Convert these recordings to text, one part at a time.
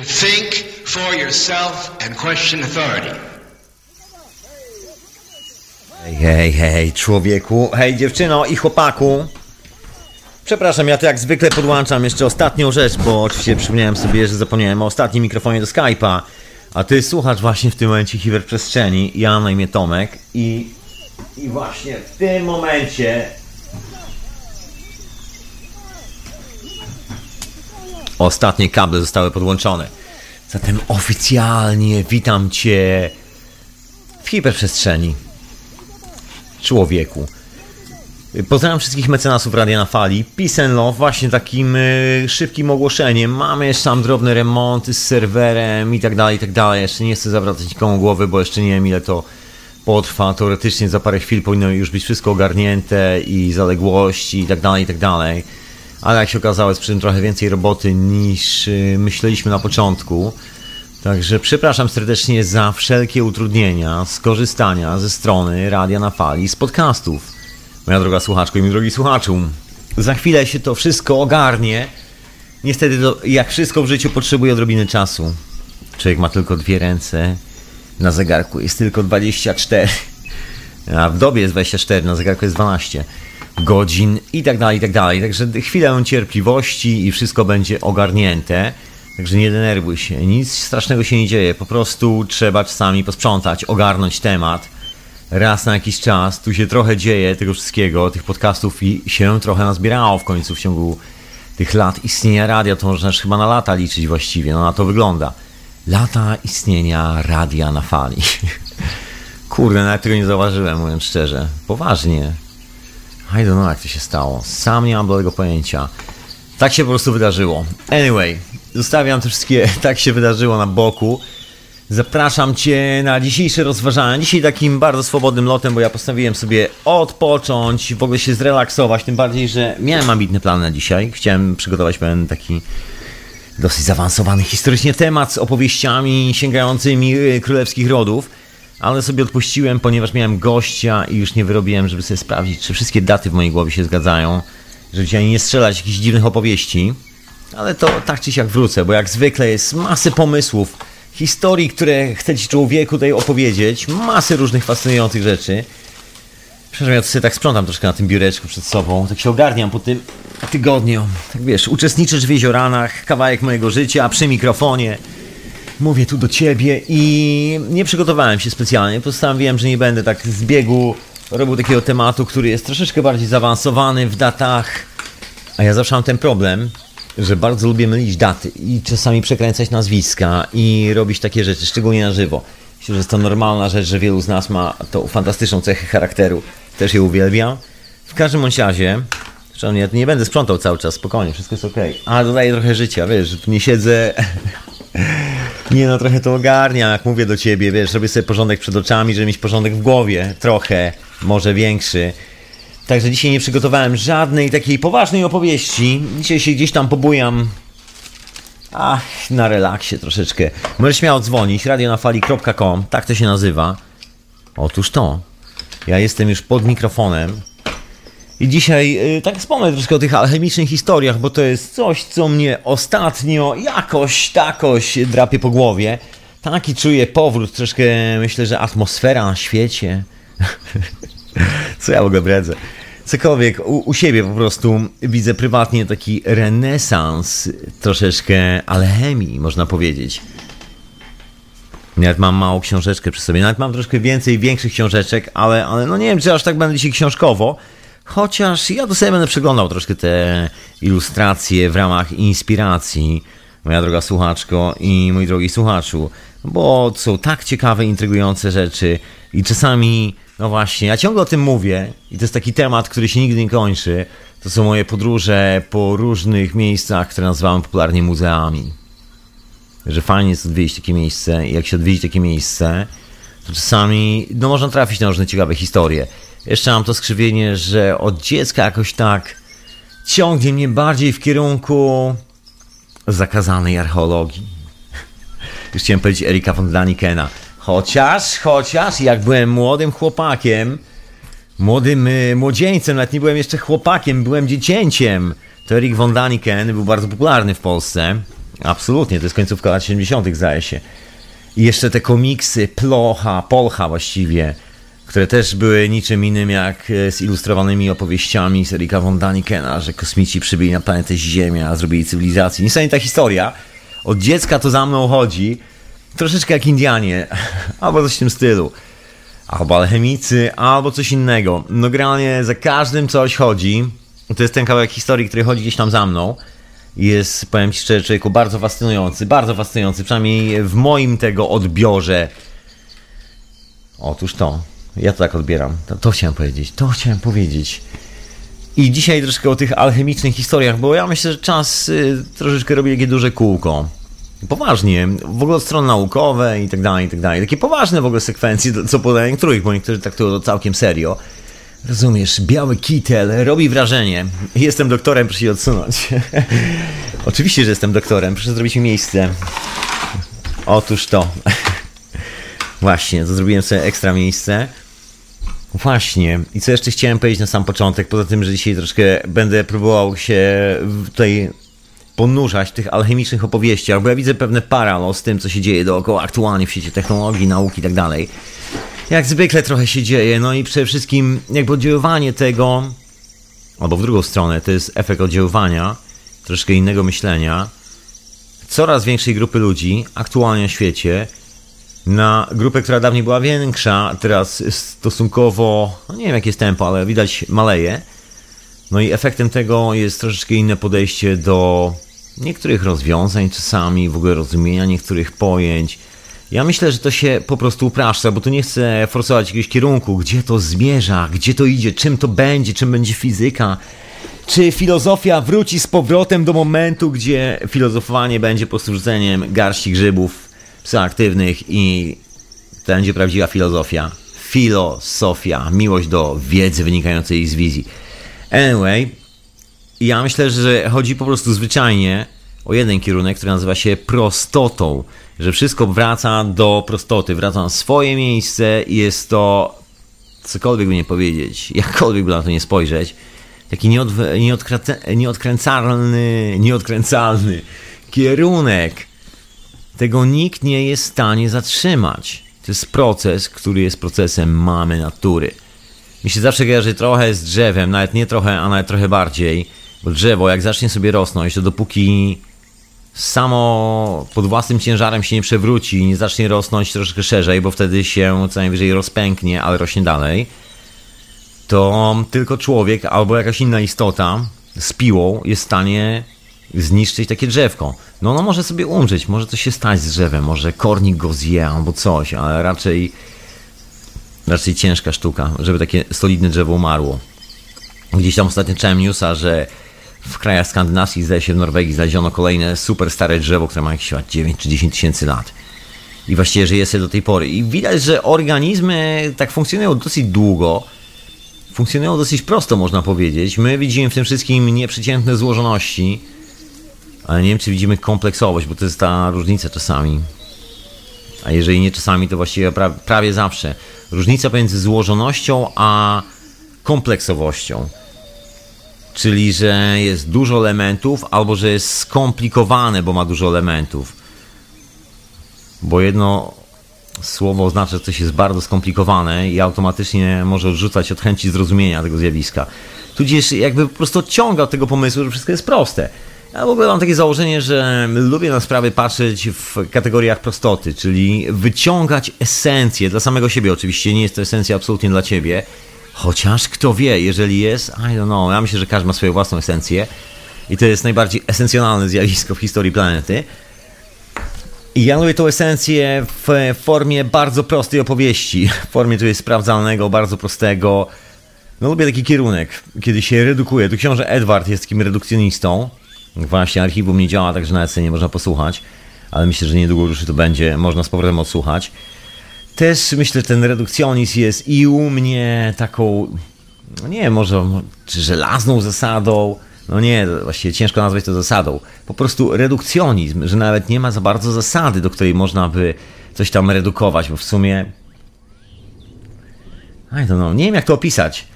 to think for yourself and question authority. Hej, hej, hej, człowieku, hej, dziewczyno i chłopaku. Przepraszam, ja to jak zwykle podłączam jeszcze ostatnią rzecz, bo oczywiście przypomniałem sobie, że zapomniałem o ostatnim mikrofonie do Skype'a. A ty słuchasz właśnie w tym momencie hiperprzestrzeni. Ja na imię Tomek i, i właśnie w tym momencie ostatnie kable zostały podłączone. Zatem oficjalnie witam cię w hiperprzestrzeni. Człowieku. Pozdrawiam wszystkich mecenasów Radia na Fali. Peace and Love, właśnie takim y, szybkim ogłoszeniem. Mamy jeszcze tam drobne remonty z serwerem i tak dalej, i tak dalej. Jeszcze nie chcę zawracać nikomu głowy, bo jeszcze nie wiem ile to potrwa. Teoretycznie za parę chwil powinno już być wszystko ogarnięte i zaległości i tak dalej, i tak dalej. Ale jak się okazało, jest przy tym trochę więcej roboty niż y, myśleliśmy na początku. Także przepraszam serdecznie za wszelkie utrudnienia z korzystania ze strony Radia na Fali z podcastów. Moja droga słuchaczko i mój drogi słuchaczu, za chwilę się to wszystko ogarnie. Niestety, to, jak wszystko w życiu, potrzebuje odrobiny czasu. Człowiek ma tylko dwie ręce, na zegarku jest tylko 24, a w dobie jest 24, na zegarku jest 12 godzin i tak dalej, i tak dalej. Także chwilę cierpliwości i wszystko będzie ogarnięte. Także nie denerwuj się, nic strasznego się nie dzieje. Po prostu trzeba czasami posprzątać, ogarnąć temat. Raz na jakiś czas tu się trochę dzieje tego wszystkiego, tych podcastów i się trochę nazbierało w końcu w ciągu tych lat istnienia radia. To można chyba na lata liczyć właściwie, no na to wygląda. Lata istnienia radia na fali. Kurde, nawet tego nie zauważyłem, mówiąc szczerze. Poważnie. I don't know, jak to się stało. Sam nie mam bladego pojęcia. Tak się po prostu wydarzyło. Anyway, zostawiam te wszystkie tak się wydarzyło na boku. Zapraszam Cię na dzisiejsze rozważania. Dzisiaj takim bardzo swobodnym lotem, bo ja postanowiłem sobie odpocząć, w ogóle się zrelaksować. Tym bardziej, że miałem ambitny plan na dzisiaj. Chciałem przygotować pewien taki dosyć zaawansowany historycznie temat z opowieściami sięgającymi y, królewskich rodów. Ale sobie odpuściłem, ponieważ miałem gościa i już nie wyrobiłem, żeby sobie sprawdzić, czy wszystkie daty w mojej głowie się zgadzają. Żeby dzisiaj nie strzelać jakichś dziwnych opowieści. Ale to tak czy siak wrócę, bo jak zwykle jest masy pomysłów historii, które chce ci człowieku tutaj opowiedzieć, masy różnych fascynujących rzeczy. Przepraszam, ja sobie tak sprzątam troszkę na tym biureczku przed sobą, tak się ogarniam po tym tygodniu. Tak wiesz, uczestniczysz w jezioranach, kawałek mojego życia, przy mikrofonie. Mówię tu do ciebie i nie przygotowałem się specjalnie, postanowiłem, że nie będę tak z biegu robił takiego tematu, który jest troszeczkę bardziej zaawansowany w datach. A ja zawsze mam ten problem, że bardzo lubię mylić daty i czasami przekręcać nazwiska i robić takie rzeczy, szczególnie na żywo. Myślę, że jest to normalna rzecz, że wielu z nas ma tą fantastyczną cechę charakteru. Też je uwielbiam. W każdym bądź razie, zresztą nie, nie będę sprzątał cały czas, spokojnie, wszystko jest ok. A dodaję trochę życia, wiesz, nie siedzę... Nie no, trochę to ogarniam, jak mówię do ciebie, wiesz, robię sobie porządek przed oczami, żeby mieć porządek w głowie, trochę, może większy. Także dzisiaj nie przygotowałem żadnej takiej poważnej opowieści. Dzisiaj się gdzieś tam pobujam. Ach, na relaksie troszeczkę. Możesz śmiało dzwonić, radionafali.com, tak to się nazywa. Otóż to. Ja jestem już pod mikrofonem. I dzisiaj yy, tak wspomnę troszkę o tych alchemicznych historiach, bo to jest coś, co mnie ostatnio jakoś, takoś drapie po głowie. Taki czuję powrót, troszkę myślę, że atmosfera na świecie. co ja ogóle bredzę cokolwiek, u, u, siebie po prostu widzę prywatnie taki renesans troszeczkę alchemii, można powiedzieć. Nawet mam małą książeczkę przy sobie, nawet mam troszkę więcej większych książeczek, ale, ale no nie wiem, czy aż tak będę dzisiaj książkowo, chociaż ja do sobie będę przeglądał troszkę te ilustracje w ramach inspiracji, moja droga słuchaczko i mój drogi słuchaczu, bo są tak ciekawe, intrygujące rzeczy i czasami no właśnie, ja ciągle o tym mówię i to jest taki temat, który się nigdy nie kończy. To są moje podróże po różnych miejscach, które nazywamy popularnie muzeami. Że fajnie jest odwiedzić takie miejsce i jak się odwiedzi takie miejsce, to czasami no, można trafić na różne ciekawe historie. Jeszcze mam to skrzywienie, że od dziecka jakoś tak ciągnie mnie bardziej w kierunku zakazanej archeologii. Już chciałem powiedzieć Erika von Danikena Chociaż, chociaż jak byłem młodym chłopakiem, młodym y, młodzieńcem, nawet nie byłem jeszcze chłopakiem, byłem dziecięciem, to Erik von Daniken był bardzo popularny w Polsce. Absolutnie, to jest końcówka lat 70., zdaje się. I jeszcze te komiksy Plocha, Polcha właściwie, które też były niczym innym jak e, zilustrowanymi opowieściami z Erika von Danikena, że kosmici przybyli na planetę Ziemia, zrobili cywilizację. Niesamowita historia. Od dziecka to za mną chodzi. Troszeczkę jak Indianie, albo coś w tym stylu. Albo alchemicy, albo coś innego. No granie za każdym coś chodzi. To jest ten kawałek historii, który chodzi gdzieś tam za mną. Jest, powiem Ci szczerze, człowieku, bardzo fascynujący, bardzo fascynujący, przynajmniej w moim tego odbiorze. Otóż to. Ja to tak odbieram. To, to chciałem powiedzieć. To chciałem powiedzieć. I dzisiaj troszkę o tych alchemicznych historiach, bo ja myślę, że czas y, troszeczkę robi takie duże kółko. Poważnie, w ogóle od stron naukowe i tak dalej, i tak dalej. Takie poważne w ogóle sekwencje, co podaję niektórych, bo niektórzy traktują to całkiem serio. Rozumiesz, biały kitel robi wrażenie. Jestem doktorem, proszę się odsunąć. Oczywiście, że jestem doktorem, proszę zrobić mi miejsce. Otóż to. Właśnie, to zrobiłem sobie ekstra miejsce. Właśnie. I co jeszcze chciałem powiedzieć na sam początek, poza tym, że dzisiaj troszkę będę próbował się tutaj ponurzać tych alchemicznych opowieściach, bo ja widzę pewne paralel z tym, co się dzieje dookoła aktualnie w świecie technologii, nauki i tak dalej. Jak zwykle trochę się dzieje, no i przede wszystkim jakby oddziaływanie tego, albo w drugą stronę, to jest efekt oddziaływania, troszkę innego myślenia, coraz większej grupy ludzi aktualnie na świecie, na grupę, która dawniej była większa, teraz stosunkowo, no nie wiem jakie jest tempo, ale widać maleje. No i efektem tego jest troszeczkę inne podejście do niektórych rozwiązań czasami, w ogóle rozumienia niektórych pojęć. Ja myślę, że to się po prostu upraszcza, bo tu nie chcę forsować jakiegoś kierunku, gdzie to zmierza, gdzie to idzie, czym to będzie, czym będzie fizyka. Czy filozofia wróci z powrotem do momentu, gdzie filozofowanie będzie po prostu rzuceniem garści grzybów psychoaktywnych i to będzie prawdziwa filozofia. Filosofia, miłość do wiedzy wynikającej z wizji. Anyway, ja myślę, że chodzi po prostu zwyczajnie o jeden kierunek, który nazywa się prostotą. Że wszystko wraca do prostoty, wraca na swoje miejsce i jest to, cokolwiek by nie powiedzieć, jakkolwiek by na to nie spojrzeć, taki nieodkręcalny, nieodkręcalny kierunek. Tego nikt nie jest w stanie zatrzymać. To jest proces, który jest procesem mamy natury. Mi się zawsze kojarzy trochę z drzewem, nawet nie trochę, a nawet trochę bardziej, bo drzewo jak zacznie sobie rosnąć, to dopóki samo pod własnym ciężarem się nie przewróci i nie zacznie rosnąć troszkę szerzej, bo wtedy się co najwyżej rozpęknie, ale rośnie dalej, to tylko człowiek albo jakaś inna istota z piłą jest w stanie zniszczyć takie drzewko. No ono może sobie umrzeć, może coś się stać z drzewem, może kornik go zje albo coś, ale raczej raczej ciężka sztuka, żeby takie solidne drzewo umarło. Gdzieś tam ostatnio czytałem newsa, że w krajach skandynawskich, zdaje się w Norwegii, znaleziono kolejne super stare drzewo, które ma jakieś 9 czy 10 tysięcy lat. I właściwie żyje sobie do tej pory. I widać, że organizmy tak funkcjonują dosyć długo. Funkcjonują dosyć prosto, można powiedzieć. My widzimy w tym wszystkim nieprzeciętne złożoności, ale nie wiem, czy widzimy kompleksowość, bo to jest ta różnica czasami. A jeżeli nie czasami, to właściwie prawie zawsze. Różnica pomiędzy złożonością a kompleksowością. Czyli, że jest dużo elementów, albo że jest skomplikowane, bo ma dużo elementów. Bo jedno słowo oznacza, że coś jest bardzo skomplikowane i automatycznie może odrzucać od chęci zrozumienia tego zjawiska. Tudzież jakby po prostu odciąga od tego pomysłu, że wszystko jest proste. Ja w ogóle mam takie założenie, że lubię na sprawy patrzeć w kategoriach prostoty, czyli wyciągać esencję dla samego siebie. Oczywiście nie jest to esencja absolutnie dla ciebie, chociaż kto wie, jeżeli jest, I don't know, ja myślę, że każdy ma swoją własną esencję i to jest najbardziej esencjonalne zjawisko w historii planety. I ja lubię tą esencję w formie bardzo prostej opowieści, w formie tutaj sprawdzalnego, bardzo prostego. No lubię taki kierunek, kiedy się redukuje. Tu książę Edward jest takim redukcjonistą, Właśnie archiwum nie działa, także nawet sobie nie można posłuchać, ale myślę, że niedługo już to będzie, można z powrotem odsłuchać. Też myślę, że ten redukcjonizm jest i u mnie taką, no nie może czy żelazną zasadą, no nie, właściwie ciężko nazwać to zasadą. Po prostu redukcjonizm, że nawet nie ma za bardzo zasady, do której można by coś tam redukować, bo w sumie. I don't know, nie wiem jak to opisać.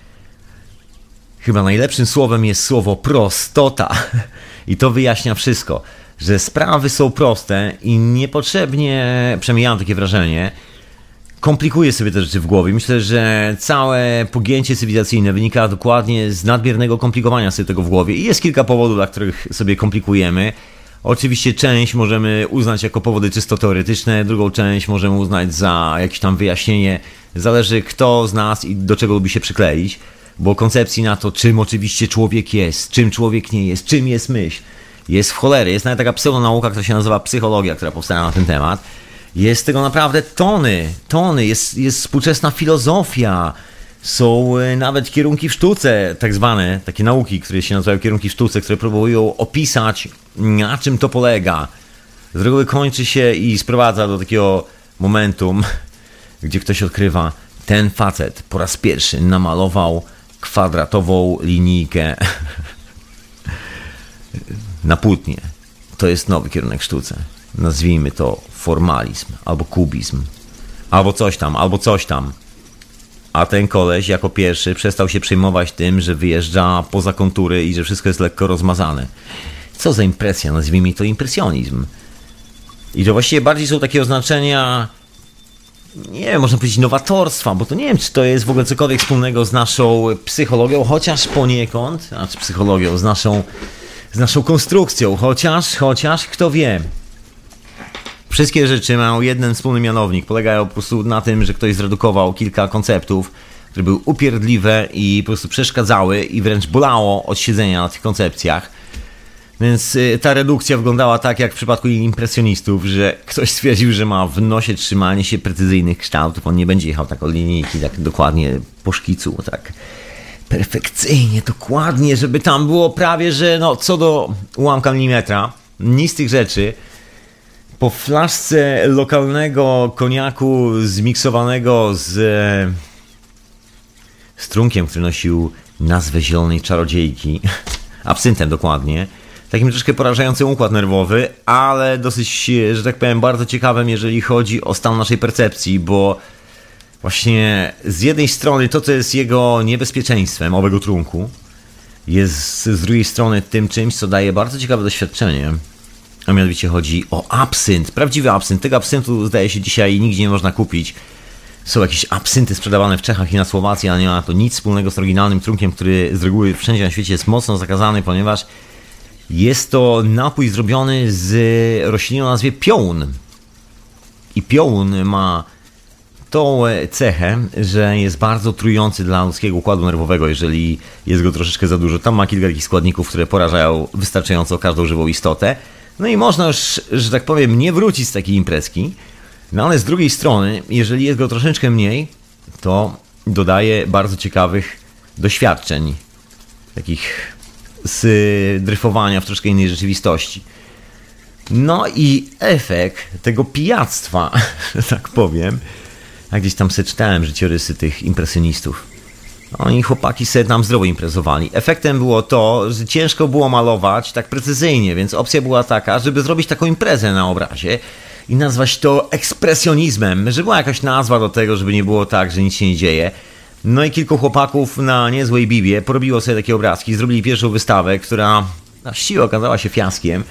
Chyba najlepszym słowem jest słowo prostota. I to wyjaśnia wszystko, że sprawy są proste i niepotrzebnie, przynajmniej ja mam takie wrażenie, komplikuje sobie te rzeczy w głowie. Myślę, że całe pogięcie cywilizacyjne wynika dokładnie z nadmiernego komplikowania sobie tego w głowie i jest kilka powodów, dla których sobie komplikujemy. Oczywiście część możemy uznać jako powody czysto teoretyczne, drugą część możemy uznać za jakieś tam wyjaśnienie. Zależy kto z nas i do czego lubi się przykleić, bo koncepcji na to, czym oczywiście człowiek jest, czym człowiek nie jest, czym jest myśl, jest w cholery. Jest nawet taka pseudonauka, która się nazywa psychologia, która powstała na ten temat. Jest tego naprawdę tony, tony, jest, jest współczesna filozofia, są e, nawet kierunki w sztuce, tak zwane, takie nauki, które się nazywają kierunki w sztuce, które próbują opisać, na czym to polega. Z reguły kończy się i sprowadza do takiego momentum, gdzie ktoś odkrywa, ten facet po raz pierwszy namalował kwadratową linijkę na płótnie. To jest nowy kierunek sztuce. Nazwijmy to formalizm, albo kubizm, albo coś tam, albo coś tam. A ten koleś jako pierwszy przestał się przejmować tym, że wyjeżdża poza kontury i że wszystko jest lekko rozmazane. Co za impresja, nazwijmy to impresjonizm. I to właściwie bardziej są takie oznaczenia, nie wiem, można powiedzieć nowatorstwa, bo to nie wiem, czy to jest w ogóle cokolwiek wspólnego z naszą psychologią, chociaż poniekąd, znaczy psychologią, z naszą, z naszą konstrukcją, chociaż, chociaż, kto wie. Wszystkie rzeczy mają jeden wspólny mianownik. Polegają po prostu na tym, że ktoś zredukował kilka konceptów, które były upierdliwe i po prostu przeszkadzały i wręcz bolało od siedzenia na tych koncepcjach. Więc y, ta redukcja wyglądała tak jak w przypadku impresjonistów, że ktoś stwierdził, że ma w nosie trzymanie się precyzyjnych kształtów. On nie będzie jechał tak od linijki, tak dokładnie po szkicu, tak perfekcyjnie, dokładnie, żeby tam było prawie, że no co do ułamka milimetra, nic z tych rzeczy po flaszce lokalnego koniaku zmiksowanego z, z trunkiem, który nosił nazwę Zielonej Czarodziejki, absyntem dokładnie, takim troszkę porażającym układ nerwowy, ale dosyć, że tak powiem, bardzo ciekawym, jeżeli chodzi o stan naszej percepcji, bo właśnie z jednej strony to, co jest jego niebezpieczeństwem, owego trunku, jest z drugiej strony tym czymś, co daje bardzo ciekawe doświadczenie. A mianowicie chodzi o absynt, prawdziwy absynt. Tego absyntu zdaje się dzisiaj nigdzie nie można kupić. Są jakieś absynty sprzedawane w Czechach i na Słowacji, ale nie ma to nic wspólnego z oryginalnym trunkiem, który z reguły wszędzie na świecie jest mocno zakazany, ponieważ jest to napój zrobiony z rośliny o nazwie piołun. I piołun ma tą cechę, że jest bardzo trujący dla ludzkiego układu nerwowego, jeżeli jest go troszeczkę za dużo. Tam ma kilka takich składników, które porażają wystarczająco każdą żywą istotę. No i można już, że tak powiem, nie wrócić z takiej imprezki. No ale z drugiej strony, jeżeli jest go troszeczkę mniej, to dodaje bardzo ciekawych doświadczeń. Takich z dryfowania w troszkę innej rzeczywistości. No i efekt tego pijactwa, tak powiem, a gdzieś tam sobie czytałem życiorysy tych impresjonistów. Oni chłopaki sobie tam zdrowo imprezowali. Efektem było to, że ciężko było malować tak precyzyjnie, więc opcja była taka, żeby zrobić taką imprezę na obrazie i nazwać to ekspresjonizmem, że była jakaś nazwa do tego, żeby nie było tak, że nic się nie dzieje. No i kilku chłopaków na niezłej bibie porobiło sobie takie obrazki, zrobili pierwszą wystawę, która na siłę okazała się fiaskiem,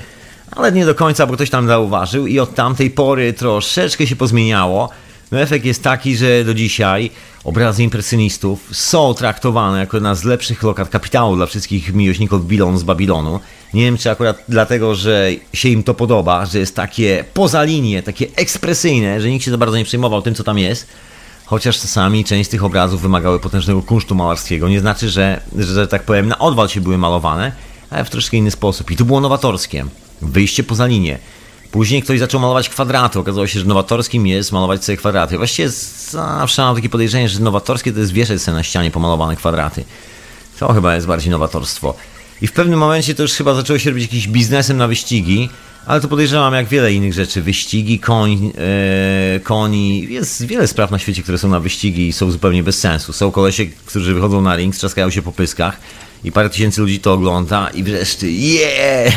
ale nie do końca, bo ktoś tam zauważył i od tamtej pory troszeczkę się pozmieniało. No efekt jest taki, że do dzisiaj obrazy impresjonistów są traktowane jako jedna z lepszych lokat kapitału dla wszystkich miłośników Bilon z Babilonu. Nie wiem, czy akurat dlatego, że się im to podoba, że jest takie poza linię, takie ekspresyjne, że nikt się za bardzo nie przejmował tym, co tam jest. Chociaż czasami część tych obrazów wymagały potężnego kunsztu malarskiego. Nie znaczy, że, że tak powiem, na odwal się były malowane, ale w troszkę inny sposób. I to było nowatorskie. Wyjście poza linię. Później ktoś zaczął malować kwadraty. Okazało się, że nowatorskim jest malować sobie kwadraty. Właściwie zawsze mam takie podejrzenie, że nowatorskie to jest wieszać sobie na ścianie pomalowane kwadraty. To chyba jest bardziej nowatorstwo. I w pewnym momencie to już chyba zaczęło się robić jakimś biznesem na wyścigi, ale to podejrzewam jak wiele innych rzeczy. Wyścigi, koń, e, koni. Jest wiele spraw na świecie, które są na wyścigi i są zupełnie bez sensu. Są kolesie, którzy wychodzą na ring, trzaskają się po pyskach i parę tysięcy ludzi to ogląda i wreszcie yeah!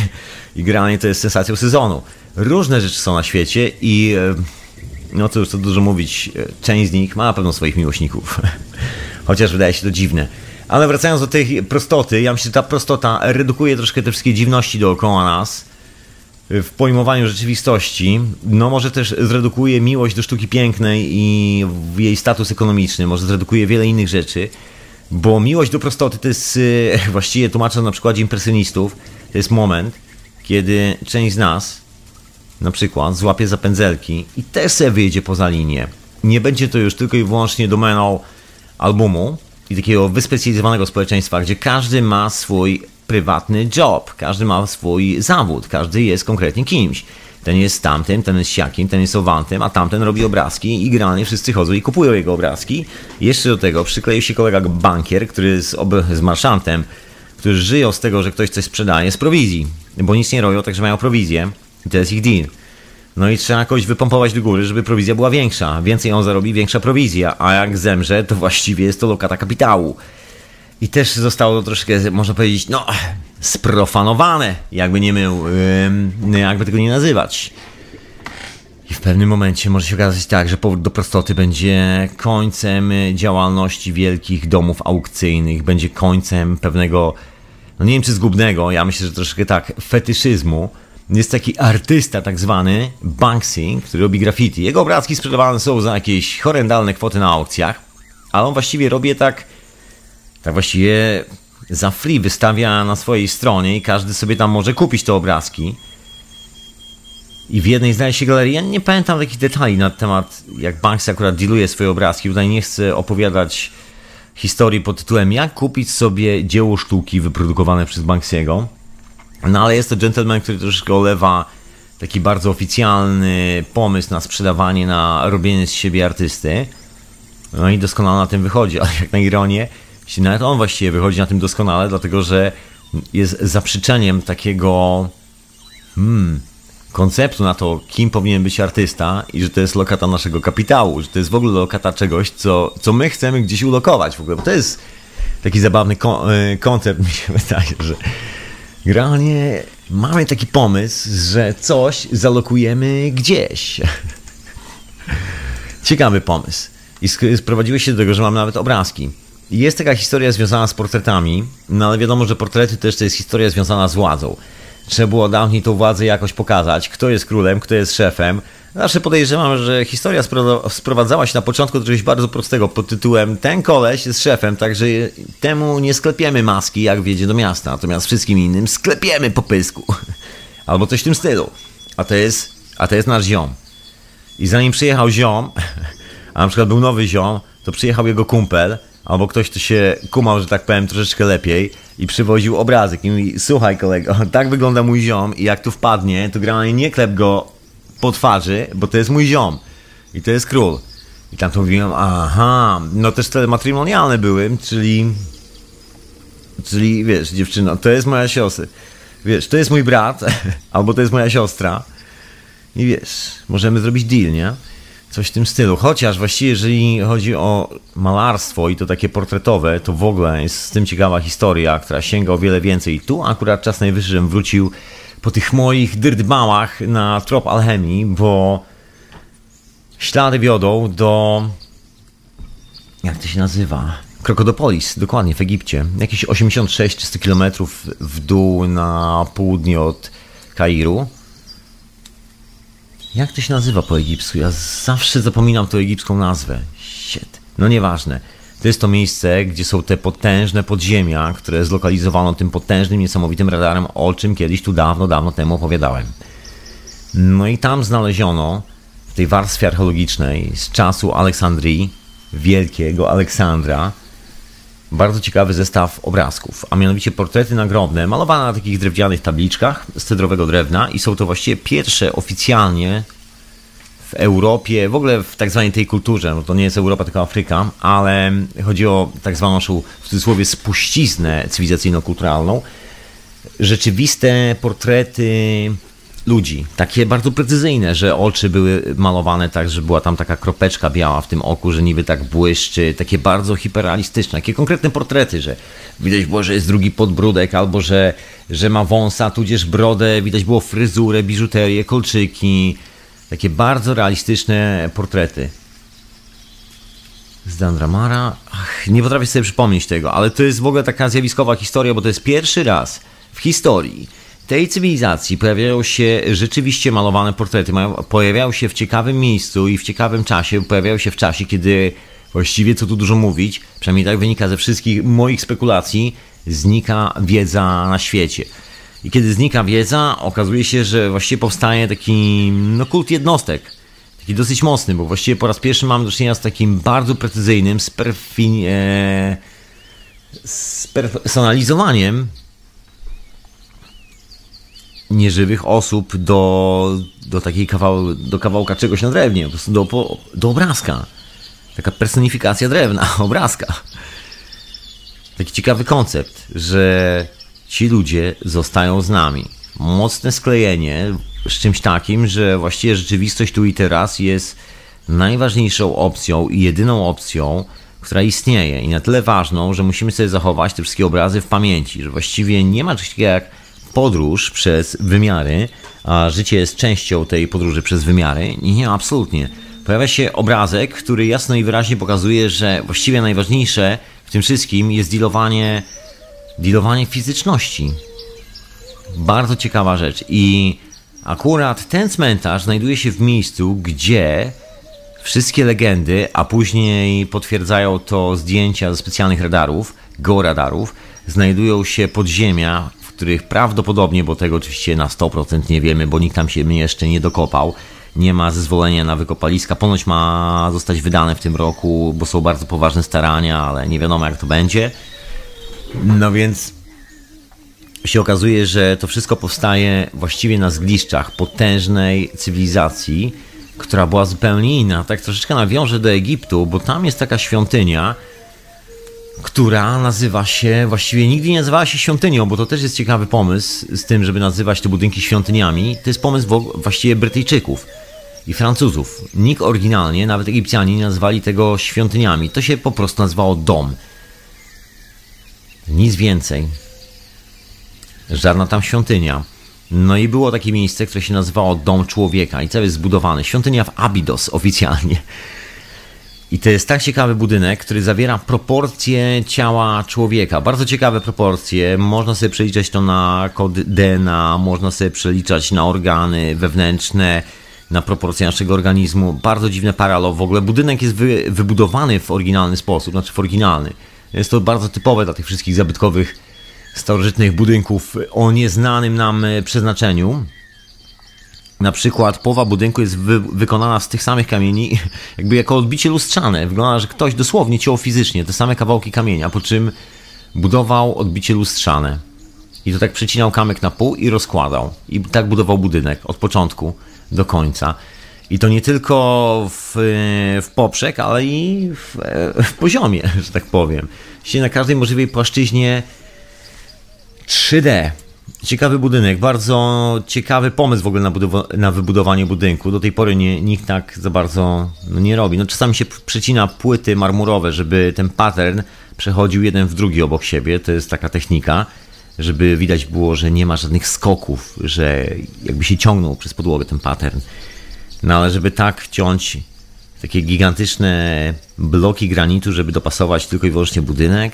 I granie to jest sensacją sezonu różne rzeczy są na świecie i e, no cóż, co dużo mówić, e, część z nich ma na pewno swoich miłośników. Chociaż wydaje się to dziwne. Ale wracając do tej prostoty, ja myślę, że ta prostota redukuje troszkę te wszystkie dziwności dookoła nas. W pojmowaniu rzeczywistości, no może też zredukuje miłość do sztuki pięknej i jej status ekonomiczny, może zredukuje wiele innych rzeczy, bo miłość do prostoty to jest, e, właściwie tłumacząc na przykładzie impresjonistów, to jest moment, kiedy część z nas na przykład złapie za pędzelki i też sobie wyjdzie poza linię. Nie będzie to już tylko i wyłącznie domeną albumu i takiego wyspecjalizowanego społeczeństwa, gdzie każdy ma swój prywatny job, każdy ma swój zawód, każdy jest konkretnie kimś. Ten jest tamtym, ten jest siakim, ten jest owantym, a tamten robi obrazki i generalnie wszyscy chodzą i kupują jego obrazki. Jeszcze do tego przykleił się kolega bankier, który jest z marszantem, którzy żyją z tego, że ktoś coś sprzedaje z prowizji, bo nic nie robią, także mają prowizję i to jest ich deal. No i trzeba jakoś wypompować do góry, żeby prowizja była większa. Więcej on zarobi, większa prowizja, a jak zemrze, to właściwie jest to lokata kapitału. I też zostało to troszkę, można powiedzieć, no, sprofanowane, jakby nie mył, yy, jakby tego nie nazywać. I w pewnym momencie może się okazać tak, że powód do prostoty będzie końcem działalności wielkich domów aukcyjnych, będzie końcem pewnego, no nie wiem czy zgubnego, ja myślę, że troszkę tak, fetyszyzmu. Jest taki artysta tak zwany, Banksy, który robi graffiti. Jego obrazki sprzedawane są za jakieś horrendalne kwoty na aukcjach, ale on właściwie robi tak tak właściwie za free wystawia na swojej stronie i każdy sobie tam może kupić te obrazki. I w jednej zdaje się galerii, ja nie pamiętam takich detali na temat, jak Banksy akurat dealuje swoje obrazki. Tutaj nie chcę opowiadać historii pod tytułem jak kupić sobie dzieło sztuki wyprodukowane przez Banksiego. No ale jest to gentleman, który troszeczkę olewa taki bardzo oficjalny pomysł na sprzedawanie, na robienie z siebie artysty. No i doskonale na tym wychodzi, ale jak na ironię, nawet on właściwie wychodzi na tym doskonale, dlatego że jest zaprzeczeniem takiego hmm, konceptu na to, kim powinien być artysta i że to jest lokata naszego kapitału, że to jest w ogóle lokata czegoś, co, co my chcemy gdzieś ulokować w ogóle, bo to jest taki zabawny e, koncept, mi się wydaje, że generalnie mamy taki pomysł, że coś zalokujemy gdzieś. Ciekawy pomysł. I sprowadziłeś się do tego, że mamy nawet obrazki. Jest taka historia związana z portretami, no ale wiadomo, że portrety też to jest historia związana z władzą. Trzeba było dawniej tą władzę jakoś pokazać, kto jest królem, kto jest szefem. Zawsze podejrzewam, że historia sprowadzała się na początku do czegoś bardzo prostego pod tytułem ten koleś jest szefem, także temu nie sklepiemy maski, jak wjedzie do miasta, natomiast wszystkim innym sklepiemy po pysku. Albo coś w tym stylu. A to jest, a to jest nasz ziom. I zanim przyjechał ziom, a na przykład był nowy ziom, to przyjechał jego kumpel, albo ktoś, kto się kumał, że tak powiem, troszeczkę lepiej i przywoził obrazek i mówi, słuchaj kolego, tak wygląda mój ziom i jak tu wpadnie, to generalnie nie klep go po twarzy, bo to jest mój ziom i to jest król. I tam to mówiłem, aha, no też te matrymonialne były, czyli, czyli wiesz, dziewczyno, to jest moja siostra, wiesz, to jest mój brat, albo to jest moja siostra i wiesz, możemy zrobić deal, nie? Coś w tym stylu. Chociaż właściwie, jeżeli chodzi o malarstwo i to takie portretowe, to w ogóle jest z tym ciekawa historia, która sięga o wiele więcej. I tu akurat czas najwyższy, żebym wrócił po tych moich dyrdbałach na trop alchemii, bo ślady wiodą do. Jak to się nazywa? Krokodopolis, dokładnie w Egipcie. Jakieś 86-300 km w dół na południe od Kairu. Jak to się nazywa po egipsku? Ja zawsze zapominam tą egipską nazwę. Shit. No nieważne. To jest to miejsce, gdzie są te potężne podziemia, które zlokalizowano tym potężnym, niesamowitym radarem, o czym kiedyś tu dawno, dawno temu opowiadałem. No i tam znaleziono w tej warstwie archeologicznej z czasu Aleksandrii, wielkiego Aleksandra, bardzo ciekawy zestaw obrazków, a mianowicie portrety nagrobne malowane na takich drewnianych tabliczkach z cedrowego drewna i są to właściwie pierwsze oficjalnie w Europie, w ogóle w tak zwanej tej kulturze, no to nie jest Europa, tylko Afryka, ale chodzi o tak zwaną naszą, w cudzysłowie, spuściznę cywilizacyjno-kulturalną, rzeczywiste portrety ludzi. Takie bardzo precyzyjne, że oczy były malowane tak, że była tam taka kropeczka biała w tym oku, że niby tak błyszczy. Takie bardzo hiperrealistyczne, takie konkretne portrety, że widać było, że jest drugi podbródek, albo że, że ma wąsa, tudzież brodę, widać było fryzurę, biżuterię, kolczyki. Takie bardzo realistyczne portrety. Z Dandramara. Ach, nie potrafię sobie przypomnieć tego, ale to jest w ogóle taka zjawiskowa historia, bo to jest pierwszy raz w historii, tej cywilizacji pojawiają się rzeczywiście malowane portrety, pojawiają się w ciekawym miejscu i w ciekawym czasie, pojawiają się w czasie, kiedy właściwie co tu dużo mówić, przynajmniej tak wynika ze wszystkich moich spekulacji, znika wiedza na świecie. I kiedy znika wiedza, okazuje się, że właściwie powstaje taki no, kult jednostek. Taki dosyć mocny, bo właściwie po raz pierwszy mamy do czynienia z takim bardzo precyzyjnym, e, spersonalizowaniem nieżywych osób do, do takiej kawał, do kawałka czegoś na drewnie, po prostu do, do obrazka. Taka personifikacja drewna, obrazka. Taki ciekawy koncept, że ci ludzie zostają z nami. Mocne sklejenie z czymś takim, że właściwie rzeczywistość tu i teraz jest najważniejszą opcją i jedyną opcją, która istnieje i na tyle ważną, że musimy sobie zachować te wszystkie obrazy w pamięci, że właściwie nie ma czegoś takiego jak podróż przez wymiary, a życie jest częścią tej podróży przez wymiary. Nie, nie, absolutnie. Pojawia się obrazek, który jasno i wyraźnie pokazuje, że właściwie najważniejsze w tym wszystkim jest dealowanie, dealowanie fizyczności. Bardzo ciekawa rzecz. I akurat ten cmentarz znajduje się w miejscu, gdzie wszystkie legendy, a później potwierdzają to zdjęcia ze specjalnych radarów, georadarów, znajdują się podziemia, w których prawdopodobnie, bo tego oczywiście na 100% nie wiemy, bo nikt tam się jeszcze nie dokopał, nie ma zezwolenia na wykopaliska. Ponoć ma zostać wydane w tym roku, bo są bardzo poważne starania, ale nie wiadomo jak to będzie. No więc się okazuje, że to wszystko powstaje właściwie na zgliszczach potężnej cywilizacji, która była zupełnie inna. Tak troszeczkę nawiążę do Egiptu, bo tam jest taka świątynia, która nazywa się, właściwie nigdy nie nazywała się świątynią, bo to też jest ciekawy pomysł z tym, żeby nazywać te budynki świątyniami. To jest pomysł właściwie Brytyjczyków i Francuzów. Nikt oryginalnie, nawet Egipcjanie nie nazwali tego świątyniami. To się po prostu nazywało dom. Nic więcej. Żadna tam świątynia. No i było takie miejsce, które się nazywało Dom Człowieka i cały jest zbudowany. Świątynia w Abydos oficjalnie. I to jest tak ciekawy budynek, który zawiera proporcje ciała człowieka. Bardzo ciekawe proporcje. Można sobie przeliczać to na kod DNA, można sobie przeliczać na organy wewnętrzne, na proporcje naszego organizmu. Bardzo dziwne paralo. W ogóle budynek jest wy, wybudowany w oryginalny sposób, znaczy w oryginalny. Jest to bardzo typowe dla tych wszystkich zabytkowych, starożytnych budynków o nieznanym nam przeznaczeniu. Na przykład połowa budynku jest wy, wykonana z tych samych kamieni, jakby jako odbicie lustrzane. Wygląda, że ktoś dosłownie ciął fizycznie te same kawałki kamienia, po czym budował odbicie lustrzane. I to tak przecinał kamyk na pół i rozkładał. I tak budował budynek od początku do końca. I to nie tylko w, w poprzek, ale i w, w poziomie, że tak powiem. Czyli na każdej możliwej płaszczyźnie 3D. Ciekawy budynek, bardzo ciekawy pomysł w ogóle na, na wybudowanie budynku. Do tej pory nie, nikt tak za bardzo no, nie robi. No, czasami się przecina płyty marmurowe, żeby ten pattern przechodził jeden w drugi obok siebie. To jest taka technika żeby widać było, że nie ma żadnych skoków, że jakby się ciągnął przez podłogę ten pattern. No ale żeby tak ciąć takie gigantyczne bloki granitu, żeby dopasować tylko i wyłącznie budynek,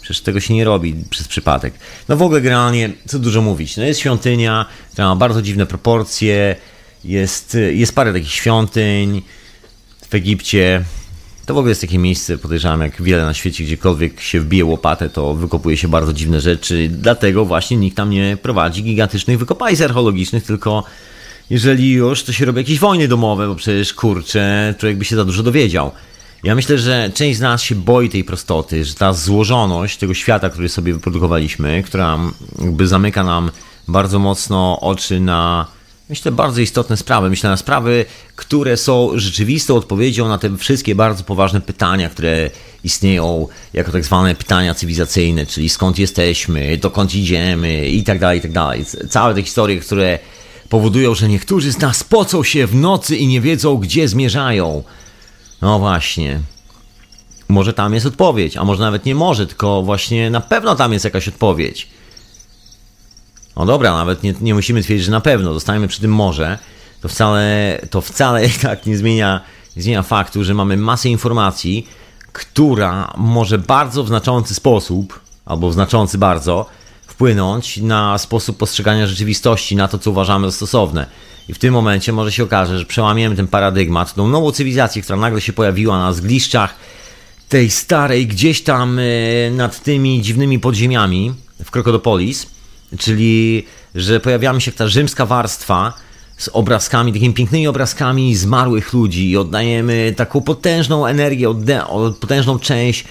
przecież tego się nie robi przez przypadek. No w ogóle generalnie, co dużo mówić, no jest świątynia, która ma bardzo dziwne proporcje, jest, jest parę takich świątyń w Egipcie, to w ogóle jest takie miejsce, podejrzewam, jak wiele na świecie, gdziekolwiek się wbije łopatę, to wykopuje się bardzo dziwne rzeczy. Dlatego właśnie nikt tam nie prowadzi gigantycznych wykopalisk archeologicznych, tylko jeżeli już, to się robi jakieś wojny domowe, bo przecież kurczę, człowiek by się za dużo dowiedział. Ja myślę, że część z nas się boi tej prostoty, że ta złożoność tego świata, który sobie wyprodukowaliśmy, która jakby zamyka nam bardzo mocno oczy na myślę, bardzo istotne sprawy. Myślę na sprawy, które są rzeczywistą odpowiedzią na te wszystkie bardzo poważne pytania, które istnieją jako tak zwane pytania cywilizacyjne, czyli skąd jesteśmy, dokąd idziemy i tak dalej, i tak dalej. Całe te historie, które powodują, że niektórzy z nas pocą się w nocy i nie wiedzą, gdzie zmierzają. No właśnie. Może tam jest odpowiedź, a może nawet nie może, tylko właśnie na pewno tam jest jakaś odpowiedź. No dobra, nawet nie, nie musimy twierdzić, że na pewno, zostajemy przy tym może. To wcale, to wcale tak nie zmienia, nie zmienia faktu, że mamy masę informacji, która może bardzo w znaczący sposób, albo w znaczący bardzo, wpłynąć na sposób postrzegania rzeczywistości, na to, co uważamy za stosowne. I w tym momencie może się okaże, że przełamiemy ten paradygmat, tą nową cywilizację, która nagle się pojawiła na zgliszczach tej starej, gdzieś tam e, nad tymi dziwnymi podziemiami w Krokodopolis, czyli że pojawiamy się jak ta rzymska warstwa z obrazkami, takimi pięknymi obrazkami zmarłych ludzi i oddajemy taką potężną energię, potężną część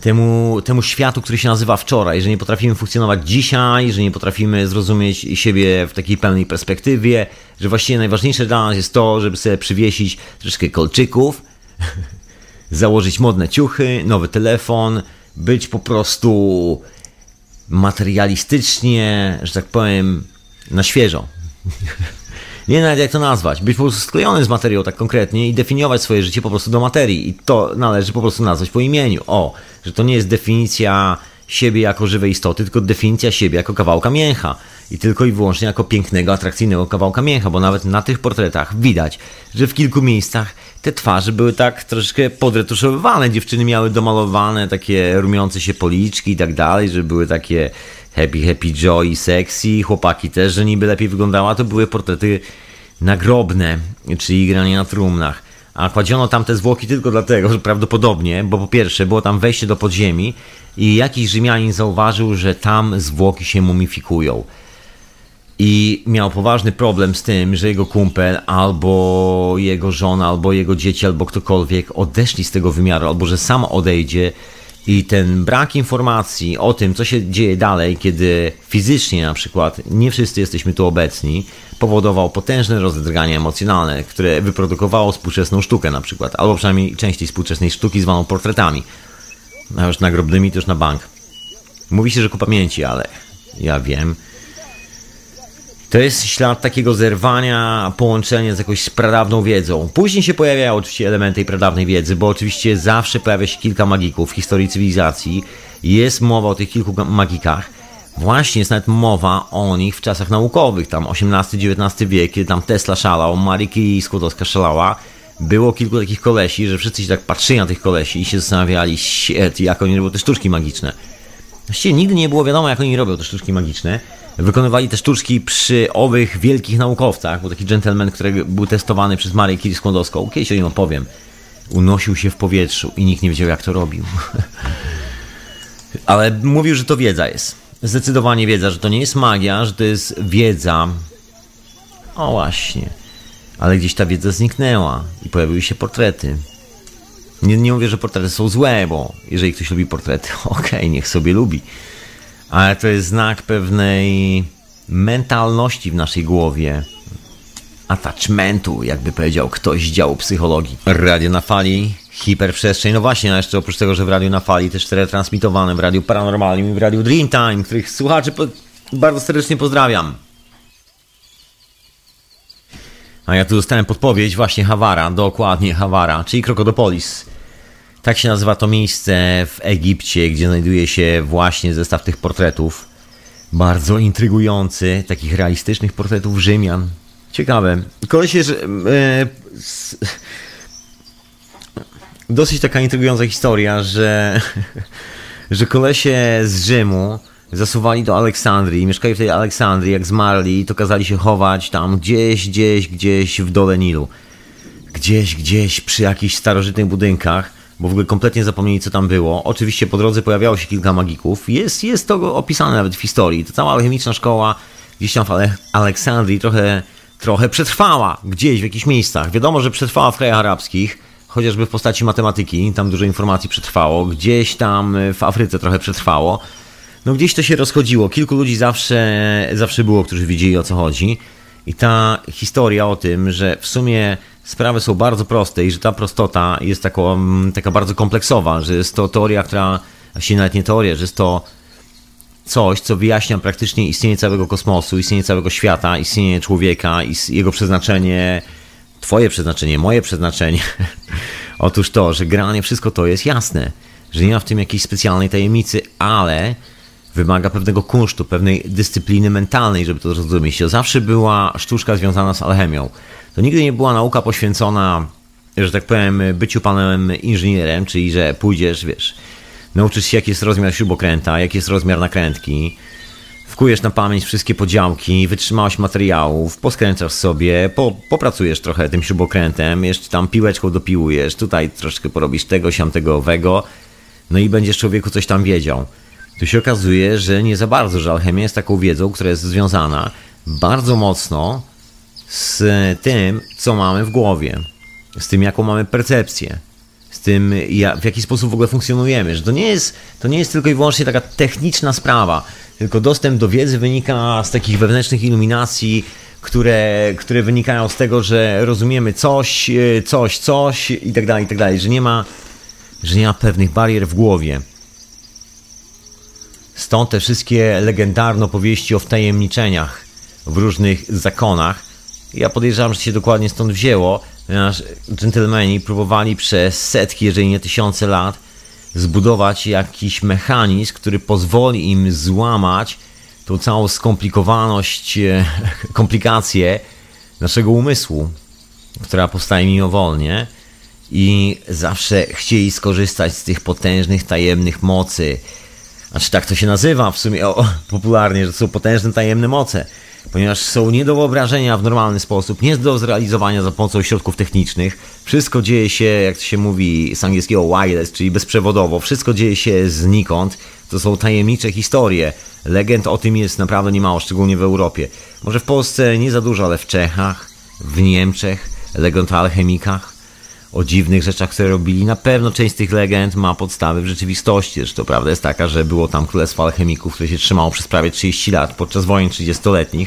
temu, temu światu, który się nazywa wczoraj, że nie potrafimy funkcjonować dzisiaj, że nie potrafimy zrozumieć siebie w takiej pełnej perspektywie, że właściwie najważniejsze dla nas jest to, żeby sobie przywiesić troszkę kolczyków, założyć modne ciuchy, nowy telefon, być po prostu materialistycznie, że tak powiem, na świeżo. Nie wiem nawet jak to nazwać. Być po prostu sklejony z materią tak konkretnie i definiować swoje życie po prostu do materii. I to należy po prostu nazwać po imieniu. O, że to nie jest definicja siebie jako żywej istoty, tylko definicja siebie jako kawałka mięcha. I tylko i wyłącznie jako pięknego, atrakcyjnego kawałka mięcha, bo nawet na tych portretach widać, że w kilku miejscach te twarze były tak troszeczkę podretuszowywane. Dziewczyny miały domalowane takie rumiące się policzki i tak dalej, że były takie happy, happy, joy, sexy. Chłopaki też, że niby lepiej wyglądała. To były portrety nagrobne, czyli granie na trumnach. A kładziono tam te zwłoki tylko dlatego, że prawdopodobnie, bo po pierwsze było tam wejście do podziemi i jakiś Rzymianin zauważył, że tam zwłoki się mumifikują. I miał poważny problem z tym, że jego kumpel, albo jego żona, albo jego dzieci, albo ktokolwiek odeszli z tego wymiaru, albo że sam odejdzie. I ten brak informacji o tym, co się dzieje dalej, kiedy fizycznie na przykład nie wszyscy jesteśmy tu obecni, powodował potężne rozdrganie emocjonalne, które wyprodukowało współczesną sztukę na przykład, albo przynajmniej część tej współczesnej sztuki zwaną portretami. A już nagrobnymi to już na bank. Mówi się, że ku pamięci, ale ja wiem, to jest ślad takiego zerwania, połączenia z jakąś pradawną wiedzą. Później się pojawiają oczywiście elementy tej pradawnej wiedzy, bo oczywiście zawsze pojawia się kilka magików w historii cywilizacji. Jest mowa o tych kilku magikach. Właśnie jest nawet mowa o nich w czasach naukowych, tam XVIII-XIX wiek, kiedy tam Tesla szalał, Marie Curie Skłodowska szalała. Było kilku takich kolesi, że wszyscy się tak patrzyli na tych kolesi i się zastanawiali, jak oni robią te sztuczki magiczne. Właściwie nigdy nie było wiadomo, jak oni robią te sztuczki magiczne wykonywali te sztuczki przy owych wielkich naukowcach. Był taki gentleman, który był testowany przez Marię Curie Skłodowską. Kiedyś o nim opowiem. Unosił się w powietrzu i nikt nie wiedział, jak to robił. Ale mówił, że to wiedza jest. Zdecydowanie wiedza, że to nie jest magia, że to jest wiedza. O właśnie. Ale gdzieś ta wiedza zniknęła i pojawiły się portrety. Nie, nie mówię, że portrety są złe, bo jeżeli ktoś lubi portrety, okej, okay, niech sobie lubi ale to jest znak pewnej mentalności w naszej głowie, attachmentu, jakby powiedział ktoś z działu psychologii. Radio na fali, hiperprzestrzeń. No właśnie, no jeszcze oprócz tego, że w radiu na fali też retransmitowane w radiu paranormalnym i w radiu Dreamtime, których słuchaczy po bardzo serdecznie pozdrawiam. A ja tu dostałem podpowiedź właśnie Hawara, dokładnie Hawara, czyli Krokodopolis. Tak się nazywa to miejsce w Egipcie, gdzie znajduje się właśnie zestaw tych portretów. Bardzo intrygujący, takich realistycznych portretów Rzymian. Ciekawe. Kolesie, że. E, dosyć taka intrygująca historia, że, że kolesie z Rzymu zasuwali do Aleksandrii, mieszkali w tej Aleksandrii, jak zmarli, to kazali się chować tam gdzieś, gdzieś, gdzieś w dole Nilu. Gdzieś, gdzieś przy jakichś starożytnych budynkach bo w ogóle kompletnie zapomnieli, co tam było. Oczywiście po drodze pojawiało się kilka magików. Jest, jest to opisane nawet w historii. Ta cała alchemiczna szkoła gdzieś tam w Aleksandrii trochę, trochę przetrwała gdzieś w jakichś miejscach. Wiadomo, że przetrwała w krajach arabskich, chociażby w postaci matematyki, tam dużo informacji przetrwało. Gdzieś tam w Afryce trochę przetrwało. No gdzieś to się rozchodziło. Kilku ludzi zawsze, zawsze było, którzy wiedzieli o co chodzi. I ta historia o tym, że w sumie sprawy są bardzo proste i że ta prostota jest taką, mm, taka bardzo kompleksowa, że jest to teoria, która, właściwie nawet nie teoria, że jest to coś, co wyjaśnia praktycznie istnienie całego kosmosu, istnienie całego świata, istnienie człowieka, jego przeznaczenie, twoje przeznaczenie, moje przeznaczenie. Otóż to, że granie, wszystko to jest jasne, że nie ma w tym jakiejś specjalnej tajemnicy, ale wymaga pewnego kunsztu, pewnej dyscypliny mentalnej, żeby to zrozumieć. To zawsze była sztuczka związana z alchemią to nigdy nie była nauka poświęcona, że tak powiem, byciu panem inżynierem, czyli że pójdziesz, wiesz, nauczysz się, jaki jest rozmiar śrubokręta, jaki jest rozmiar nakrętki, wkujesz na pamięć wszystkie podziałki, wytrzymałość materiałów, poskręcasz sobie, po, popracujesz trochę tym śrubokrętem, jeszcze tam piłeczką dopiłujesz, tutaj troszkę porobisz tego, siamtego, owego, no i będziesz człowieku coś tam wiedział. Tu się okazuje, że nie za bardzo, że alchemia jest taką wiedzą, która jest związana bardzo mocno z tym, co mamy w głowie, z tym, jaką mamy percepcję, z tym, w jaki sposób w ogóle funkcjonujemy. Że to nie jest, to nie jest tylko i wyłącznie taka techniczna sprawa, tylko dostęp do wiedzy wynika z takich wewnętrznych iluminacji, które, które wynikają z tego, że rozumiemy coś, coś, coś i tak dalej, i tak dalej, że nie ma, że nie ma pewnych barier w głowie. Stąd te wszystkie legendarne opowieści o wtajemniczeniach w różnych zakonach. Ja podejrzewam, że się dokładnie stąd wzięło, ponieważ dżentelmeni próbowali przez setki, jeżeli nie tysiące lat zbudować jakiś mechanizm, który pozwoli im złamać tą całą skomplikowaność, e, komplikację naszego umysłu, która powstaje mimowolnie i zawsze chcieli skorzystać z tych potężnych, tajemnych mocy. Znaczy tak to się nazywa w sumie o, popularnie, że są potężne, tajemne moce ponieważ są nie do wyobrażenia w normalny sposób, nie do zrealizowania za pomocą środków technicznych. Wszystko dzieje się, jak to się mówi z angielskiego wireless, czyli bezprzewodowo. Wszystko dzieje się znikąd. To są tajemnicze historie. Legend o tym jest naprawdę niemało, szczególnie w Europie. Może w Polsce nie za dużo, ale w Czechach, w Niemczech, legend o alchemikach, o dziwnych rzeczach, które robili. Na pewno część z tych legend ma podstawy w rzeczywistości. Zresztą prawda jest taka, że było tam królestwo alchemików, które się trzymało przez prawie 30 lat podczas wojen 30-letnich.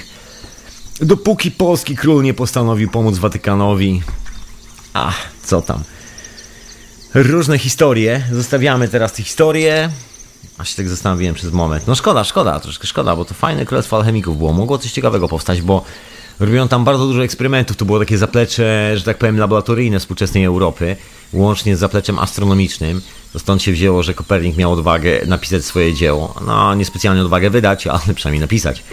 Dopóki polski król nie postanowił pomóc Watykanowi. Ach, co tam. Różne historie. Zostawiamy teraz te historie. Aż się tak zastanowiłem przez moment. No szkoda, szkoda, troszkę szkoda, bo to fajne królestwo alchemików było. Mogło coś ciekawego powstać, bo Robią tam bardzo dużo eksperymentów. To było takie zaplecze, że tak powiem, laboratoryjne współczesnej Europy, łącznie z zapleczem astronomicznym. Stąd się wzięło, że Kopernik miał odwagę napisać swoje dzieło. No, niespecjalnie odwagę wydać, ale przynajmniej napisać.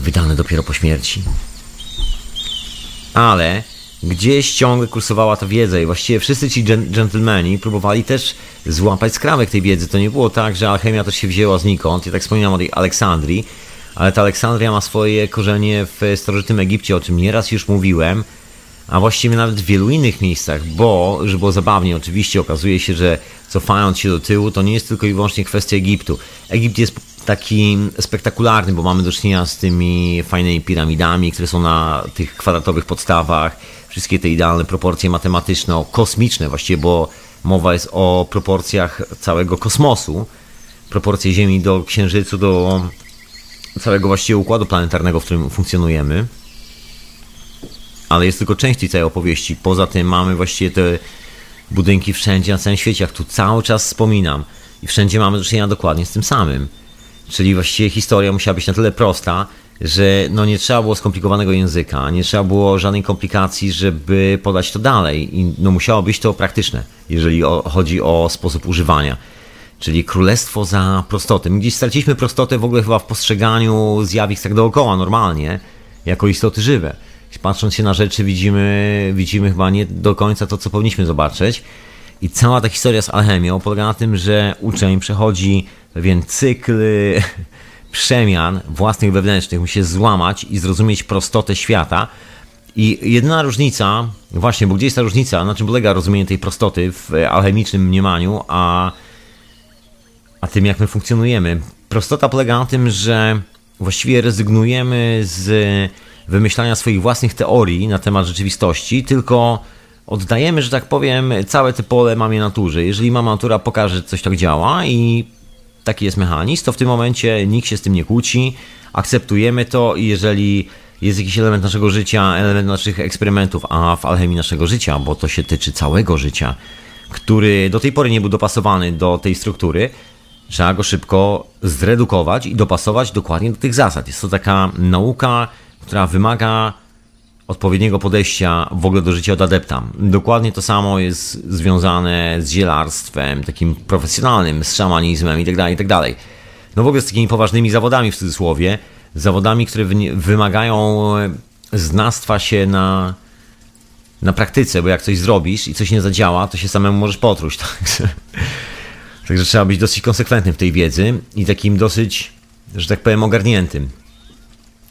Wydane dopiero po śmierci. Ale gdzieś ciągle kursowała ta wiedza i właściwie wszyscy ci dżentelmeni próbowali też złapać skrawek tej wiedzy. To nie było tak, że alchemia też się wzięła znikąd. Ja tak wspominam o tej Aleksandrii, ale ta Aleksandria ma swoje korzenie w starożytnym Egipcie, o czym nieraz już mówiłem, a właściwie nawet w wielu innych miejscach, bo, żeby było zabawnie, oczywiście okazuje się, że cofając się do tyłu, to nie jest tylko i wyłącznie kwestia Egiptu. Egipt jest taki spektakularny, bo mamy do czynienia z tymi fajnymi piramidami, które są na tych kwadratowych podstawach, wszystkie te idealne proporcje matematyczne, kosmiczne właściwie, bo mowa jest o proporcjach całego kosmosu, proporcje Ziemi do Księżycu, do całego właściwie układu planetarnego, w którym funkcjonujemy. Ale jest tylko część tej całej opowieści. Poza tym mamy właściwie te budynki wszędzie na całym świecie, jak tu cały czas wspominam. I wszędzie mamy do czynienia dokładnie z tym samym. Czyli właściwie historia musiała być na tyle prosta, że no nie trzeba było skomplikowanego języka, nie trzeba było żadnej komplikacji, żeby podać to dalej. I no musiało być to praktyczne, jeżeli chodzi o sposób używania czyli królestwo za prostotę. My gdzieś straciliśmy prostotę w ogóle chyba w postrzeganiu zjawisk tak dookoła normalnie, jako istoty żywe. Patrząc się na rzeczy widzimy, widzimy chyba nie do końca to, co powinniśmy zobaczyć. I cała ta historia z alchemią polega na tym, że uczeń przechodzi pewien cykl przemian własnych wewnętrznych, musi się złamać i zrozumieć prostotę świata. I jedyna różnica, właśnie, bo gdzie jest ta różnica, na czym polega rozumienie tej prostoty w alchemicznym mniemaniu, a a tym, jak my funkcjonujemy. Prostota polega na tym, że właściwie rezygnujemy z wymyślania swoich własnych teorii na temat rzeczywistości, tylko oddajemy, że tak powiem, całe te pole mamie naturze. Jeżeli mama natura pokaże, że coś tak działa i taki jest mechanizm, to w tym momencie nikt się z tym nie kłóci, akceptujemy to i jeżeli jest jakiś element naszego życia, element naszych eksperymentów, a w alchemii naszego życia, bo to się tyczy całego życia, który do tej pory nie był dopasowany do tej struktury, Trzeba go szybko zredukować i dopasować dokładnie do tych zasad. Jest to taka nauka, która wymaga odpowiedniego podejścia w ogóle do życia od adepta. Dokładnie to samo jest związane z zielarstwem, takim profesjonalnym, z szamanizmem itd., tak itd. Tak no w ogóle z takimi poważnymi zawodami w cudzysłowie, zawodami, które wymagają znastwa się na, na praktyce, bo jak coś zrobisz i coś nie zadziała, to się samemu możesz potruć. Także Także trzeba być dosyć konsekwentnym w tej wiedzy i takim dosyć że tak powiem, ogarniętym.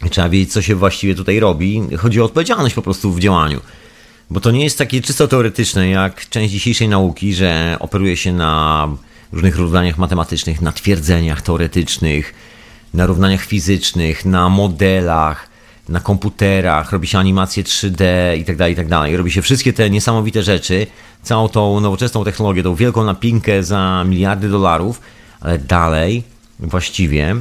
Trzeba wiedzieć, co się właściwie tutaj robi. Chodzi o odpowiedzialność po prostu w działaniu. Bo to nie jest takie czysto teoretyczne, jak część dzisiejszej nauki, że operuje się na różnych równaniach matematycznych, na twierdzeniach teoretycznych, na równaniach fizycznych, na modelach, na komputerach, robi się animacje 3D i tak dalej, i tak dalej. Robi się wszystkie te niesamowite rzeczy, całą tą nowoczesną technologię, tą wielką napinkę za miliardy dolarów, ale dalej właściwie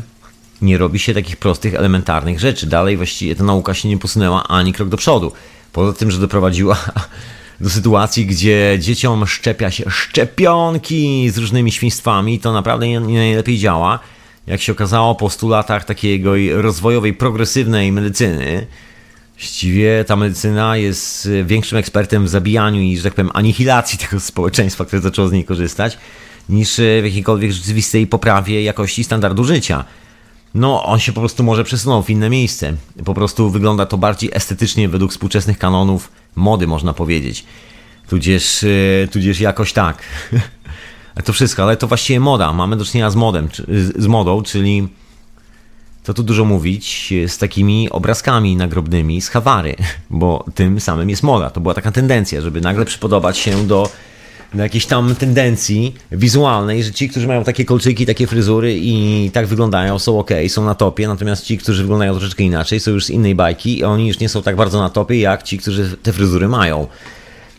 nie robi się takich prostych, elementarnych rzeczy. Dalej właściwie ta nauka się nie posunęła ani krok do przodu. Poza tym, że doprowadziła do sytuacji, gdzie dzieciom szczepia się szczepionki z różnymi świństwami, to naprawdę nie, najlepiej działa. Jak się okazało po 100 latach takiego rozwojowej, progresywnej medycyny, właściwie ta medycyna jest większym ekspertem w zabijaniu i, że tak powiem, anihilacji tego społeczeństwa, które zaczęło z niej korzystać, niż w jakiejkolwiek rzeczywistej poprawie jakości standardu życia no on się po prostu może przesunął w inne miejsce. Po prostu wygląda to bardziej estetycznie według współczesnych kanonów mody, można powiedzieć. Tudzież, yy, tudzież jakoś tak. to wszystko, ale to właściwie moda. Mamy do czynienia z modem, z modą, czyli to tu dużo mówić z takimi obrazkami nagrobnymi z Hawary, bo tym samym jest moda. To była taka tendencja, żeby nagle przypodobać się do na jakiejś tam tendencji wizualnej, że ci, którzy mają takie kolczyki, takie fryzury i tak wyglądają, są ok, są na topie, natomiast ci, którzy wyglądają troszeczkę inaczej, są już z innej bajki i oni już nie są tak bardzo na topie, jak ci, którzy te fryzury mają.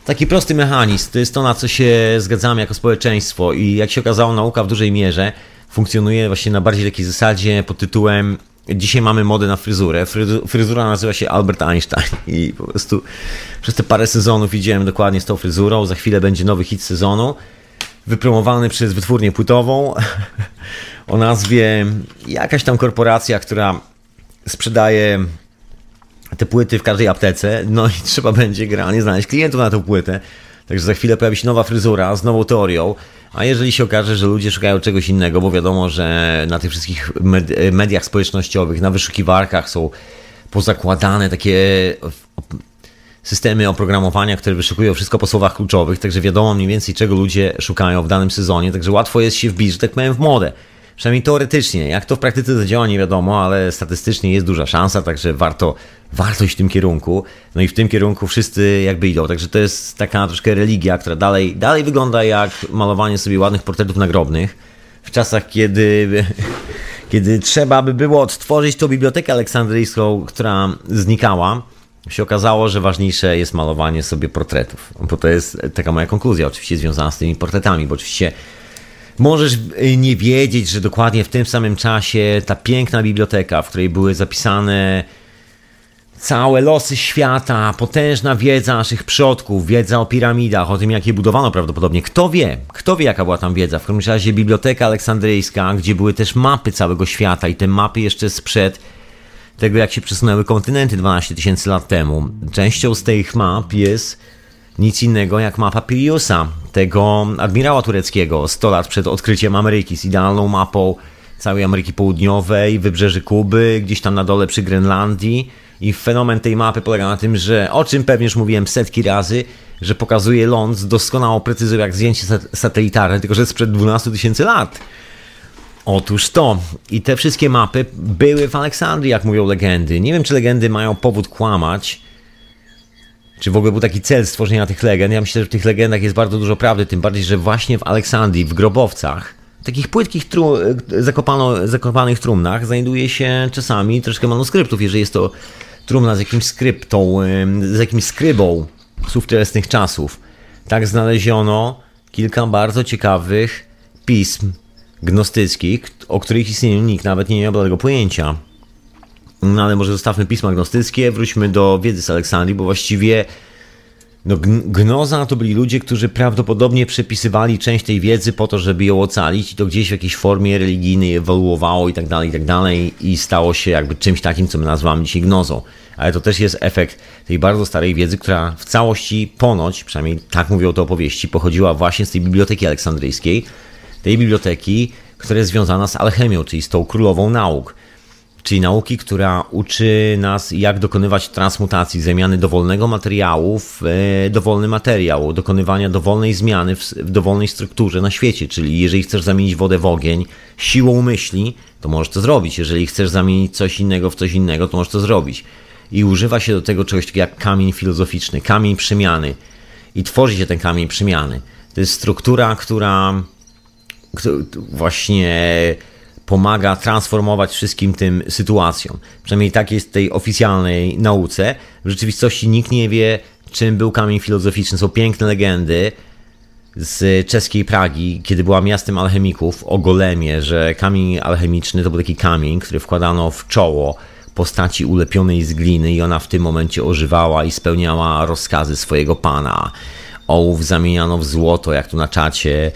Taki prosty mechanizm, to jest to, na co się zgadzamy jako społeczeństwo i jak się okazało, nauka w dużej mierze funkcjonuje właśnie na bardziej takiej zasadzie pod tytułem Dzisiaj mamy modę na fryzurę. Fryzura nazywa się Albert Einstein i po prostu przez te parę sezonów idziemy dokładnie z tą fryzurą. Za chwilę będzie nowy hit sezonu, wypromowany przez wytwórnię płytową o nazwie jakaś tam korporacja, która sprzedaje te płyty w każdej aptece. No i trzeba będzie generalnie znaleźć klientów na tę płytę. Także za chwilę pojawi się nowa fryzura z nową teorią. A jeżeli się okaże, że ludzie szukają czegoś innego, bo wiadomo, że na tych wszystkich mediach społecznościowych, na wyszukiwarkach są pozakładane takie systemy oprogramowania, które wyszukują wszystko po słowach kluczowych, także wiadomo mniej więcej czego ludzie szukają w danym sezonie, także łatwo jest się wbić, że tak powiem, w modę. Przynajmniej teoretycznie. Jak to w praktyce zadziała, nie wiadomo, ale statystycznie jest duża szansa, także warto, warto iść w tym kierunku. No i w tym kierunku wszyscy jakby idą. Także to jest taka troszkę religia, która dalej, dalej wygląda jak malowanie sobie ładnych portretów nagrobnych. W czasach, kiedy, kiedy trzeba by było odtworzyć tą bibliotekę aleksandryjską, która znikała, się okazało, że ważniejsze jest malowanie sobie portretów. Bo to jest taka moja konkluzja, oczywiście związana z tymi portretami, bo oczywiście Możesz y, nie wiedzieć, że dokładnie w tym samym czasie ta piękna biblioteka, w której były zapisane całe losy świata, potężna wiedza naszych przodków, wiedza o piramidach, o tym, jak je budowano prawdopodobnie. Kto wie? Kto wie, jaka była tam wiedza? W każdym razie biblioteka aleksandryjska, gdzie były też mapy całego świata i te mapy jeszcze sprzed tego, jak się przesunęły kontynenty 12 tysięcy lat temu. Częścią z tych map jest nic innego jak mapa Piliusa, tego admirała tureckiego 100 lat przed odkryciem Ameryki z idealną mapą całej Ameryki Południowej, wybrzeży Kuby, gdzieś tam na dole przy Grenlandii. I fenomen tej mapy polega na tym, że o czym pewnie już mówiłem setki razy, że pokazuje ląd z doskonałą precyzją jak zdjęcie satelitarne, tylko że sprzed 12 tysięcy lat. Otóż to. I te wszystkie mapy były w Aleksandrii, jak mówią legendy. Nie wiem, czy legendy mają powód kłamać, czy w ogóle był taki cel stworzenia tych legend. Ja myślę, że w tych legendach jest bardzo dużo prawdy, tym bardziej, że właśnie w Aleksandrii, w grobowcach, takich płytkich tru, zakopano, zakopanych trumnach znajduje się czasami troszkę manuskryptów, jeżeli jest to trumna z jakimś skryptą, z jakimś skrybą słów czasów. Tak znaleziono kilka bardzo ciekawych pism gnostyckich, o których istnieniu nikt nawet nie miał tego pojęcia. No ale może zostawmy pisma gnostyckie, wróćmy do wiedzy z Aleksandrii, bo właściwie no, gnoza to byli ludzie, którzy prawdopodobnie przepisywali część tej wiedzy po to, żeby ją ocalić i to gdzieś w jakiejś formie religijnej ewoluowało i tak dalej, i tak dalej i stało się jakby czymś takim, co my nazywamy dzisiaj gnozą. Ale to też jest efekt tej bardzo starej wiedzy, która w całości ponoć, przynajmniej tak mówią te opowieści, pochodziła właśnie z tej biblioteki aleksandryjskiej, tej biblioteki, która jest związana z alchemią, czyli z tą królową nauk czyli nauki, która uczy nas, jak dokonywać transmutacji, zamiany dowolnego materiału w e, dowolny materiał, dokonywania dowolnej zmiany w, dowolnej strukturze na świecie. Czyli jeżeli chcesz zamienić wodę w ogień siłą myśli, to możesz to zrobić. Jeżeli chcesz zamienić coś innego w coś innego, to możesz to zrobić. I używa się do tego czegoś takiego jak kamień filozoficzny, kamień przemiany. I tworzy się ten kamień przemiany. To jest struktura, która właśnie pomaga transformować wszystkim tym sytuacjom. Przynajmniej tak jest w tej oficjalnej nauce. W rzeczywistości nikt nie wie, czym był kamień filozoficzny. Są piękne legendy z czeskiej Pragi, kiedy była miastem alchemików, o golemie, że kamień alchemiczny to był taki kamień, który wkładano w czoło postaci ulepionej z gliny i ona w tym momencie ożywała i spełniała rozkazy swojego pana. Ołów zamieniano w złoto, jak tu na czacie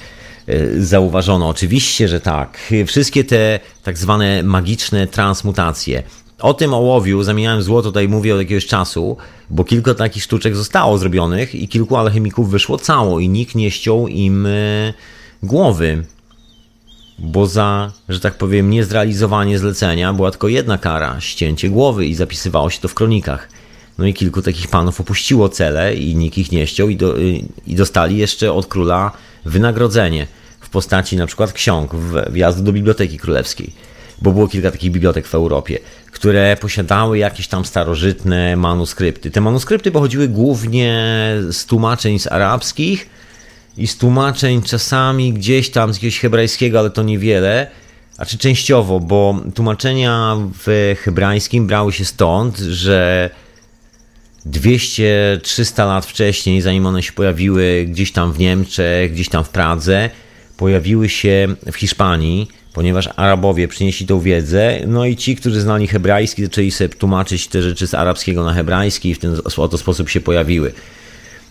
zauważono. Oczywiście, że tak. Wszystkie te tak zwane magiczne transmutacje. O tym ołowiu zamieniałem złoto, tutaj mówię od jakiegoś czasu, bo kilka takich sztuczek zostało zrobionych i kilku alchemików wyszło cało i nikt nie ściął im e, głowy. Bo za, że tak powiem, niezrealizowanie zlecenia była tylko jedna kara ścięcie głowy i zapisywało się to w kronikach. No i kilku takich panów opuściło cele i nikt ich nie ściął i, do, i dostali jeszcze od króla wynagrodzenie w postaci na przykład ksiąg, wjazdu do Biblioteki Królewskiej. Bo było kilka takich bibliotek w Europie, które posiadały jakieś tam starożytne manuskrypty. Te manuskrypty pochodziły głównie z tłumaczeń z arabskich i z tłumaczeń czasami gdzieś tam z jakiegoś hebrajskiego, ale to niewiele, a czy częściowo, bo tłumaczenia w hebrajskim brały się stąd, że 200-300 lat wcześniej, zanim one się pojawiły gdzieś tam w Niemczech, gdzieś tam w Pradze, pojawiły się w Hiszpanii, ponieważ Arabowie przynieśli tą wiedzę, no i ci, którzy znali hebrajski, zaczęli sobie tłumaczyć te rzeczy z arabskiego na hebrajski i w ten oto sposób się pojawiły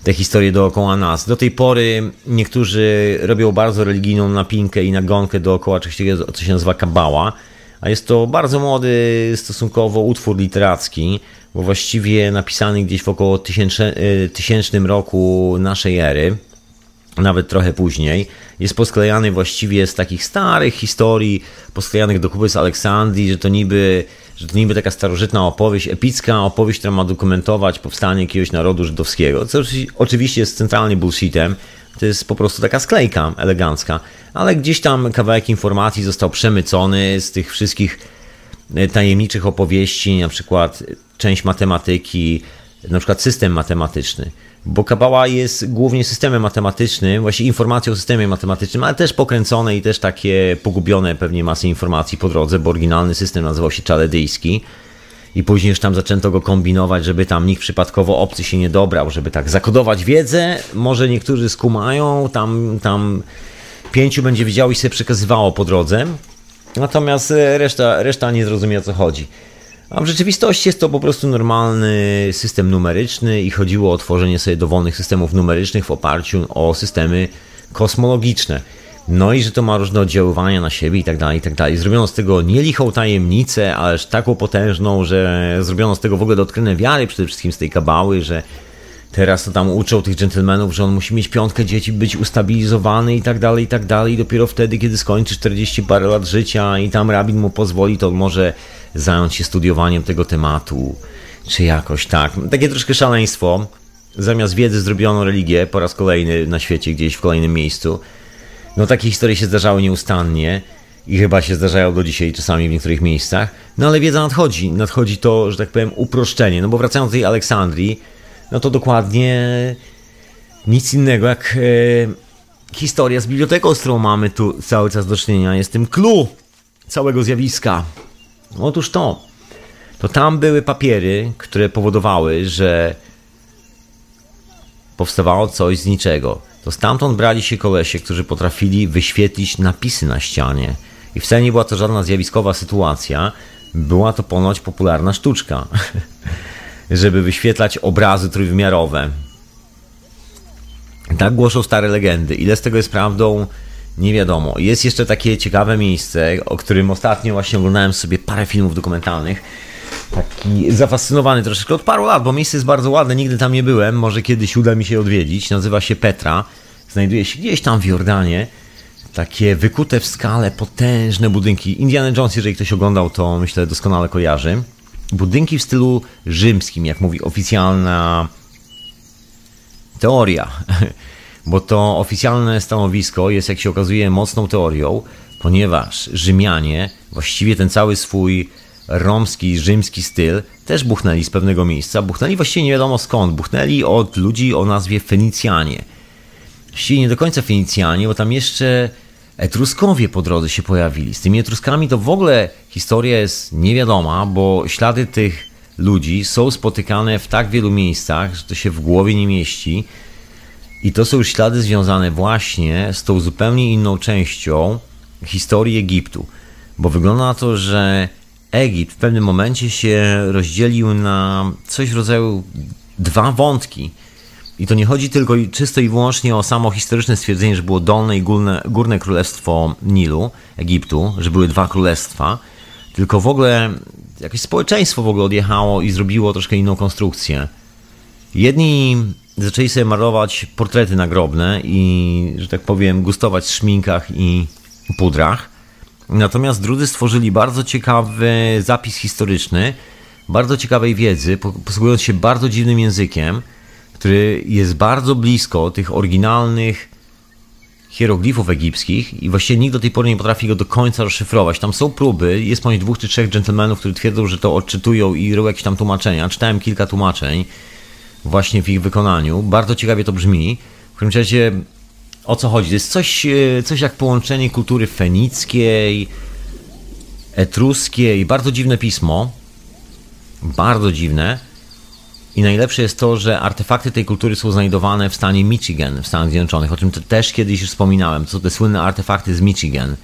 te historie dookoła nas. Do tej pory niektórzy robią bardzo religijną napinkę i nagonkę dookoła czegoś takiego, co się nazywa kabała, a jest to bardzo młody stosunkowo utwór literacki, bo właściwie napisany gdzieś w około tysięczne, y, tysięcznym roku naszej ery, nawet trochę później. Jest posklejany właściwie z takich starych historii, posklejanych do kupy z Aleksandrii, że to niby że to niby taka starożytna opowieść, epicka opowieść, która ma dokumentować powstanie jakiegoś narodu żydowskiego, co oczywiście jest centralnie bullshitem, to jest po prostu taka sklejka elegancka, ale gdzieś tam kawałek informacji został przemycony z tych wszystkich e, tajemniczych opowieści, na przykład część matematyki, na przykład system matematyczny. Bo Kabała jest głównie systemem matematycznym, właśnie informacją o systemie matematycznym, ale też pokręcone i też takie pogubione pewnie masy informacji po drodze, bo oryginalny system nazywał się czaledyjski i później już tam zaczęto go kombinować, żeby tam nikt przypadkowo obcy się nie dobrał, żeby tak zakodować wiedzę, może niektórzy skumają, tam, tam pięciu będzie wiedziało i sobie przekazywało po drodze, natomiast reszta, reszta nie zrozumie o co chodzi. A w rzeczywistości jest to po prostu normalny system numeryczny i chodziło o tworzenie sobie dowolnych systemów numerycznych w oparciu o systemy kosmologiczne. No i że to ma różne oddziaływania na siebie i tak dalej, i tak dalej. Zrobiono z tego nie lichą tajemnicę, ależ taką potężną, że zrobiono z tego w ogóle doktrinę wiary, przede wszystkim z tej kabały, że teraz to tam uczą tych dżentelmenów, że on musi mieć piątkę dzieci, być ustabilizowany i tak dalej, i tak dalej. I dopiero wtedy, kiedy skończy 40 parę lat życia i tam rabin mu pozwoli, to może zająć się studiowaniem tego tematu, czy jakoś tak. Takie troszkę szaleństwo. Zamiast wiedzy zrobiono religię po raz kolejny na świecie, gdzieś w kolejnym miejscu. No takie historie się zdarzały nieustannie i chyba się zdarzają do dzisiaj czasami w niektórych miejscach. No ale wiedza nadchodzi. Nadchodzi to, że tak powiem, uproszczenie. No bo wracając do tej Aleksandrii, no to dokładnie nic innego jak e, historia z biblioteką, z którą mamy tu cały czas do czynienia. Jest tym clue całego zjawiska. Otóż to, to tam były papiery, które powodowały, że powstawało coś z niczego. To stamtąd brali się kolesie, którzy potrafili wyświetlić napisy na ścianie. I wcale nie była to żadna zjawiskowa sytuacja, była to ponoć popularna sztuczka, żeby wyświetlać obrazy trójwymiarowe. Tak głoszą stare legendy. Ile z tego jest prawdą, nie wiadomo. Jest jeszcze takie ciekawe miejsce, o którym ostatnio właśnie oglądałem sobie parę filmów dokumentalnych. Taki zafascynowany troszeczkę od paru lat, bo miejsce jest bardzo ładne, nigdy tam nie byłem, może kiedyś uda mi się odwiedzić. Nazywa się Petra, znajduje się gdzieś tam w Jordanie. Takie wykute w skale, potężne budynki. Indiana Jones, jeżeli ktoś oglądał, to myślę doskonale kojarzy. Budynki w stylu rzymskim, jak mówi oficjalna teoria bo to oficjalne stanowisko jest, jak się okazuje, mocną teorią, ponieważ Rzymianie właściwie ten cały swój romski, rzymski styl też buchnęli z pewnego miejsca. Buchnęli właściwie nie wiadomo skąd. Buchnęli od ludzi o nazwie Fenicjanie. Właściwie nie do końca Fenicjanie, bo tam jeszcze Etruskowie po drodze się pojawili. Z tymi Etruskami to w ogóle historia jest niewiadoma, bo ślady tych ludzi są spotykane w tak wielu miejscach, że to się w głowie nie mieści. I to są już ślady związane właśnie z tą zupełnie inną częścią historii Egiptu. Bo wygląda na to, że Egipt w pewnym momencie się rozdzielił na coś w rodzaju dwa wątki. I to nie chodzi tylko czysto i wyłącznie o samo historyczne stwierdzenie, że było dolne i górne, górne królestwo Nilu, Egiptu, że były dwa królestwa, tylko w ogóle jakieś społeczeństwo w ogóle odjechało i zrobiło troszkę inną konstrukcję. Jedni zaczęli sobie malować portrety nagrobne i, że tak powiem, gustować w szminkach i pudrach. Natomiast drudzy stworzyli bardzo ciekawy zapis historyczny, bardzo ciekawej wiedzy, posługując się bardzo dziwnym językiem, który jest bardzo blisko tych oryginalnych hieroglifów egipskich i właściwie nikt do tej pory nie potrafi go do końca rozszyfrować. Tam są próby, jest ponieważ dwóch czy trzech dżentelmenów, którzy twierdzą, że to odczytują i robią jakieś tam tłumaczenia. Czytałem kilka tłumaczeń właśnie w ich wykonaniu. Bardzo ciekawie to brzmi. W każdym razie o co chodzi? To jest coś, e, coś jak połączenie kultury fenickiej, etruskiej, bardzo dziwne pismo. Bardzo dziwne. I najlepsze jest to, że artefakty tej kultury są znajdowane w stanie Michigan w Stanach Zjednoczonych, o czym też kiedyś już wspominałem. To są te słynne artefakty z Michigan.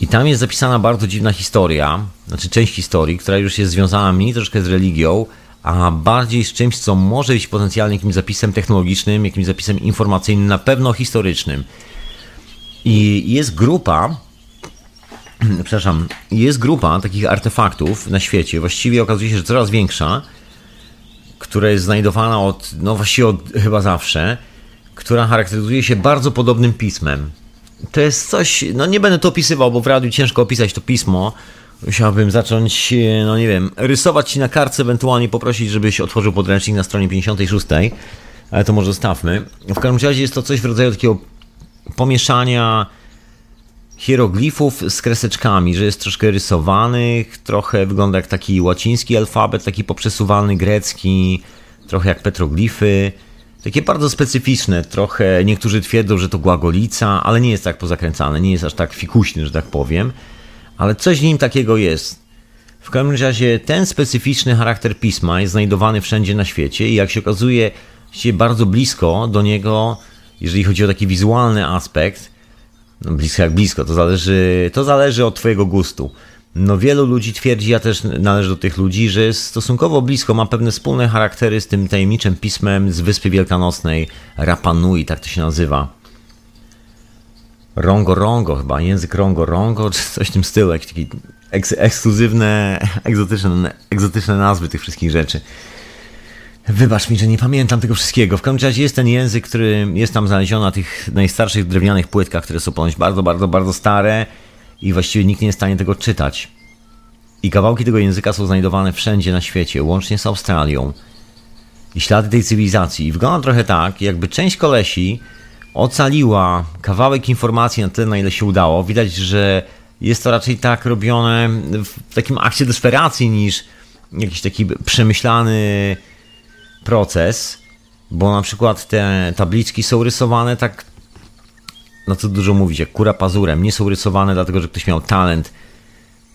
I tam jest zapisana bardzo dziwna historia, znaczy część historii, która już jest związana mniej troszkę z religią, a bardziej z czymś, co może być potencjalnie jakimś zapisem technologicznym, jakimś zapisem informacyjnym, na pewno historycznym. I jest grupa, przepraszam, jest grupa takich artefaktów na świecie, właściwie okazuje się, że coraz większa, która jest znajdowana od, no właściwie od chyba zawsze, która charakteryzuje się bardzo podobnym pismem. To jest coś, no nie będę to opisywał, bo w radiu ciężko opisać to pismo, Musiałbym zacząć, e, no nie wiem, rysować ci na kartce, ewentualnie poprosić, żebyś otworzył podręcznik na stronie 56, ale to może zostawmy. W każdym razie jest to coś w rodzaju takiego pomieszania hieroglifów z kreseczkami, że jest troszkę rysowanych, trochę wygląda jak taki łaciński alfabet, taki poprzesuwany grecki, trochę jak petroglify. Takie bardzo specyficzne, trochę niektórzy twierdzą, że to głagolica, ale nie jest tak pozakręcane, nie jest aż tak fikuśny, że tak powiem ale coś w nim takiego jest. W każdym razie ten specyficzny charakter pisma jest znajdowany wszędzie na świecie i jak się okazuje, się bardzo blisko do niego, jeżeli chodzi o taki wizualny aspekt, no blisko jak blisko, to zależy, to zależy od Twojego gustu. No wielu ludzi twierdzi, ja też należę do tych ludzi, że jest stosunkowo blisko, ma pewne wspólne charaktery z tym tajemniczym pismem z Wyspy Wielkanocnej, Rapanui, tak to się nazywa. Rongo Rongo chyba, język Rongo Rongo, czy coś w tym stylu, jakieś takie eks ekskluzywne, egzotyczne, egzotyczne nazwy tych wszystkich rzeczy. Wybacz mi, że nie pamiętam tego wszystkiego. W każdym razie jest ten język, który jest tam znaleziony na tych najstarszych drewnianych płytkach, które są ponoć bardzo, bardzo, bardzo stare i właściwie nikt nie jest w stanie tego czytać. I kawałki tego języka są znajdowane wszędzie na świecie, łącznie z Australią. I ślady tej cywilizacji. I wygląda trochę tak, jakby część kolesi ocaliła kawałek informacji na tyle, na ile się udało. Widać, że jest to raczej tak robione w takim akcie desperacji niż jakiś taki przemyślany proces, bo na przykład te tabliczki są rysowane tak, no co dużo mówić, jak kura pazurem. Nie są rysowane dlatego, że ktoś miał talent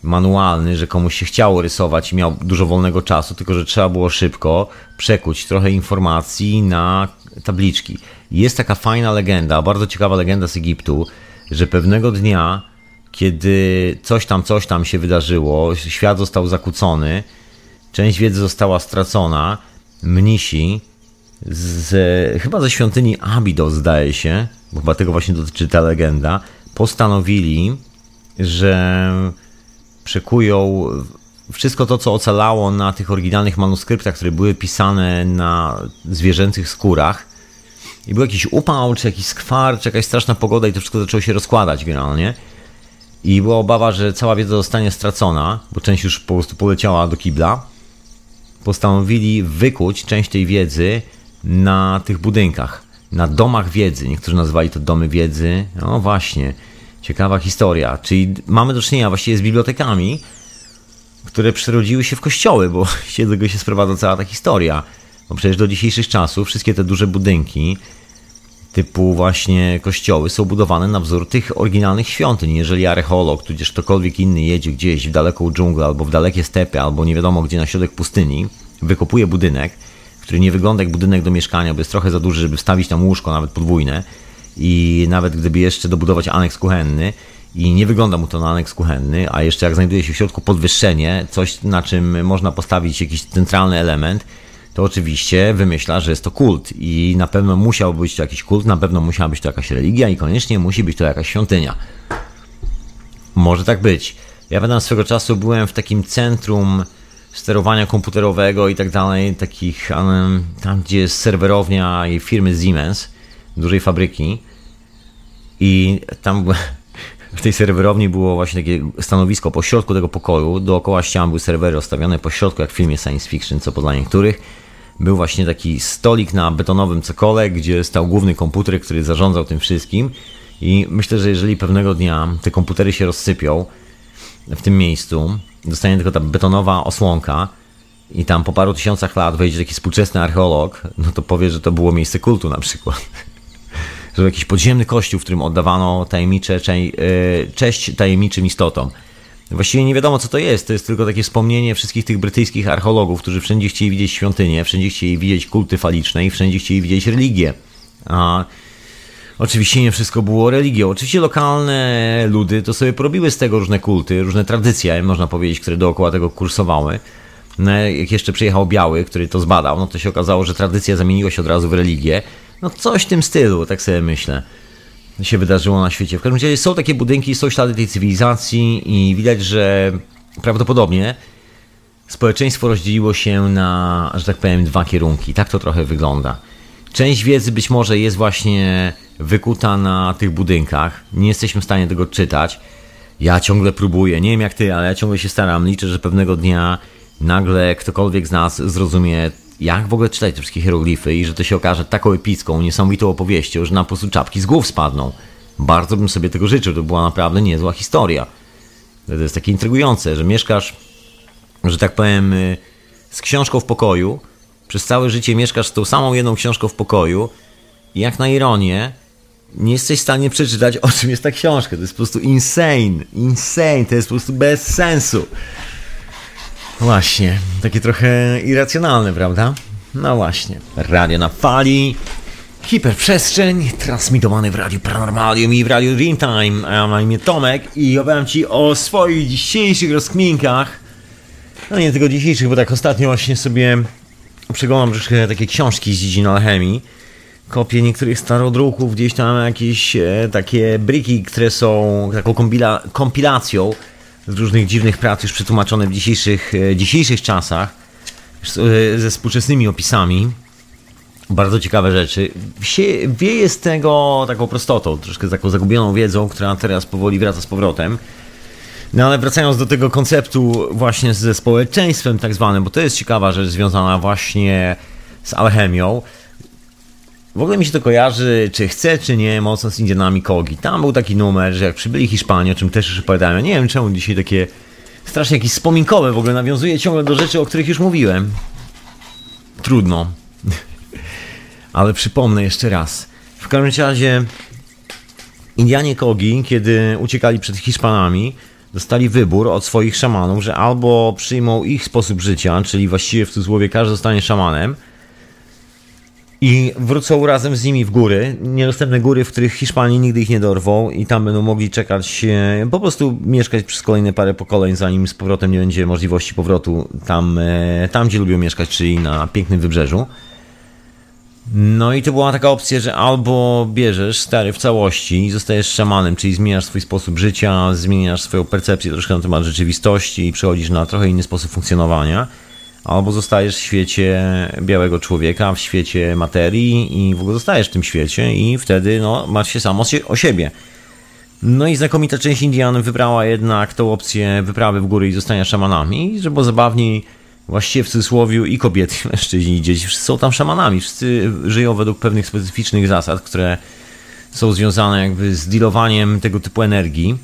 manualny, że komuś się chciało rysować i miał dużo wolnego czasu, tylko że trzeba było szybko przekuć trochę informacji na tabliczki. Jest taka fajna legenda, bardzo ciekawa legenda z Egiptu, że pewnego dnia, kiedy coś tam, coś tam się wydarzyło, świat został zakłócony, część wiedzy została stracona, mnisi z, chyba ze świątyni Abydos zdaje się, bo chyba tego właśnie dotyczy ta legenda, postanowili, że przekują wszystko to, co ocalało na tych oryginalnych manuskryptach, które były pisane na zwierzęcych skórach, i był jakiś upał, czy jakiś skwar, czy jakaś straszna pogoda i to wszystko zaczęło się rozkładać generalnie. I była obawa, że cała wiedza zostanie stracona, bo część już po prostu poleciała do kibla. Postanowili wykuć część tej wiedzy na tych budynkach, na domach wiedzy. Niektórzy nazywali to domy wiedzy. No właśnie. Ciekawa historia. Czyli mamy do czynienia właściwie z bibliotekami, które przerodziły się w kościoły, bo do tego się sprowadza cała ta historia. Bo przecież do dzisiejszych czasów wszystkie te duże budynki typu właśnie kościoły są budowane na wzór tych oryginalnych świątyń. Jeżeli archeolog, tudzież ktokolwiek inny jedzie gdzieś w daleką dżunglę, albo w dalekie stepy, albo nie wiadomo gdzie na środek pustyni, wykopuje budynek, który nie wygląda jak budynek do mieszkania, bo jest trochę za duży, żeby wstawić tam łóżko, nawet podwójne, i nawet gdyby jeszcze dobudować aneks kuchenny, i nie wygląda mu to na aneks kuchenny, a jeszcze jak znajduje się w środku podwyższenie, coś na czym można postawić jakiś centralny element, to oczywiście wymyśla, że jest to kult i na pewno musiał być to jakiś kult, na pewno musiała być to jakaś religia i koniecznie musi być to jakaś świątynia. Może tak być. Ja pamiętam swego czasu byłem w takim centrum sterowania komputerowego i tak dalej, takich tam gdzie jest serwerownia i firmy Siemens, dużej fabryki i tam w tej serwerowni było właśnie takie stanowisko po środku tego pokoju, dookoła ścian były serwery rozstawione po środku, jak w filmie science fiction, co dla niektórych. Był właśnie taki stolik na betonowym cokole, gdzie stał główny komputer, który zarządzał tym wszystkim. I myślę, że jeżeli pewnego dnia te komputery się rozsypią w tym miejscu, dostanie tylko ta betonowa osłonka i tam po paru tysiącach lat wejdzie taki współczesny archeolog, no to powie, że to było miejsce kultu na przykład że jakiś podziemny kościół, w którym oddawano tajemnicze, e, cześć tajemniczym istotom. Właściwie nie wiadomo, co to jest. To jest tylko takie wspomnienie wszystkich tych brytyjskich archeologów, którzy wszędzie chcieli widzieć świątynie, wszędzie chcieli widzieć kulty faliczne i wszędzie chcieli widzieć religię. A oczywiście nie wszystko było religią. Oczywiście lokalne ludy to sobie porobiły z tego różne kulty, różne tradycje, można powiedzieć, które dookoła tego kursowały. No, jak jeszcze przyjechał Biały, który to zbadał, no to się okazało, że tradycja zamieniła się od razu w religię. No coś w tym stylu, tak sobie myślę, się wydarzyło na świecie. W każdym razie są takie budynki, są ślady tej cywilizacji i widać, że prawdopodobnie społeczeństwo rozdzieliło się na, że tak powiem, dwa kierunki. Tak to trochę wygląda. Część wiedzy być może jest właśnie wykuta na tych budynkach. Nie jesteśmy w stanie tego czytać. Ja ciągle próbuję, nie wiem jak ty, ale ja ciągle się staram. Liczę, że pewnego dnia nagle ktokolwiek z nas zrozumie jak w ogóle czytać te wszystkie hieroglify i że to się okaże taką epicką, niesamowitą opowieścią, że nam po prostu czapki z głów spadną. Bardzo bym sobie tego życzył, to była naprawdę niezła historia. To jest takie intrygujące, że mieszkasz, że tak powiem, y, z książką w pokoju, przez całe życie mieszkasz z tą samą jedną książką w pokoju i jak na ironię, nie jesteś w stanie przeczytać, o czym jest ta książka. To jest po prostu insane, insane, to jest po prostu bez sensu. Właśnie, takie trochę irracjonalne, prawda? No właśnie, radio na fali, hiperprzestrzeń, transmitowany w Radiu Paranormalium i w Radiu Dreamtime. A ja mam na imię Tomek i opowiem Ci o swoich dzisiejszych rozkminkach. No nie tylko dzisiejszych, bo tak ostatnio właśnie sobie przeglądam troszkę takie książki z dziedziny alchemii. Kopię niektórych starodruków, gdzieś tam jakieś e, takie briki, które są taką kompila kompilacją z różnych dziwnych prac już przetłumaczone w dzisiejszych, e, dzisiejszych czasach e, ze współczesnymi opisami. Bardzo ciekawe rzeczy. Wieje z tego taką prostotą, troszkę taką zagubioną wiedzą, która teraz powoli wraca z powrotem. No ale wracając do tego konceptu właśnie ze społeczeństwem tak zwanym, bo to jest ciekawa rzecz związana właśnie z alchemią. W ogóle mi się to kojarzy, czy chce, czy nie, mocno z Indianami Kogi. Tam był taki numer, że jak przybyli Hiszpanie, o czym też już opowiadałem, ja nie wiem czemu dzisiaj takie strasznie jakieś wspominkowe w ogóle nawiązuje ciągle do rzeczy, o których już mówiłem. Trudno. Ale przypomnę jeszcze raz. W każdym razie Indianie Kogi, kiedy uciekali przed Hiszpanami, dostali wybór od swoich szamanów, że albo przyjmą ich sposób życia, czyli właściwie w cudzysłowie każdy zostanie szamanem, i wrócą razem z nimi w góry, niedostępne góry, w których Hiszpanii nigdy ich nie dorwą i tam będą mogli czekać, po prostu mieszkać przez kolejne parę pokoleń, zanim z powrotem nie będzie możliwości powrotu tam, e, tam gdzie lubią mieszkać, czyli na pięknym wybrzeżu. No i to była taka opcja, że albo bierzesz stary w całości i zostajesz szamanem, czyli zmieniasz swój sposób życia, zmieniasz swoją percepcję troszkę na temat rzeczywistości i przechodzisz na trochę inny sposób funkcjonowania albo zostajesz w świecie białego człowieka, w świecie materii i w ogóle zostajesz w tym świecie i wtedy no, masz się samo o siebie. No i znakomita część Indian wybrała jednak tą opcję wyprawy w góry i zostania szamanami, że było zabawniej właściwie w cudzysłowie i kobiety, i mężczyźni, i dzieci, wszyscy są tam szamanami, wszyscy żyją według pewnych specyficznych zasad, które są związane jakby z dealowaniem tego typu energii,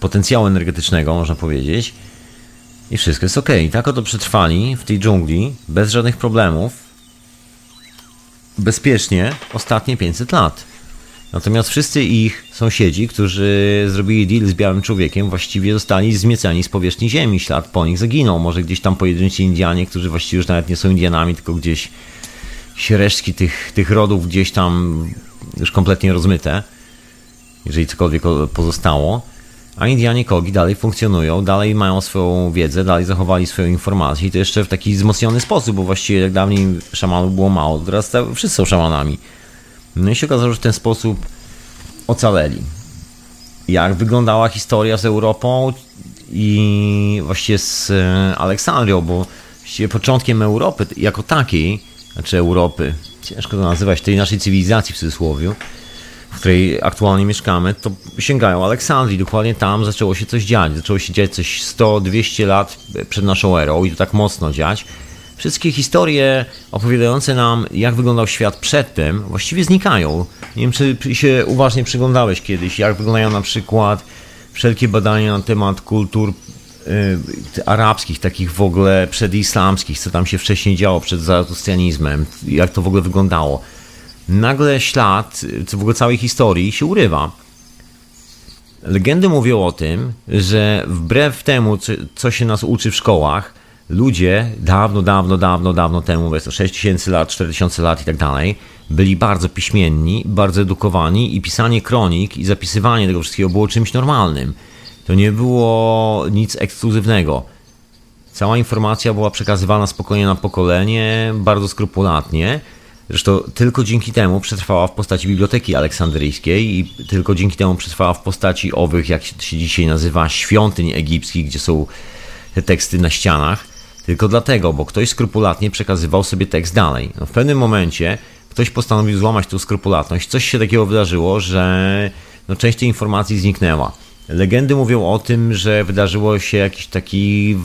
potencjału energetycznego, można powiedzieć. I wszystko jest ok. I tak oto przetrwali w tej dżungli bez żadnych problemów, bezpiecznie ostatnie 500 lat. Natomiast wszyscy ich sąsiedzi, którzy zrobili deal z białym człowiekiem, właściwie zostali zmieceni z powierzchni ziemi. Ślad po nich zaginął. Może gdzieś tam pojedynczy Indianie, którzy właściwie już nawet nie są Indianami, tylko gdzieś resztki tych, tych rodów gdzieś tam już kompletnie rozmyte, jeżeli cokolwiek pozostało. A Indianie Kogi dalej funkcjonują, dalej mają swoją wiedzę, dalej zachowali swoją informację i to jeszcze w taki wzmocniony sposób, bo właściwie jak dawniej szamanów było mało, teraz wszyscy są szamanami. No i się okazało, że w ten sposób ocaleli. Jak wyglądała historia z Europą i właściwie z e, Aleksandrią, bo właściwie początkiem Europy jako takiej, znaczy Europy, ciężko to nazywać, tej naszej cywilizacji w cudzysłowie, w której aktualnie mieszkamy, to sięgają Aleksandrii. Dokładnie tam zaczęło się coś dziać. Zaczęło się dziać coś 100-200 lat przed naszą erą i to tak mocno dziać. Wszystkie historie opowiadające nam, jak wyglądał świat przedtem, właściwie znikają. Nie wiem, czy się uważnie przyglądałeś kiedyś, jak wyglądają na przykład wszelkie badania na temat kultur y, arabskich, takich w ogóle przedislamskich, co tam się wcześniej działo przed zaratustrianizmem, jak to w ogóle wyglądało. Nagle ślad, w ogóle całej historii się urywa. Legendy mówią o tym, że wbrew temu, co, się nas uczy w szkołach, ludzie dawno, dawno, dawno, dawno temu, to 6000 lat, 4000 lat i tak dalej, byli bardzo piśmienni, bardzo edukowani i pisanie kronik i zapisywanie tego wszystkiego było czymś normalnym. To nie było nic ekskluzywnego. Cała informacja była przekazywana spokojnie na pokolenie, bardzo skrupulatnie. Zresztą tylko dzięki temu przetrwała w postaci Biblioteki Aleksandryjskiej i tylko dzięki temu przetrwała w postaci owych, jak się dzisiaj nazywa, świątyń egipskich, gdzie są te teksty na ścianach. Tylko dlatego, bo ktoś skrupulatnie przekazywał sobie tekst dalej. No w pewnym momencie ktoś postanowił złamać tą skrupulatność. Coś się takiego wydarzyło, że no, część tej informacji zniknęła. Legendy mówią o tym, że wydarzyło się jakiś taki.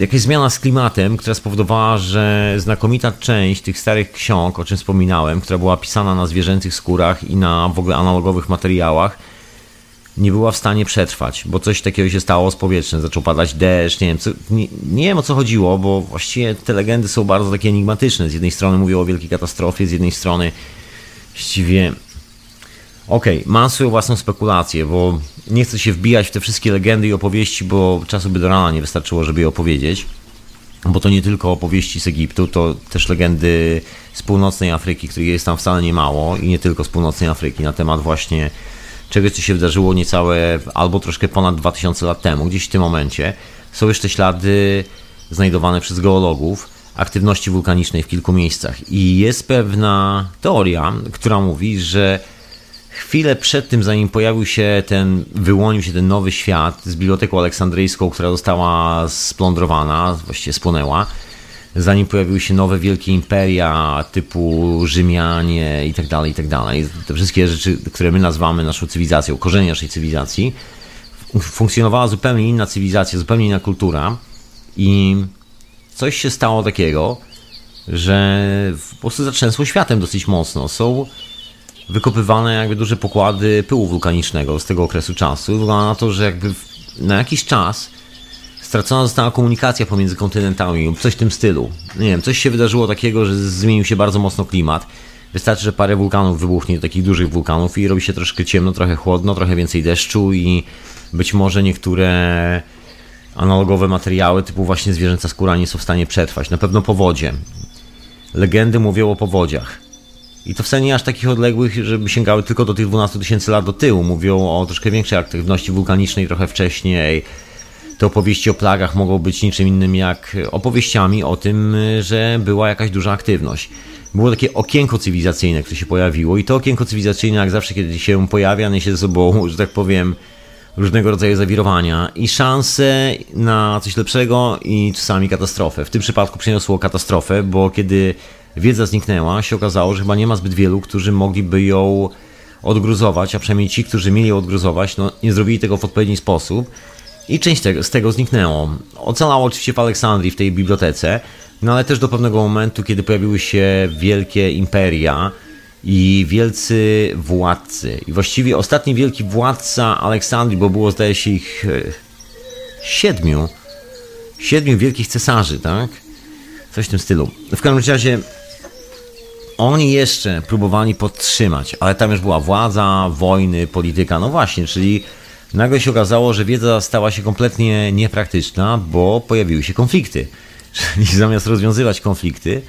Jakaś zmiana z klimatem, która spowodowała, że znakomita część tych starych ksiąg, o czym wspominałem, która była pisana na zwierzęcych skórach i na w ogóle analogowych materiałach, nie była w stanie przetrwać, bo coś takiego się stało z powietrzem, zaczął padać deszcz, nie wiem, co, nie, nie, wiem o co chodziło, bo właściwie te legendy są bardzo takie enigmatyczne. Z jednej strony mówią o wielkiej katastrofie, z jednej strony właściwie... Okej, okay, mam swoją własną spekulację, bo nie chcę się wbijać w te wszystkie legendy i opowieści, bo czasu by do rana nie wystarczyło, żeby je opowiedzieć. Bo to nie tylko opowieści z Egiptu, to też legendy z północnej Afryki, których jest tam wcale nie mało i nie tylko z północnej Afryki na temat właśnie czegoś, co się wydarzyło niecałe albo troszkę ponad 2000 lat temu, gdzieś w tym momencie. Są jeszcze ślady znajdowane przez geologów aktywności wulkanicznej w kilku miejscach. I jest pewna teoria, która mówi, że chwilę przed tym, zanim pojawił się ten, wyłonił się ten nowy świat z biblioteką aleksandryjską, która została splądrowana, właściwie spłonęła, zanim pojawiły się nowe wielkie imperia typu Rzymianie i tak dalej, i tak dalej. Te wszystkie rzeczy, które my nazywamy naszą cywilizacją, korzenie naszej cywilizacji, funkcjonowała zupełnie inna cywilizacja, zupełnie inna kultura i coś się stało takiego, że po prostu zatrzęsło światem dosyć mocno. Są wykopywane jakby duże pokłady pyłu wulkanicznego z tego okresu czasu. Wygląda na to, że jakby na jakiś czas stracona została komunikacja pomiędzy kontynentami lub coś w tym stylu. Nie wiem, coś się wydarzyło takiego, że zmienił się bardzo mocno klimat. Wystarczy, że parę wulkanów wybuchnie, takich dużych wulkanów i robi się troszkę ciemno, trochę chłodno, trochę więcej deszczu i być może niektóre analogowe materiały typu właśnie zwierzęca skóra nie są w stanie przetrwać. Na pewno powodzie. Legendy mówią o powodziach. I to wcale nie aż takich odległych, żeby sięgały tylko do tych 12 tysięcy lat do tyłu. Mówią o troszkę większej aktywności wulkanicznej trochę wcześniej, te opowieści o plagach mogą być niczym innym jak opowieściami o tym, że była jakaś duża aktywność. Było takie okienko cywilizacyjne, które się pojawiło i to okienko cywilizacyjne, jak zawsze, kiedy się pojawia, niesie ze sobą, że tak powiem, różnego rodzaju zawirowania i szanse na coś lepszego i czasami katastrofę. W tym przypadku przyniosło katastrofę, bo kiedy wiedza zniknęła, się okazało, że chyba nie ma zbyt wielu, którzy mogliby ją odgruzować, a przynajmniej ci, którzy mieli ją odgruzować, no, nie zrobili tego w odpowiedni sposób i część tego, z tego zniknęło. Ocalało oczywiście w Aleksandrii, w tej bibliotece, no ale też do pewnego momentu, kiedy pojawiły się wielkie imperia i wielcy władcy. I właściwie ostatni wielki władca Aleksandrii, bo było zdaje się ich e, siedmiu, siedmiu wielkich cesarzy, tak? Coś w tym stylu. W każdym razie oni jeszcze próbowali podtrzymać, ale tam już była władza, wojny, polityka. No właśnie, czyli nagle się okazało, że wiedza stała się kompletnie niepraktyczna, bo pojawiły się konflikty. Czyli zamiast rozwiązywać konflikty,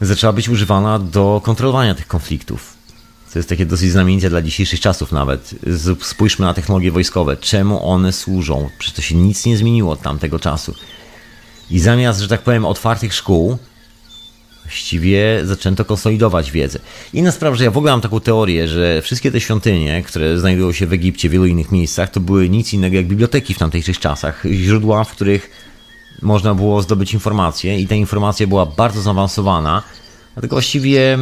zaczęła być używana do kontrolowania tych konfliktów. To jest takie dosyć znamienite dla dzisiejszych czasów nawet. Spójrzmy na technologie wojskowe. Czemu one służą? Przecież to się nic nie zmieniło od tamtego czasu. I zamiast, że tak powiem, otwartych szkół, właściwie zaczęto konsolidować wiedzę. Inna sprawa, że ja w ogóle mam taką teorię, że wszystkie te świątynie, które znajdują się w Egipcie, w wielu innych miejscach, to były nic innego jak biblioteki w tamtejszych czasach. Źródła, w których można było zdobyć informacje i ta informacja była bardzo zaawansowana, dlatego właściwie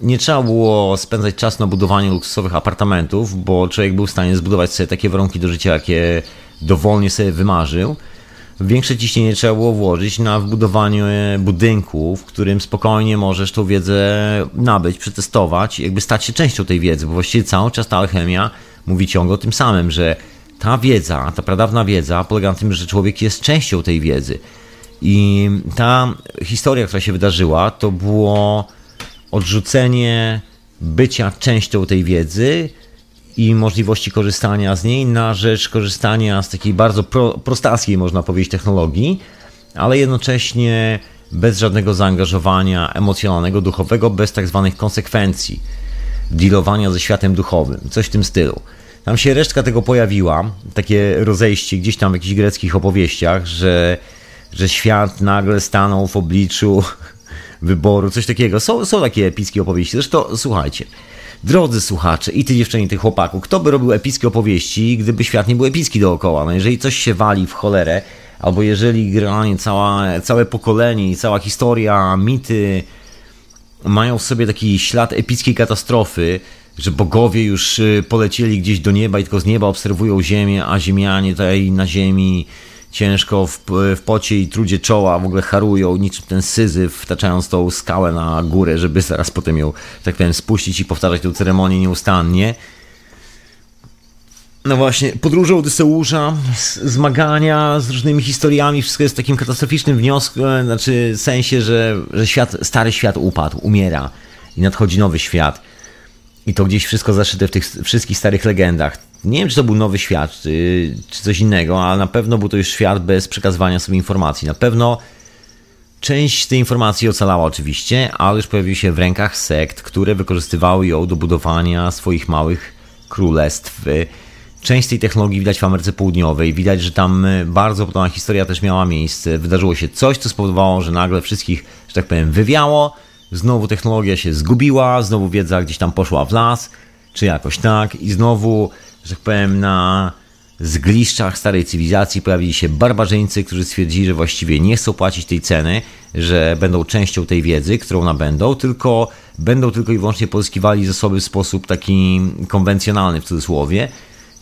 nie trzeba było spędzać czas na budowaniu luksusowych apartamentów, bo człowiek był w stanie zbudować sobie takie warunki do życia, jakie dowolnie sobie wymarzył. Większe ciśnienie trzeba było włożyć na wbudowanie budynku, w którym spokojnie możesz tą wiedzę nabyć, przetestować, jakby stać się częścią tej wiedzy, bo właściwie cały czas ta alchemia mówi ciągle o tym samym, że ta wiedza, ta pradawna wiedza polega na tym, że człowiek jest częścią tej wiedzy. I ta historia, która się wydarzyła, to było odrzucenie bycia częścią tej wiedzy i możliwości korzystania z niej na rzecz korzystania z takiej bardzo pro, prostackiej, można powiedzieć, technologii, ale jednocześnie bez żadnego zaangażowania emocjonalnego, duchowego, bez tak zwanych konsekwencji dealowania ze światem duchowym, coś w tym stylu. Tam się resztka tego pojawiła, takie rozejście gdzieś tam w jakichś greckich opowieściach, że, że świat nagle stanął w obliczu wyboru, coś takiego. Są, są takie epickie opowieści. Zresztą słuchajcie, drodzy słuchacze, i ty dziewczyny, i ty chłopaku, kto by robił epickie opowieści, gdyby świat nie był epicki dookoła? No jeżeli coś się wali w cholerę, albo jeżeli generalnie cała, całe pokolenie i cała historia, mity mają w sobie taki ślad epickiej katastrofy, że bogowie już y, polecieli gdzieś do nieba i tylko z nieba obserwują ziemię, a ziemianie tutaj na ziemi ciężko w, w pocie i trudzie czoła w ogóle harują, niczym ten syzyf, wtaczając tą skałę na górę, żeby zaraz potem ją, tak powiem, spuścić i powtarzać tę ceremonię nieustannie. No właśnie, podróże Odyseusza, zmagania z różnymi historiami, wszystko jest takim katastroficznym wniosku, znaczy w sensie, że, że świat, stary świat upadł, umiera i nadchodzi nowy świat. I to gdzieś wszystko zaszyte w tych wszystkich starych legendach. Nie wiem, czy to był nowy świat, czy, czy coś innego, ale na pewno był to już świat bez przekazywania sobie informacji. Na pewno część tej informacji ocalała oczywiście, ale już pojawił się w rękach sekt, które wykorzystywały ją do budowania swoich małych królestw. Część tej technologii widać w Ameryce Południowej. Widać, że tam bardzo podobna historia też miała miejsce. Wydarzyło się coś, co spowodowało, że nagle wszystkich, że tak powiem, wywiało znowu technologia się zgubiła, znowu wiedza gdzieś tam poszła w las, czy jakoś tak, i znowu, że tak powiem, na zgliszczach starej cywilizacji pojawili się barbarzyńcy, którzy stwierdzili, że właściwie nie chcą płacić tej ceny, że będą częścią tej wiedzy, którą nabędą, tylko będą tylko i wyłącznie pozyskiwali zasoby w sposób taki konwencjonalny w cudzysłowie,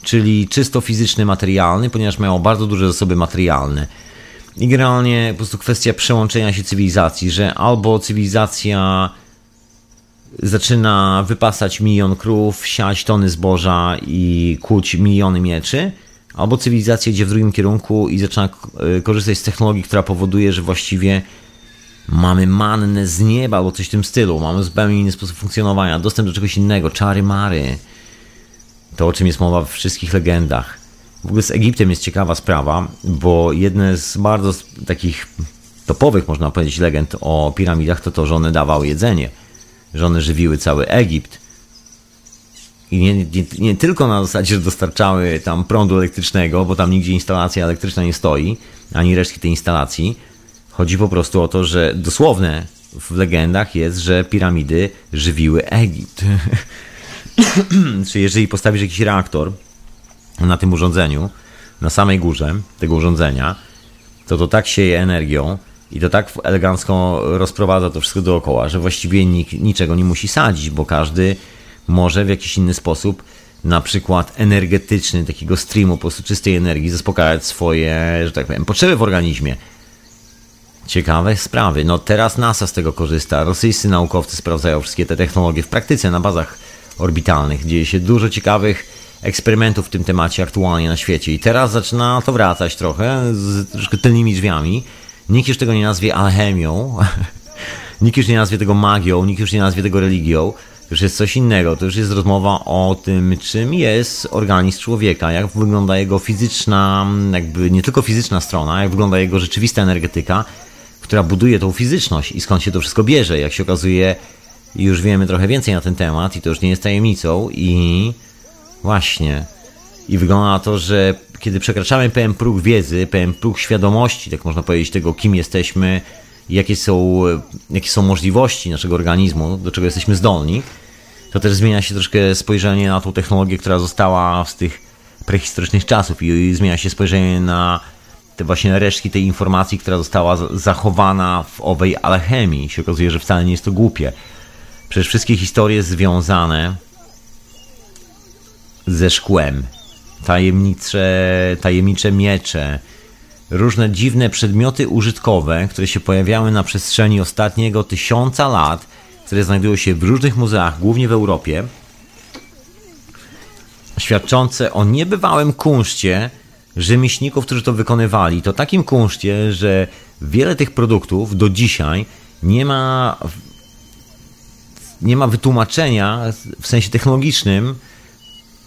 czyli czysto fizyczny, materialny, ponieważ mają bardzo duże zasoby materialne. I generalnie po prostu kwestia przełączenia się cywilizacji, że albo cywilizacja zaczyna wypasać milion krów, siać tony zboża i kuć miliony mieczy, albo cywilizacja idzie w drugim kierunku i zaczyna e, korzystać z technologii, która powoduje, że właściwie mamy mannę z nieba albo coś w tym stylu, mamy zupełnie inny sposób funkcjonowania, dostęp do czegoś innego, czary mary. To o czym jest mowa w wszystkich legendach. W ogóle z Egiptem jest ciekawa sprawa, bo jedne z bardzo takich topowych, można powiedzieć, legend o piramidach to to, że one dawały jedzenie, że one żywiły cały Egipt. I nie, nie, nie, tylko na zasadzie, że dostarczały tam prądu elektrycznego, bo tam nigdzie instalacja elektryczna nie stoi, ani resztki tej instalacji. Chodzi po prostu o to, że dosłowne w legendach jest, że piramidy żywiły Egipt. Czyli jeżeli postawisz jakiś reaktor, na tym urządzeniu, na samej górze tego urządzenia, to to tak sieje energią i to tak elegancko rozprowadza to wszystko dookoła, że właściwie nikt niczego nie musi sadzić, bo każdy może w jakiś inny sposób, na przykład energetyczny, takiego streamu po prostu czystej energii, zaspokajać swoje, że tak powiem, potrzeby w organizmie. Ciekawe sprawy. No teraz NASA z tego korzysta. Rosyjscy naukowcy sprawdzają wszystkie te technologie w praktyce na bazach orbitalnych. Dzieje się dużo ciekawych eksperymentów w tym temacie aktualnie na świecie. I teraz zaczyna to wracać trochę z troszkę tylnymi drzwiami. Nikt już tego nie nazwie alchemią. nikt już nie nazwie tego magią, nikt już nie nazwie tego religią. To już jest coś innego. To już jest rozmowa o tym, czym jest organizm człowieka, jak wygląda jego fizyczna, jakby nie tylko fizyczna strona, jak wygląda jego rzeczywista energetyka, która buduje tą fizyczność i skąd się to wszystko bierze. Jak się okazuje, już wiemy trochę więcej na ten temat i to już nie jest tajemnicą i właśnie. I wygląda na to, że kiedy przekraczamy pewien próg wiedzy, pewien próg świadomości, tak można powiedzieć, tego kim jesteśmy, jakie są, jakie są możliwości naszego organizmu, do czego jesteśmy zdolni, to też zmienia się troszkę spojrzenie na tą technologię, która została z tych prehistorycznych czasów i zmienia się spojrzenie na te właśnie resztki tej informacji, która została zachowana w owej alchemii. Się okazuje, że wcale nie jest to głupie. Przecież wszystkie historie związane ze szkłem, tajemnicze, tajemnicze miecze, różne dziwne przedmioty użytkowe, które się pojawiały na przestrzeni ostatniego tysiąca lat, które znajdują się w różnych muzeach, głównie w Europie, świadczące o niebywałym kunszcie rzemieślników, którzy to wykonywali. To takim kunszcie, że wiele tych produktów do dzisiaj nie ma nie ma wytłumaczenia w sensie technologicznym,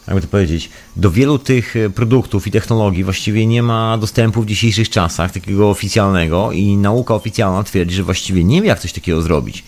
jakby to powiedzieć, do wielu tych produktów i technologii właściwie nie ma dostępu w dzisiejszych czasach takiego oficjalnego i nauka oficjalna twierdzi, że właściwie nie wie jak coś takiego zrobić.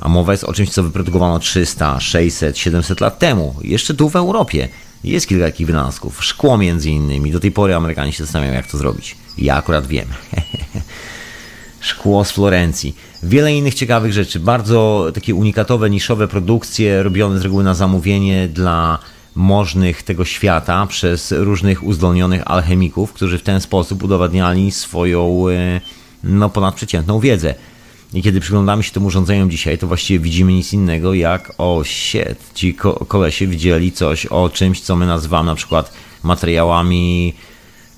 A mowa jest o czymś, co wyprodukowano 300, 600, 700 lat temu, jeszcze tu w Europie. Jest kilka takich wynalazków, szkło między innymi. Do tej pory Amerykanie się zastanawiają, jak to zrobić. Ja akurat wiem. szkło z Florencji. Wiele innych ciekawych rzeczy. Bardzo takie unikatowe, niszowe produkcje robione z reguły na zamówienie dla możnych tego świata przez różnych uzdolnionych alchemików, którzy w ten sposób udowadniali swoją e, no, ponadprzeciętną wiedzę. I kiedy przyglądamy się tym urządzeniom dzisiaj, to właściwie widzimy nic innego jak o shit, ci ko kolesie widzieli coś o czymś, co my nazywamy na przykład materiałami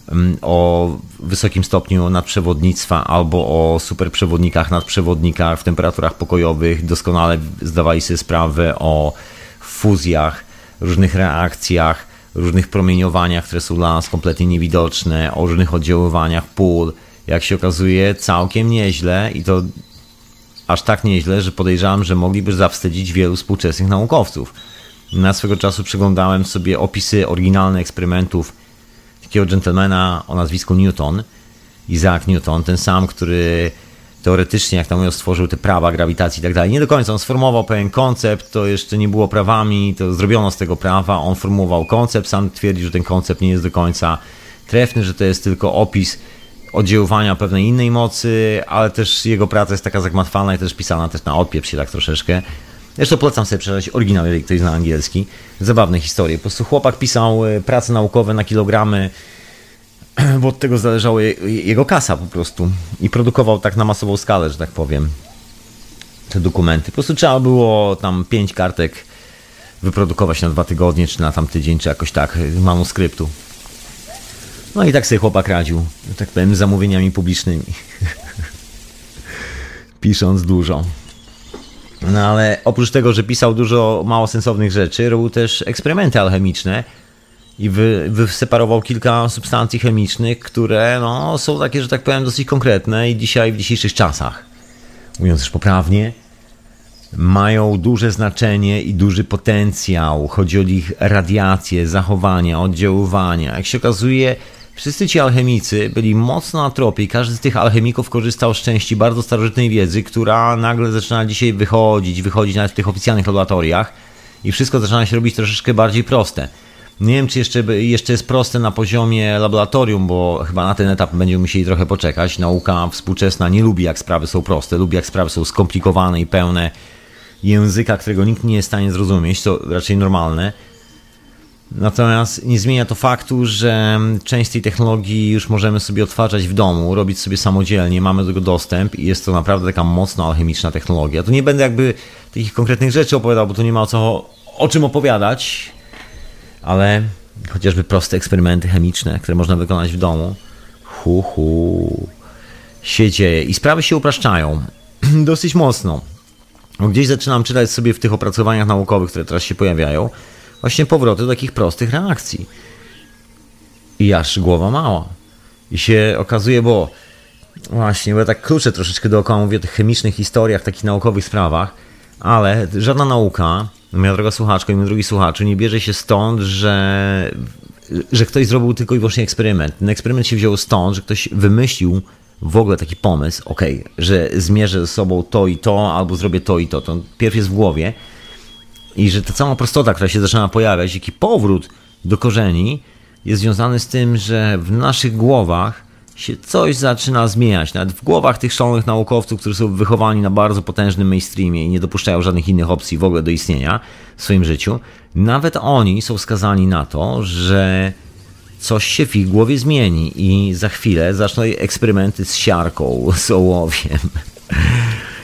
mm, o wysokim stopniu nadprzewodnictwa albo o superprzewodnikach, nadprzewodnikach w temperaturach pokojowych. Doskonale zdawali sobie sprawę o fuzjach, różnych reakcjach, różnych promieniowaniach, które są dla nas kompletnie niewidoczne, o różnych oddziaływaniach pól. Jak się okazuje, całkiem nieźle i to aż tak nieźle, że podejrzewam, że mogliby zawstydzić wielu współczesnych naukowców. Na swego czasu przeglądałem sobie opisy oryginalnych eksperymentów takiego gentlemana o nazwisku Newton, Isaac Newton, ten sam, który teoretycznie, jak tam mówią, stworzył te prawa grawitacji i tak dalej. Nie do końca, on sformułował pewien koncept, to jeszcze nie było prawami, to zrobiono z tego prawa, on formułował koncept, sam twierdzi, że ten koncept nie jest do końca trefny, że to jest tylko opis oddziaływania pewnej innej mocy, ale też jego praca jest taka zagmatwana i też pisana też na odpieprz się tak troszeczkę. Zresztą polecam sobie przeczytać oryginał, jeżeli ktoś zna angielski. Zabawne historie. Po prostu chłopak pisał e, prace naukowe na kilogramy, bo od tego zależała jego kasa po prostu. I produkował tak na masową skalę, że tak powiem, te dokumenty. Po prostu trzeba było tam pięć kartek wyprodukować na dwa tygodnie, czy na tam tydzień, czy jakoś tak, manuskryptu. No i tak sobie chłopak radził, tak powiem, zamówieniami publicznymi. Pisząc dużo. No ale oprócz tego, że pisał dużo mało sensownych rzeczy, robił też eksperymenty alchemiczne i wy, wyseparował kilka substancji chemicznych, które no, są takie, że tak powiem, dosyć konkretne i dzisiaj w dzisiejszych czasach, mówiąc już poprawnie, mają duże znaczenie i duży potencjał. Chodzi o ich radiację, zachowania, oddziaływania. Jak się okazuje, Wszyscy ci alchemicy byli mocno na tropie i każdy z tych alchemików korzystał z części bardzo starożytnej wiedzy, która nagle zaczyna dzisiaj wychodzić, wychodzić nawet w tych oficjalnych laboratoriach i wszystko zaczyna się robić troszeczkę bardziej proste. Nie wiem, czy jeszcze, jeszcze jest proste na poziomie laboratorium, bo chyba na ten etap będziemy musieli trochę poczekać. Nauka współczesna nie lubi, jak sprawy są proste, lubi, jak sprawy są skomplikowane i pełne języka, którego nikt nie jest w stanie zrozumieć, to raczej normalne. Natomiast nie zmienia to faktu, że część tej technologii już możemy sobie odtwarzać w domu, robić sobie samodzielnie, mamy do tego dostęp i jest to naprawdę taka mocno alchemiczna technologia. Tu nie będę jakby takich konkretnych rzeczy opowiadał, bo tu nie ma o, co, o czym opowiadać, ale chociażby proste eksperymenty chemiczne, które można wykonać w domu. Hu, hu. się dzieje i sprawy się upraszczają dosyć mocno. Gdzieś zaczynam czytać sobie w tych opracowaniach naukowych, które teraz się pojawiają, właśnie powroty do takich prostych reakcji. I aż głowa mała. I się okazuje, bo właśnie, bo ja tak kluczę troszeczkę dookoła, mówię o tych chemicznych historiach, takich naukowych sprawach, ale żadna nauka, moja droga słuchaczko i mój drugi słuchaczu, nie bierze się stąd, że, że ktoś zrobił tylko i wyłącznie eksperyment. Ten eksperyment się wziął stąd, że ktoś wymyślił w ogóle taki pomysł, ok, że zmierzę ze sobą to i to, albo zrobię to i to. To pierw jest w głowie i że ta cała prostota, która się zaczyna pojawiać, jaki powrót do korzeni jest związany z tym, że w naszych głowach się coś zaczyna zmieniać. Nawet w głowach tych szalonych naukowców, którzy są wychowani na bardzo potężnym mainstreamie i nie dopuszczają żadnych innych opcji w ogóle do istnienia w swoim życiu, nawet oni są skazani na to, że coś się w ich głowie zmieni i za chwilę zaczną eksperymenty z siarką, z ołowiem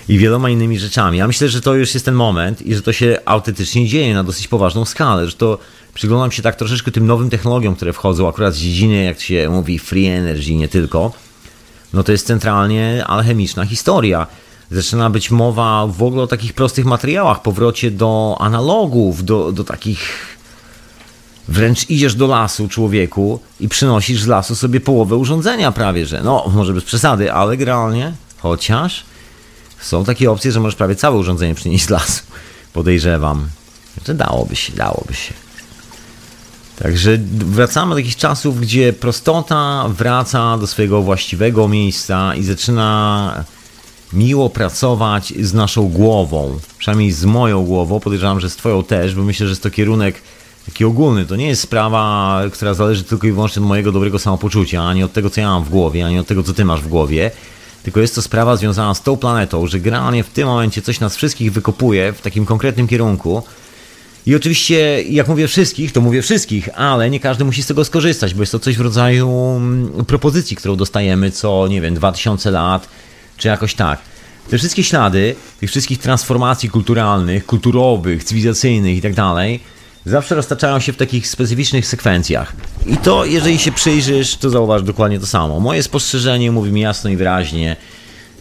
i wieloma innymi rzeczami. Ja myślę, że to już jest ten moment i że to się autentycznie dzieje na dosyć poważną skalę, że to przyglądam się tak troszeczkę tym nowym technologiom, które wchodzą akurat z dziedziny, jak się mówi, free energy, nie tylko. No to jest centralnie alchemiczna historia. Zaczyna być mowa w ogóle o takich prostych materiałach, powrocie do analogów, do, do takich Wręcz idziesz do lasu, człowieku, i przynosisz z lasu sobie połowę urządzenia prawie, że. No, może bez przesady, ale generalnie, chociaż są takie opcje, że możesz prawie całe urządzenie przynieść z lasu. Podejrzewam, że dałoby się, dałoby się. Także wracamy do takich czasów, gdzie prostota wraca do swojego właściwego miejsca i zaczyna miło pracować z naszą głową. Przynajmniej z moją głową. Podejrzewam, że z Twoją też, bo myślę, że jest to kierunek taki ogólny. To nie jest sprawa, która zależy tylko i wyłącznie od mojego dobrego samopoczucia, ani od tego, co ja mam w głowie, ani od tego, co ty masz w głowie. Tylko jest to sprawa związana z tą planetą, że generalnie w tym momencie coś nas wszystkich wykopuje w takim konkretnym kierunku. I oczywiście, jak mówię wszystkich, to mówię wszystkich, ale nie każdy musi z tego skorzystać, bo jest to coś w rodzaju mm, propozycji, którą dostajemy co, nie wiem, 2000 lat, czy jakoś tak. Te wszystkie ślady, tych wszystkich transformacji kulturalnych, kulturowych, cywilizacyjnych i tak dalej, zawsze roztaczają się w takich specyficznych sekwencjach. I to, jeżeli się przyjrzysz, to zauważ dokładnie to samo. Moje spostrzeżenie mówi mi jasno i wyraźnie,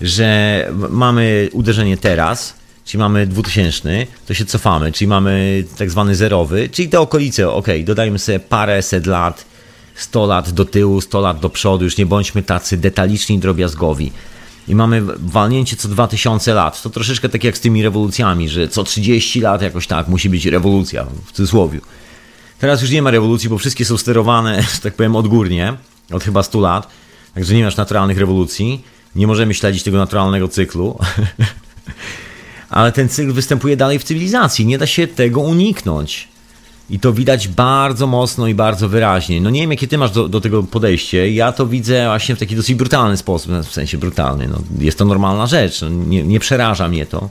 że mamy uderzenie teraz, czyli mamy 2000, to się cofamy, czyli mamy tak zwany zerowy, czyli te okolice, ok, dodajmy sobie parę set lat, 100 lat do tyłu, 100 lat do przodu, już nie bądźmy tacy detaliczni drobiazgowi i mamy walnięcie co 2000 lat. To troszeczkę tak jak z tymi rewolucjami, że co 30 lat jakoś tak musi być rewolucja, w cudzysłowie. Teraz już nie ma rewolucji, bo wszystkie są sterowane, że tak powiem, odgórnie, od chyba 100 lat. Także nie masz naturalnych rewolucji. Nie możemy śledzić tego naturalnego cyklu. Ale ten cykl występuje dalej w cywilizacji. Nie da się tego uniknąć. I to widać bardzo mocno i bardzo wyraźnie. No nie wiem, jakie ty masz do, do tego podejście. Ja to widzę właśnie w taki dosyć brutalny sposób, w sensie brutalny. No, jest to normalna rzecz, no, nie, nie przeraża mnie to.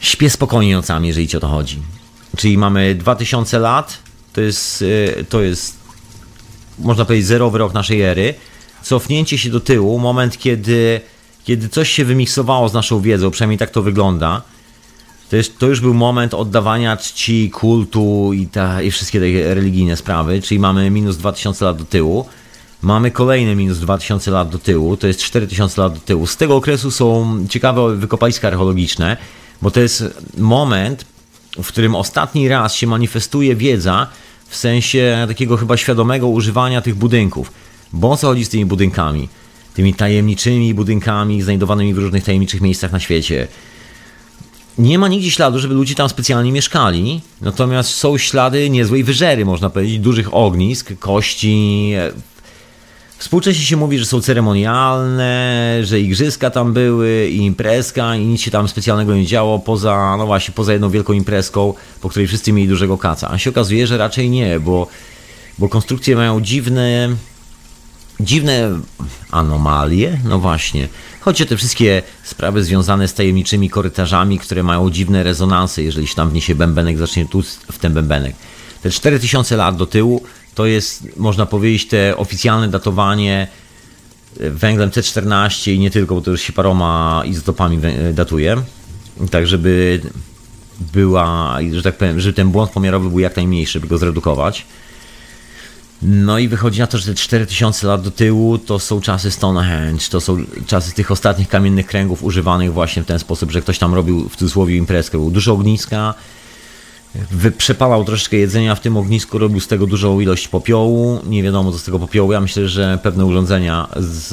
Śpię spokojnie nocami, jeżeli ci o to chodzi. Czyli mamy 2000 lat, to jest, y, to jest można powiedzieć, zerowy rok naszej ery. Cofnięcie się do tyłu, moment, kiedy, kiedy coś się wymiksowało z naszą wiedzą, przynajmniej tak to wygląda to, jest, to już był moment oddawania czci, kultu i, ta, i wszystkie te religijne sprawy, czyli mamy minus 2000 lat do tyłu. Mamy kolejne minus 2000 lat do tyłu, to jest 4000 lat do tyłu. Z tego okresu są ciekawe wykopaliska archeologiczne, bo to jest moment, w którym ostatni raz się manifestuje wiedza w sensie takiego chyba świadomego używania tych budynków. Bo o co chodzi z tymi budynkami? Tymi tajemniczymi budynkami znajdowanymi w różnych tajemniczych miejscach na świecie nie ma nigdzie śladu, żeby ludzie tam specjalnie mieszkali, natomiast są ślady niezłej wyżery, można powiedzieć, dużych ognisk, kości. Współcześnie się mówi, że są ceremonialne, że igrzyska tam były i imprezka i nic się tam specjalnego nie działo, poza, no właśnie, poza jedną wielką imprezką, po której wszyscy mieli dużego kaca. A się okazuje, że raczej nie, bo, bo konstrukcje mają dziwne, dziwne anomalie, no właśnie. Chodzi te wszystkie sprawy związane z tajemniczymi korytarzami, które mają dziwne rezonansy, jeżeli się tam wniesie bębenek, zacznie tu w ten bębenek. Te 4000 lat do tyłu to jest, można powiedzieć, te oficjalne datowanie e, węglem C14 i nie tylko, bo to już się paroma izotopami datuje. Tak, żeby była, że tak powiem, żeby ten błąd pomiarowy był jak najmniejszy, by go zredukować. No i wychodzi na to, że te 4000 lat do tyłu to są czasy Stonehenge, to są czasy tych ostatnich kamiennych kręgów używanych właśnie w ten sposób, że ktoś tam robił w cudzysłowie imprezkę. Było dużo ogniska, przepalał troszeczkę jedzenia w tym ognisku, robił z tego dużą ilość popiołu. Nie wiadomo co z tego popiołu. Ja myślę, że pewne urządzenia z,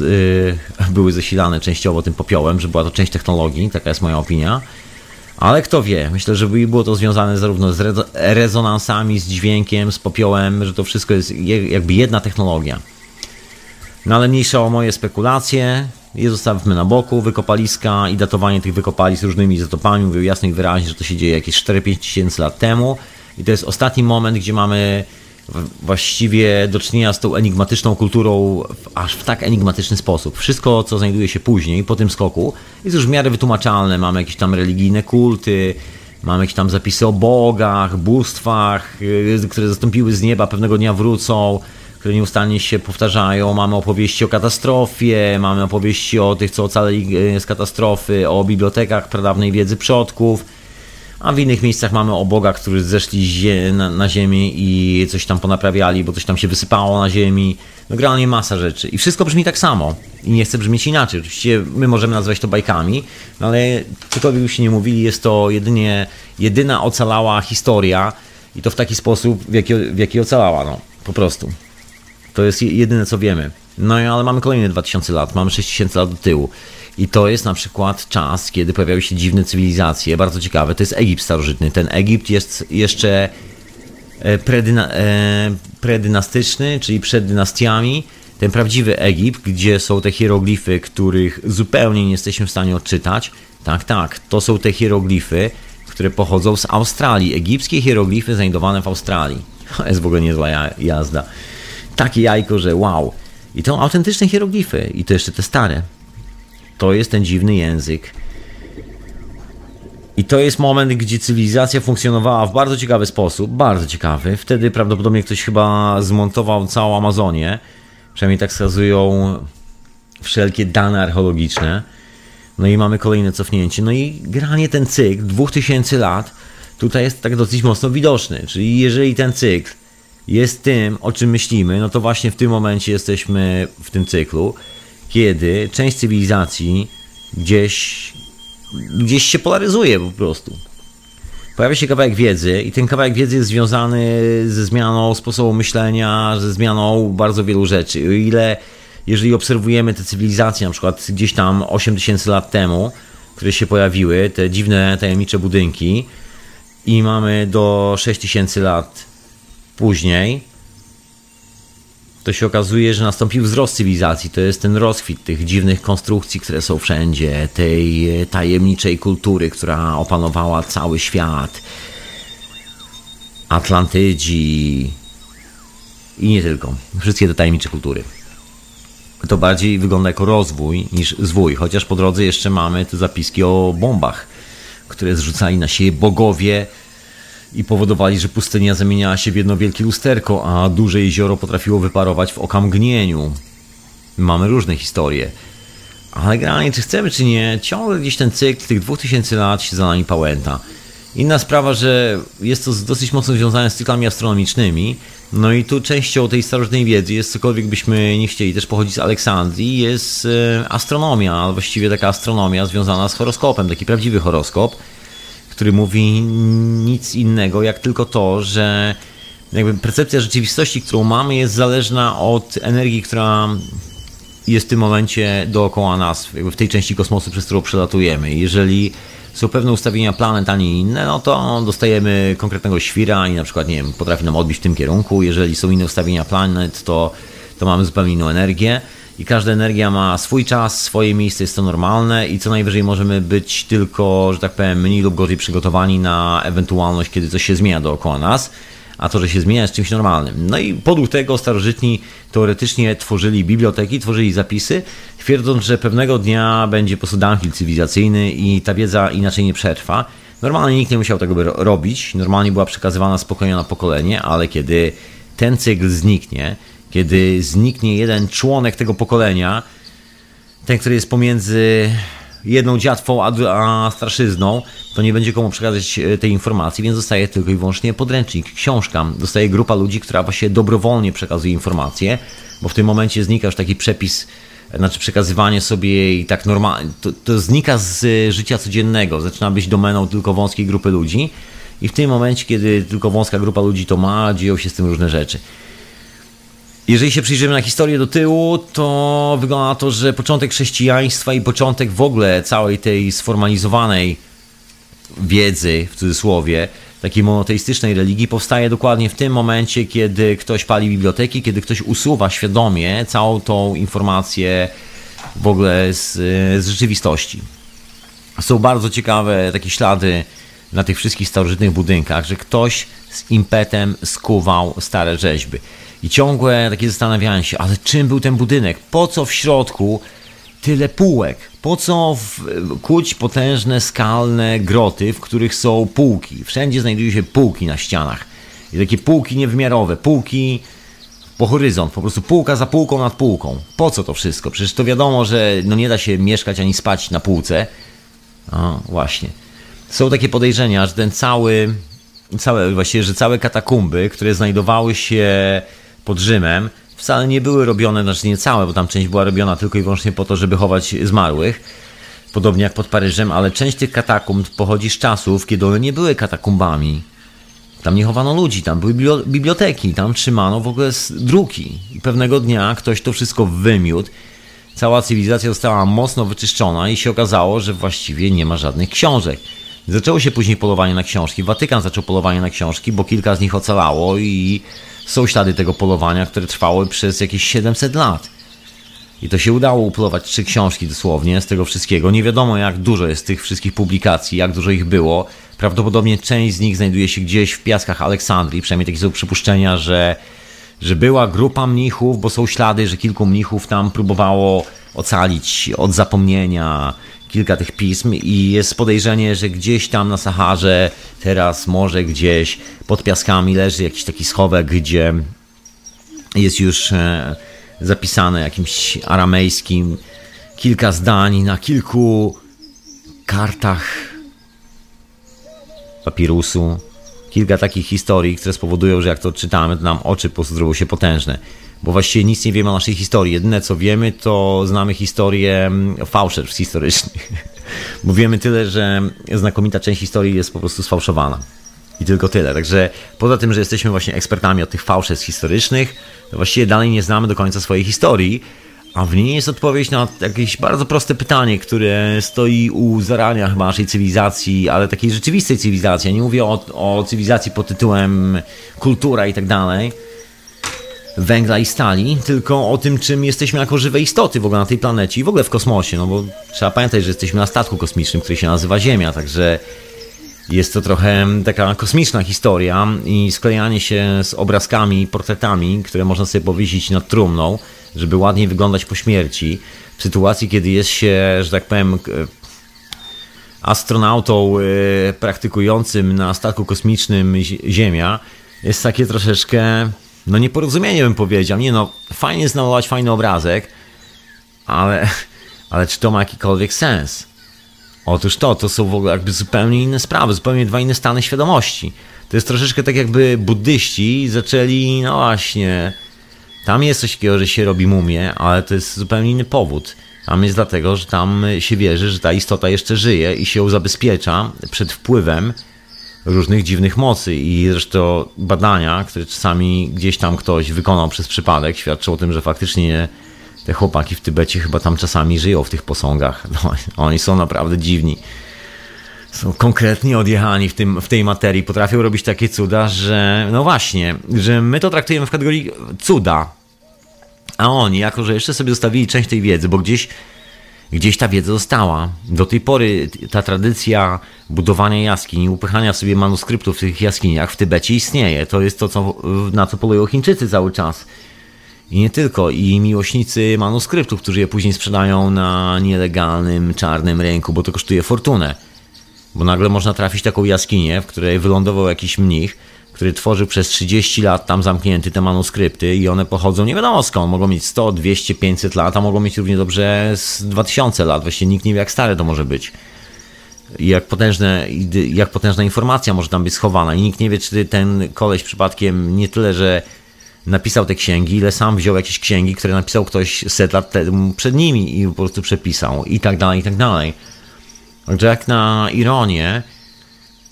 yy, były zasilane częściowo tym popiołem, że była to część technologii, taka jest moja opinia. Ale kto wie, myślę, że było to związane zarówno z rezonansami, z dźwiękiem, z popiołem, że to wszystko jest jakby jedna technologia. No ale mniejsza o moje spekulacje, je zostawmy na boku, wykopaliska i datowanie tych wykopalisk różnymi izotopami. Mówił jasno i wyraźnie, że to się dzieje jakieś 4-5 tysięcy lat temu i to jest ostatni moment, gdzie mamy właściwie do czynienia z tą enigmatyczną kulturą aż w tak enigmatyczny sposób. Wszystko, co znajduje się później, po tym skoku, jest już w miarę wytłumaczalne. Mamy jakieś tam religijne kulty, mamy jakieś tam zapisy o bogach, bóstwach, y, które zastąpiły z nieba, pewnego dnia wrócą, które nieustannie się powtarzają. Mamy opowieści o katastrofie, mamy opowieści o tych, co ocaleli y, z katastrofy, o bibliotekach pradawnej wiedzy przodków a w innych miejscach mamy o bogach, którzy zeszli na, na ziemię i coś tam ponaprawiali, bo coś tam się wysypało na ziemi. No generalnie masa rzeczy. I wszystko brzmi tak samo. I nie chcę brzmieć inaczej. Oczywiście my możemy nazwać to bajkami, no ale cokolwiek już się nie mówili, jest to jedynie jedyna ocalała historia i to w taki sposób, w jaki, w jaki ocalała, no. Po prostu. To jest jedyne, co wiemy. No ale mamy kolejne 2000 lat, mamy 6000 lat do tyłu. I to jest na przykład czas, kiedy pojawiały się dziwne cywilizacje, bardzo ciekawe. To jest Egipt starożytny. Ten Egipt jest jeszcze e, predyna, e, predynastyczny, czyli przed dynastiami. Ten prawdziwy Egipt, gdzie są te hieroglify, których zupełnie nie jesteśmy w stanie odczytać. Tak, tak, to są te hieroglify, które pochodzą z Australii. Egipskie hieroglify znajdowane w Australii. To jest w ogóle niezła jazda. Takie jajko, że wow. I to autentyczne hieroglify. I to jeszcze te stare. To jest ten dziwny język. I to jest moment, gdzie cywilizacja funkcjonowała w bardzo ciekawy sposób, bardzo ciekawy. Wtedy prawdopodobnie ktoś chyba zmontował całą Amazonię. Przynajmniej tak wskazują wszelkie dane archeologiczne. No i mamy kolejne cofnięcie. No i granie ten cykl 2000 lat tutaj jest tak dosyć mocno widoczny. Czyli jeżeli ten cykl jest tym, o czym myślimy, no to właśnie w tym momencie jesteśmy w tym cyklu kiedy część cywilizacji gdzieś, gdzieś się polaryzuje po prostu. Pojawia się kawałek wiedzy i ten kawałek wiedzy jest związany ze zmianą sposobu myślenia, ze zmianą bardzo wielu rzeczy. O ile, jeżeli obserwujemy te cywilizacje, na przykład gdzieś tam 8000 lat temu, które się pojawiły, te dziwne, tajemnicze budynki i mamy do 6000 lat później, to się okazuje, że nastąpił wzrost cywilizacji. To jest ten rozkwit tych dziwnych konstrukcji, które są wszędzie, tej tajemniczej kultury, która opanowała cały świat. Atlantydzi i nie tylko. Wszystkie te tajemnicze kultury. To bardziej wygląda jako rozwój niż zwój, chociaż po drodze jeszcze mamy te zapiski o bombach, które zrzucali na siebie bogowie i powodowali, że pustynia zamieniała się w jedno wielkie lusterko, a duże jezioro potrafiło wyparować w okamgnieniu. Mamy różne historie. Ale generalnie, czy chcemy, czy nie, ciągle gdzieś ten cykl tych 2000 lat się za nami pałęta. Inna sprawa, że jest to dosyć mocno związane z cyklami astronomicznymi. No i tu częścią tej starożytnej wiedzy jest cokolwiek byśmy nie chcieli, też pochodzi z Aleksandrii, jest e, astronomia, ale właściwie taka astronomia związana z horoskopem, taki prawdziwy horoskop który mówi nic innego, jak tylko to, że jakby percepcja rzeczywistości, którą mamy, jest zależna od energii, która jest w tym momencie dookoła nas, w tej części kosmosu, przez którą przelatujemy. Jeżeli są pewne ustawienia planet, a nie inne, no to dostajemy konkretnego świra i na przykład, nie wiem, potrafi nam odbić w tym kierunku. Jeżeli są inne ustawienia planet, to, to mamy zupełnie inną energię i każda energia ma swój czas, swoje miejsce, jest to normalne i co najwyżej możemy być tylko, że tak powiem, mniej lub gorzej przygotowani na ewentualność, kiedy coś się zmienia dookoła nas, a to, że się zmienia jest czymś normalnym. No i podług tego starożytni teoretycznie tworzyli biblioteki, tworzyli zapisy, twierdząc, że pewnego dnia będzie po prostu cywilizacyjny i ta wiedza inaczej nie przetrwa. Normalnie nikt nie musiał tego robić, normalnie była przekazywana spokojnie na pokolenie, ale kiedy ten cykl zniknie, kiedy zniknie jeden członek tego pokolenia, ten, który jest pomiędzy jedną dziatwą, a, a straszyzną, to nie będzie komu przekazać e, tej informacji, więc dostaje tylko i wyłącznie podręcznik, książka. Dostaje grupa ludzi, która właśnie dobrowolnie przekazuje informacje, bo w tym momencie znika już taki przepis, znaczy przekazywanie sobie i tak normalnie, to, to znika z życia codziennego, zaczyna być domeną tylko wąskiej grupy ludzi i w tym momencie, kiedy tylko wąska grupa ludzi to ma, dzieją się z tym różne rzeczy. Jeżeli się przyjrzymy na historię do tyłu, to wygląda na to, że początek chrześcijaństwa i początek w ogóle całej tej sformalizowanej wiedzy, w cudzysłowie, takiej monoteistycznej religii powstaje dokładnie w tym momencie, kiedy ktoś pali biblioteki, kiedy ktoś usuwa świadomie całą tą informację w ogóle z, z rzeczywistości. Są bardzo ciekawe takie ślady na tych wszystkich starożytnych budynkach, że ktoś z impetem skuwał stare rzeźby. I ciągłe takie zastanawiałem się, ale czym był ten budynek? Po co w środku tyle półek? Po co w, kuć potężne, skalne groty, w których są półki? Wszędzie znajdują się półki na ścianach. I takie półki niewymiarowe, półki po horyzont, po prostu półka za półką nad półką. Po co to wszystko? Przecież to wiadomo, że no nie da się mieszkać ani spać na półce. O, właśnie. Są takie podejrzenia, że ten cały, całe, właściwie, że całe katakumby, które znajdowały się pod Rzymem wcale nie były robione, znaczy nie całe, bo tam część była robiona tylko i wyłącznie po to, żeby chować zmarłych, podobnie jak pod Paryżem, ale część tych katakumb pochodzi z czasów, kiedy one nie były katakumbami. Tam nie chowano ludzi, tam były biblioteki, tam trzymano w ogóle druki. I pewnego dnia ktoś to wszystko wymiótł, cała cywilizacja została mocno wyczyszczona i się okazało, że właściwie nie ma żadnych książek. Zaczęło się później polowanie na książki. Watykan zaczął polowanie na książki, bo kilka z nich ocalało i są ślady tego polowania, które trwały przez jakieś 700 lat. I to się udało upolować trzy książki dosłownie z tego wszystkiego. Nie wiadomo jak dużo jest tych wszystkich publikacji, jak dużo ich było. Prawdopodobnie część z nich znajduje się gdzieś w piaskach Aleksandrii. Przynajmniej takie są przypuszczenia, że, że była grupa mnichów, bo są ślady, że kilku mnichów tam próbowało ocalić od zapomnienia kilka tych pism i jest podejrzenie, że gdzieś tam na Saharze, teraz może gdzieś pod piaskami leży jakiś taki schowek, gdzie jest już e, zapisane jakimś aramejskim kilka zdań na kilku kartach papirusu. Kilka takich historii, które spowodują, że jak to czytamy, to nam oczy po prostu się potężne bo właściwie nic nie wiemy o naszej historii. Jedyne co wiemy, to znamy historię mm, fałszerstw historycznych. Bo wiemy tyle, że znakomita część historii jest po prostu sfałszowana. I tylko tyle. Także poza tym, że jesteśmy właśnie ekspertami od tych fałszerstw historycznych, to właściwie dalej nie znamy do końca swojej historii, a w niej jest odpowiedź na jakieś bardzo proste pytanie, które stoi u zarania chyba naszej cywilizacji, ale takiej rzeczywistej cywilizacji. Ja nie mówię o, o cywilizacji pod tytułem kultura i tak dalej, węgla i stali, tylko o tym, czym jesteśmy jako żywe istoty w ogóle na tej planecie i w ogóle w kosmosie, no bo trzeba pamiętać, że jesteśmy na statku kosmicznym, który się nazywa Ziemia, także jest to trochę taka kosmiczna historia i sklejanie się z obrazkami, portretami, które można sobie powiesić nad trumną, żeby ładniej wyglądać po śmierci, w sytuacji, kiedy jest się, że tak powiem, astronautą e, praktykującym na statku kosmicznym Ziemia, jest takie troszeczkę no nieporozumienie bym powiedział. Nie no, fajnie jest fajny obrazek, ale, ale czy to ma jakikolwiek sens? Otóż to, to są w ogóle jakby zupełnie inne sprawy, zupełnie dwa inne stany świadomości. To jest troszeczkę tak jakby buddyści zaczęli, no właśnie, tam jest coś takiego, że się robi mumię, ale to jest zupełnie inny powód. Tam jest dlatego, że tam się wierzy, że ta istota jeszcze żyje i się ją zabezpiecza przed wpływem różnych dziwnych mocy i zresztą badania, które czasami gdzieś tam ktoś wykonał przez przypadek, świadczą o tym, że faktycznie te chłopaki w Tybecie chyba tam czasami żyją w tych posągach. No, oni są naprawdę dziwni. Są konkretnie odjechani w, tym, w tej materii, potrafią robić takie cuda, że no właśnie, że my to traktujemy w kategorii cuda, a oni, jako że jeszcze sobie zostawili część tej wiedzy, bo gdzieś gdzieś ta wiedza została. Do tej pory ta tradycja budowania jaskiń, upychania sobie manuskryptów w tych jaskiniach w Tybecie istnieje. To jest to, co, na co polują Chińczycy cały czas. I nie tylko, i miłośnicy manuskryptów, którzy je później sprzedają na nielegalnym, czarnym rynku, bo to kosztuje fortunę. Bo nagle można trafić w taką jaskinię, w której wylądował jakiś mnich, który tworzył przez 30 lat tam zamknięty te manuskrypty i one pochodzą nie wiadomo skąd. Mogą mieć 100, 200, 500 lat, a mogą mieć równie dobrze z 2000 lat. Właściwie nikt nie wie jak stare to może być. Jak, potężne, jak potężna informacja może tam być schowana. I nikt nie wie, czy ten koleś przypadkiem nie tyle, że napisał te księgi, ile sam wziął jakieś księgi, które napisał ktoś set lat temu przed nimi i po prostu przepisał i tak dalej, i tak dalej. Także jak na ironię,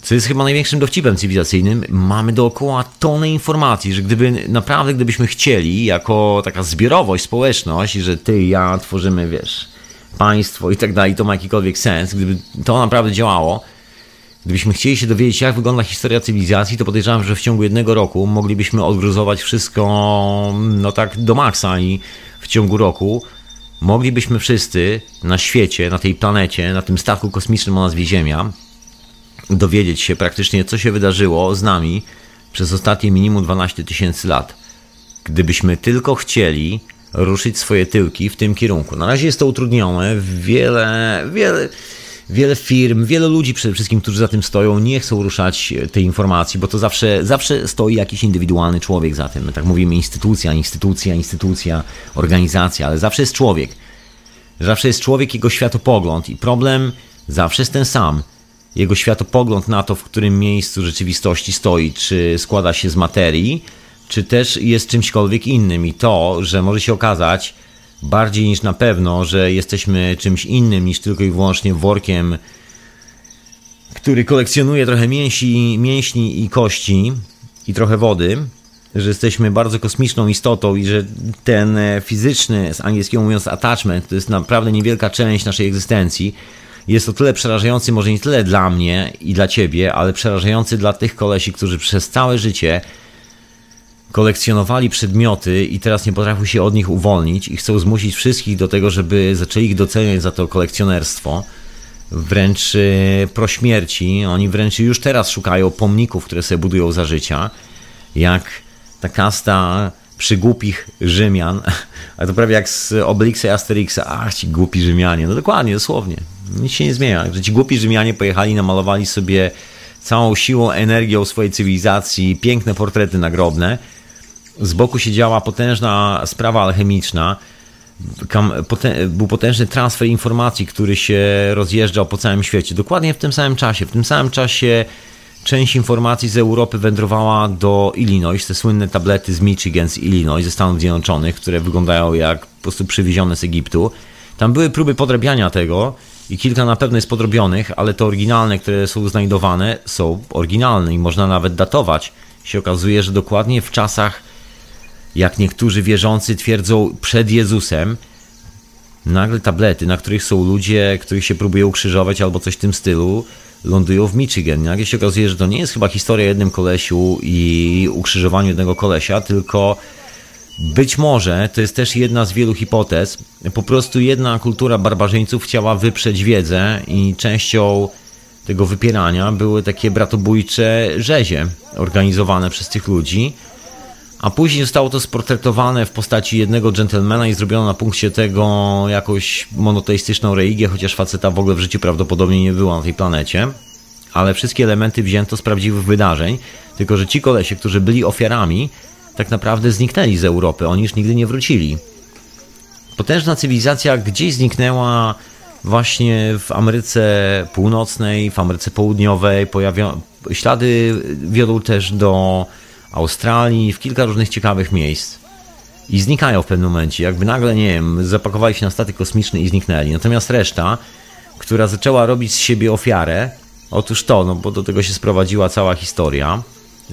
co jest chyba największym dowcipem cywilizacyjnym, mamy dookoła tonę informacji, że gdyby naprawdę, gdybyśmy chcieli, jako taka zbiorowość, społeczność, że ty i ja tworzymy, wiesz, państwo i tak dalej, to ma jakikolwiek sens, gdyby to naprawdę działało, gdybyśmy chcieli się dowiedzieć, jak wygląda historia cywilizacji, to podejrzewam, że w ciągu jednego roku moglibyśmy odgruzować wszystko, no tak, do maksa i w ciągu roku moglibyśmy wszyscy na świecie, na tej planecie, na tym statku kosmicznym o nazwie Ziemia, dowiedzieć się praktycznie, co się wydarzyło z nami przez ostatnie minimum 12 tysięcy lat. Gdybyśmy tylko chcieli ruszyć swoje tyłki w tym kierunku. Na razie jest to utrudnione. Wiele, wiele, wiele firm, wiele ludzi przede wszystkim, którzy za tym stoją, nie chcą ruszać tej informacji, bo to zawsze, zawsze stoi jakiś indywidualny człowiek za tym. My tak mówimy instytucja, instytucja, instytucja, organizacja, ale zawsze jest człowiek. Zawsze jest człowiek, jego światopogląd i problem zawsze jest ten sam. Jego światopogląd na to, w którym miejscu rzeczywistości stoi, czy składa się z materii, czy też jest czymśkolwiek innym. I to, że może się okazać bardziej niż na pewno, że jesteśmy czymś innym niż tylko i wyłącznie workiem, który kolekcjonuje trochę mięsi, mięśni i kości i trochę wody, że jesteśmy bardzo kosmiczną istotą i że ten fizyczny, z angielskiego mówiąc attachment, to jest naprawdę niewielka część naszej egzystencji, jest to tyle przerażający, może nie tyle dla mnie i dla ciebie, ale przerażający dla tych kolesi, którzy przez całe życie kolekcjonowali przedmioty i teraz nie potrafią się od nich uwolnić i chcą zmusić wszystkich do tego, żeby zaczęli ich doceniać za to kolekcjonerstwo. Wręcz e, pro śmierci. Oni wręcz już teraz szukają pomników, które sobie budują za życia. Jak ta kasta przygłupich Rzymian, ale to prawie jak z Obelixa i Asterixa. Ach, ci głupi Rzymianie. No dokładnie, dosłownie. Nic się nie zmienia. Że ci głupi Rzymianie pojechali, namalowali sobie całą siłą, energią swojej cywilizacji piękne portrety nagrobne. Z boku siedziała potężna sprawa alchemiczna. Był potężny transfer informacji, który się rozjeżdżał po całym świecie. Dokładnie w tym samym czasie. W tym samym czasie część informacji z Europy wędrowała do Illinois, te słynne tablety z Michigan, z Illinois, ze Stanów Zjednoczonych, które wyglądają jak po prostu przywiezione z Egiptu. Tam były próby podrabiania tego i kilka na pewno jest podrobionych, ale te oryginalne, które są znajdowane, są oryginalne i można nawet datować. Się okazuje, że dokładnie w czasach, jak niektórzy wierzący twierdzą, przed Jezusem, nagle tablety, na których są ludzie, których się próbuje ukrzyżować albo coś w tym stylu, lądują w Michigan. Nagle się okazuje, że to nie jest chyba historia jednym kolesiu i ukrzyżowaniu jednego kolesia, tylko być może to jest też jedna z wielu hipotez. Po prostu jedna kultura barbarzyńców chciała wyprzeć wiedzę i częścią tego wypierania były takie bratobójcze rzezie organizowane przez tych ludzi. A później zostało to sportretowane w postaci jednego dżentelmena i zrobiono na punkcie tego jakąś monoteistyczną religię, chociaż faceta w ogóle w życiu prawdopodobnie nie było na tej planecie. Ale wszystkie elementy wzięto z prawdziwych wydarzeń, tylko że ci kolesie, którzy byli ofiarami, tak naprawdę zniknęli z Europy, oni już nigdy nie wrócili. Potężna cywilizacja gdzieś zniknęła właśnie w Ameryce Północnej, w Ameryce Południowej. Pojawia... Ślady wiodą też do Australii, w kilka różnych ciekawych miejsc. I znikają w pewnym momencie, jakby nagle, nie wiem, zapakowali się na statek kosmiczny i zniknęli. Natomiast reszta, która zaczęła robić z siebie ofiarę, otóż to, no bo do tego się sprowadziła cała historia,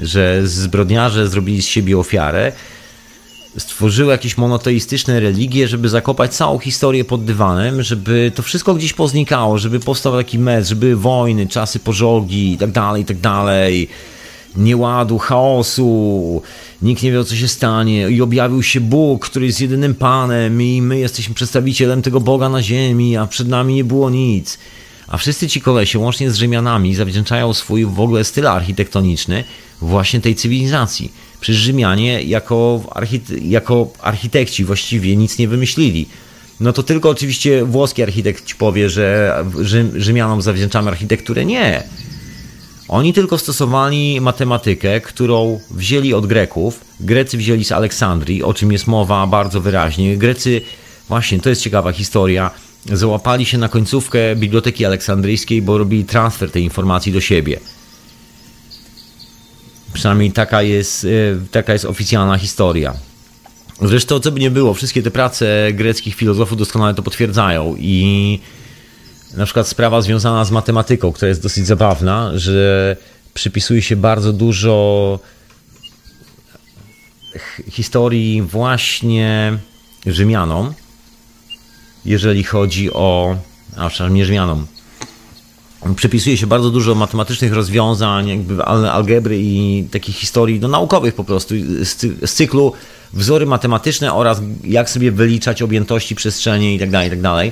że zbrodniarze zrobili z siebie ofiarę, stworzyły jakieś monoteistyczne religie, żeby zakopać całą historię pod dywanem, żeby to wszystko gdzieś poznikało, żeby powstał taki mecz, żeby wojny, czasy pożogi i tak dalej, i tak dalej, nieładu, chaosu, nikt nie wie, co się stanie i objawił się Bóg, który jest jedynym Panem i my jesteśmy przedstawicielem tego Boga na ziemi, a przed nami nie było nic. A wszyscy ci kolesie, łącznie z Rzymianami, zawdzięczają swój w ogóle styl architektoniczny właśnie tej cywilizacji. Przecież Rzymianie jako, archite jako architekci właściwie nic nie wymyślili. no to tylko oczywiście włoski architekt ci powie, że Rzym, Rzymianom zawdzięczamy architekturę. Nie. Oni tylko stosowali matematykę, którą wzięli od Greków. Grecy wzięli z Aleksandrii, o czym jest mowa bardzo wyraźnie. Grecy, właśnie to jest ciekawa historia, załapali się na końcówkę Biblioteki Aleksandryjskiej, bo robili transfer tej informacji do siebie. Przynajmniej taka jest, e, taka jest oficjalna historia. Zresztą, co by nie było, wszystkie te prace greckich filozofów doskonale to potwierdzają i na przykład sprawa związana z matematyką, która jest dosyć zabawna, że przypisuje się bardzo dużo historii właśnie Rzymianom, jeżeli chodzi o, a przepraszam, nie Rzymianom, przypisuje się bardzo dużo matematycznych rozwiązań, jakby algebry i takich historii no, naukowych po prostu, z cyklu wzory matematyczne oraz jak sobie wyliczać objętości przestrzeni itd., tak itd.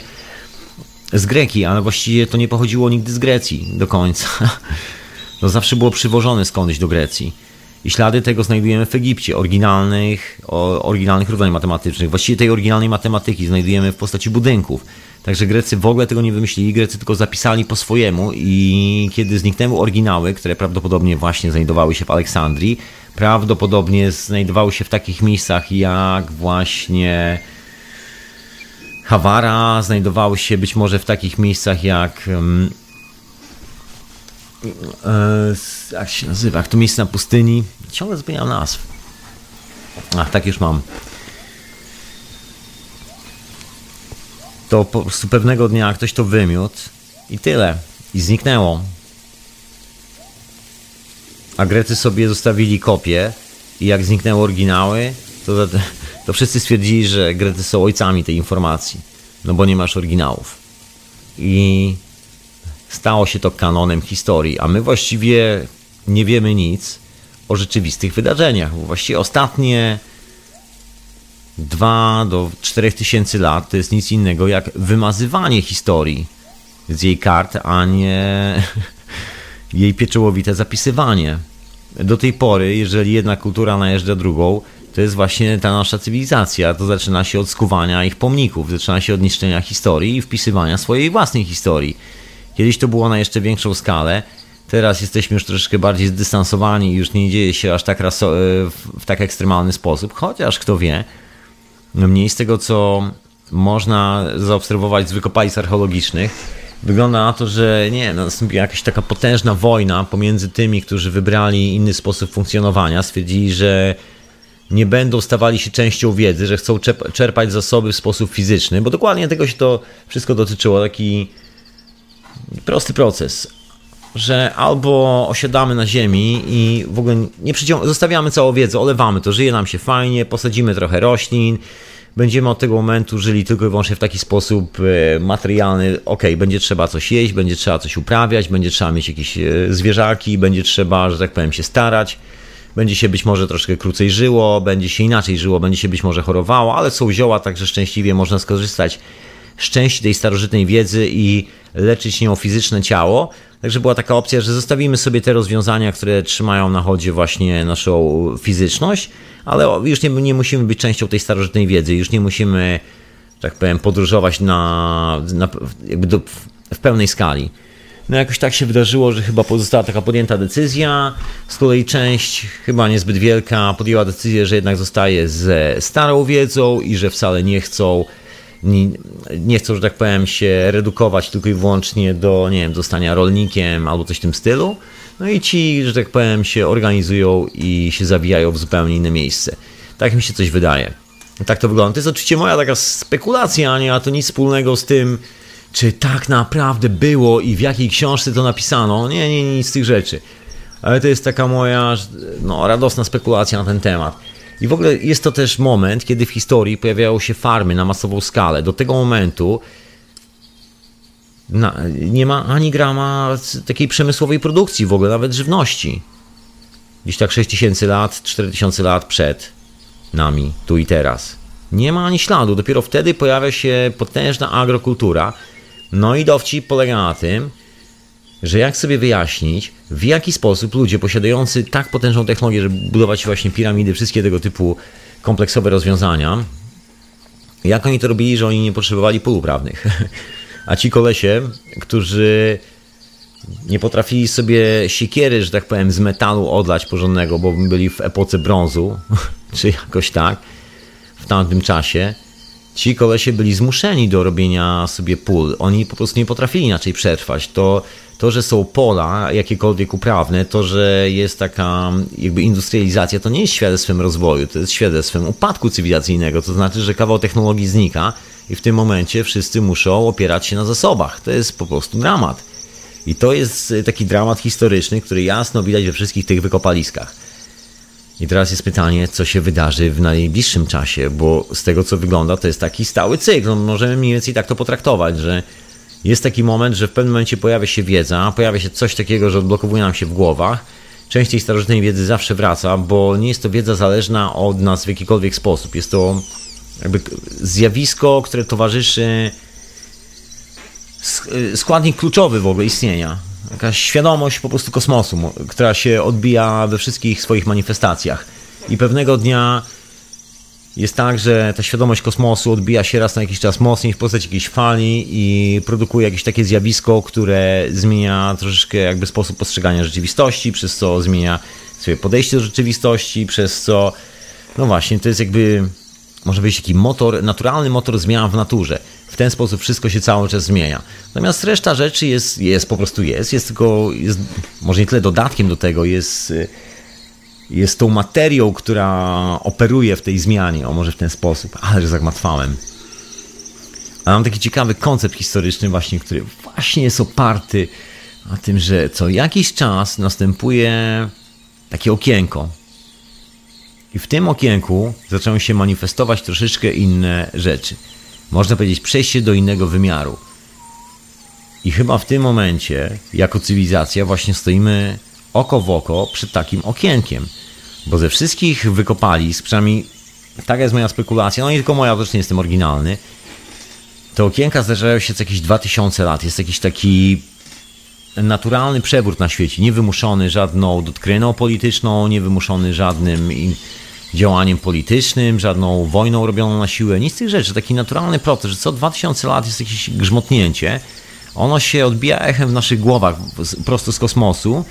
Z Greki, ale właściwie to nie pochodziło nigdy z Grecji do końca. To zawsze było przywożone skądś do Grecji. I ślady tego znajdujemy w Egipcie, oryginalnych, oryginalnych równań matematycznych. Właściwie tej oryginalnej matematyki znajdujemy w postaci budynków. Także Grecy w ogóle tego nie wymyślili, Grecy tylko zapisali po swojemu i kiedy zniknęły oryginały, które prawdopodobnie właśnie znajdowały się w Aleksandrii, prawdopodobnie znajdowały się w takich miejscach jak właśnie Hawara, znajdowały się być może w takich miejscach jak e, jak się nazywa, jak to miejsce na pustyni, ciągle zmieniam nazw. Ach, tak już mam. To po prostu pewnego dnia ktoś to wymiótł i tyle. I zniknęło a Grecy sobie zostawili kopie i jak zniknęły oryginały, to, to wszyscy stwierdzili, że Grecy są ojcami tej informacji, no bo nie masz oryginałów. I stało się to kanonem historii, a my właściwie nie wiemy nic o rzeczywistych wydarzeniach. Właściwie ostatnie 2 do 4 tysięcy lat to jest nic innego jak wymazywanie historii z jej kart, a nie jej pieczołowite zapisywanie. Do tej pory, jeżeli jedna kultura najeżdża drugą, to jest właśnie ta nasza cywilizacja. To zaczyna się od skuwania ich pomników, zaczyna się od niszczenia historii i wpisywania swojej własnej historii. Kiedyś to było na jeszcze większą skalę, teraz jesteśmy już troszeczkę bardziej zdystansowani i już nie dzieje się aż tak raso- w tak ekstremalny sposób, chociaż kto wie, mniej z tego, co można zaobserwować z wykopalisk archeologicznych, wygląda na to, że nie, nastąpiła jakaś taka potężna wojna pomiędzy tymi, którzy wybrali inny sposób funkcjonowania, stwierdzili, że nie będą stawali się częścią wiedzy, że chcą czerpać zasoby w sposób fizyczny, bo dokładnie tego się to wszystko dotyczyło, taki prosty proces, że albo osiadamy na ziemi i w ogóle nie zostawiamy całą wiedzę, olewamy to, żyje nam się fajnie, posadzimy trochę roślin, będziemy od tego momentu żyli tylko i wyłącznie w taki sposób e, materialny, ok, będzie trzeba coś jeść, będzie trzeba coś uprawiać, będzie trzeba mieć jakieś e, zwierzaki, będzie trzeba, że tak powiem, się starać, będzie się być może troszkę krócej żyło, będzie się inaczej żyło, będzie się być może chorowało, ale są zioła, także szczęśliwie można skorzystać z części tej starożytnej wiedzy i leczyć nią fizyczne ciało. Także była taka opcja, że zostawimy sobie te rozwiązania, które trzymają na chodzie właśnie naszą fizyczność, ale już nie, nie musimy być częścią tej starożytnej wiedzy, już nie musimy, tak powiem, podróżować na, na jakby do, w pełnej skali. No jakoś tak się wydarzyło, że chyba została taka podjęta decyzja. Z kolei część, chyba niezbyt wielka, podjęła decyzję, że jednak zostaje ze starą wiedzą i że wcale nie chcą nie, nie chcą, że tak powiem, się redukować tylko i wyłącznie do, nie wiem, zostania rolnikiem albo coś w tym stylu. No i ci, że tak powiem, się organizują i się zawijają w zupełnie inne miejsce. Tak mi się coś wydaje. Tak to wygląda. To jest oczywiście moja taka spekulacja, nie ma to nic wspólnego z tym, czy tak naprawdę było i w jakiej książce to napisano. Nie, nie, nic z tych rzeczy. Ale to jest taka moja no, radosna spekulacja na ten temat. I w ogóle jest to też moment, kiedy w historii pojawiają się farmy na masową skalę. Do tego momentu na, nie ma ani grama takiej przemysłowej produkcji w ogóle, nawet żywności. Gdzieś tak 6000 lat, 4000 lat przed nami, tu i teraz. Nie ma ani śladu, dopiero wtedy pojawia się potężna agrokultura. No i dowcip polega na tym, że jak sobie wyjaśnić, w jaki sposób ludzie posiadający tak potężną technologię, żeby budować właśnie piramidy, wszystkie tego typu kompleksowe rozwiązania, Jak oni to robili, że oni nie potrzebowali pól uprawnych? A ci kolesie, którzy nie potrafili sobie siekiery, że tak powiem, z metalu odlać porządnego, bo byli w epoce brązu, czy jakoś tak, w tamtym czasie, ci kolesie byli zmuszeni do robienia sobie pól. Oni po prostu nie potrafili inaczej przetrwać. To, to, że są pola jakiekolwiek uprawne, to, że jest taka jakby industrializacja, to nie jest świadectwem rozwoju, to jest świadectwem upadku cywilizacyjnego. To znaczy, że kawał technologii znika i w tym momencie wszyscy muszą opierać się na zasobach. To jest po prostu dramat. I to jest taki dramat historyczny, który jasno widać we wszystkich tych wykopaliskach. I teraz jest pytanie, co się wydarzy w najbliższym czasie, bo z tego co wygląda, to jest taki stały cykl. No, możemy mniej więcej tak to potraktować, że jest taki moment, że w pewnym momencie pojawia się wiedza, pojawia się coś takiego, że odblokowuje nam się w głowach. Część tej starożytnej wiedzy zawsze wraca, bo nie jest to wiedza zależna od nas w jakikolwiek sposób. Jest to jakby zjawisko, które towarzyszy składnik kluczowy w ogóle istnienia jakaś świadomość po prostu kosmosu, która się odbija we wszystkich swoich manifestacjach. I pewnego dnia jest tak, że ta świadomość kosmosu odbija się raz na jakiś czas mocniej w postaci jakiejś fali i produkuje jakieś takie zjawisko, które zmienia troszeczkę jakby sposób postrzegania rzeczywistości, przez co zmienia swoje podejście do rzeczywistości, przez co no właśnie, to jest jakby może być taki motor, naturalny motor zmian w naturze. W ten sposób wszystko się cały czas zmienia. Natomiast reszta rzeczy jest, jest po prostu jest, jest tylko, jest, może nie tyle dodatkiem do tego, jest, jest tą materią, która operuje w tej zmianie, o może w ten sposób, ale że zagmatwałem. A mam taki ciekawy koncept historyczny właśnie, który właśnie jest oparty na tym, że co jakiś czas następuje takie okienko, i w tym okienku zaczęły się manifestować troszeczkę inne rzeczy. Można powiedzieć, przejście do innego wymiaru. I chyba w tym momencie, jako cywilizacja, właśnie stoimy oko w oko przed takim okienkiem. Bo ze wszystkich wykopalisk, przynajmniej taka jest moja spekulacja, no nie tylko moja, też nie jestem oryginalny, te okienka zdarzają się co jakieś 2000 lat. Jest jakiś taki naturalny przewrót na świecie, niewymuszony żadną dotkryną polityczną, niewymuszony żadnym działaniem politycznym, żadną wojną robioną na siłę, nic z tych rzeczy. Taki naturalny proces, że co 2000 lat jest jakieś grzmotnięcie, ono się odbija echem w naszych głowach prosto z kosmosu,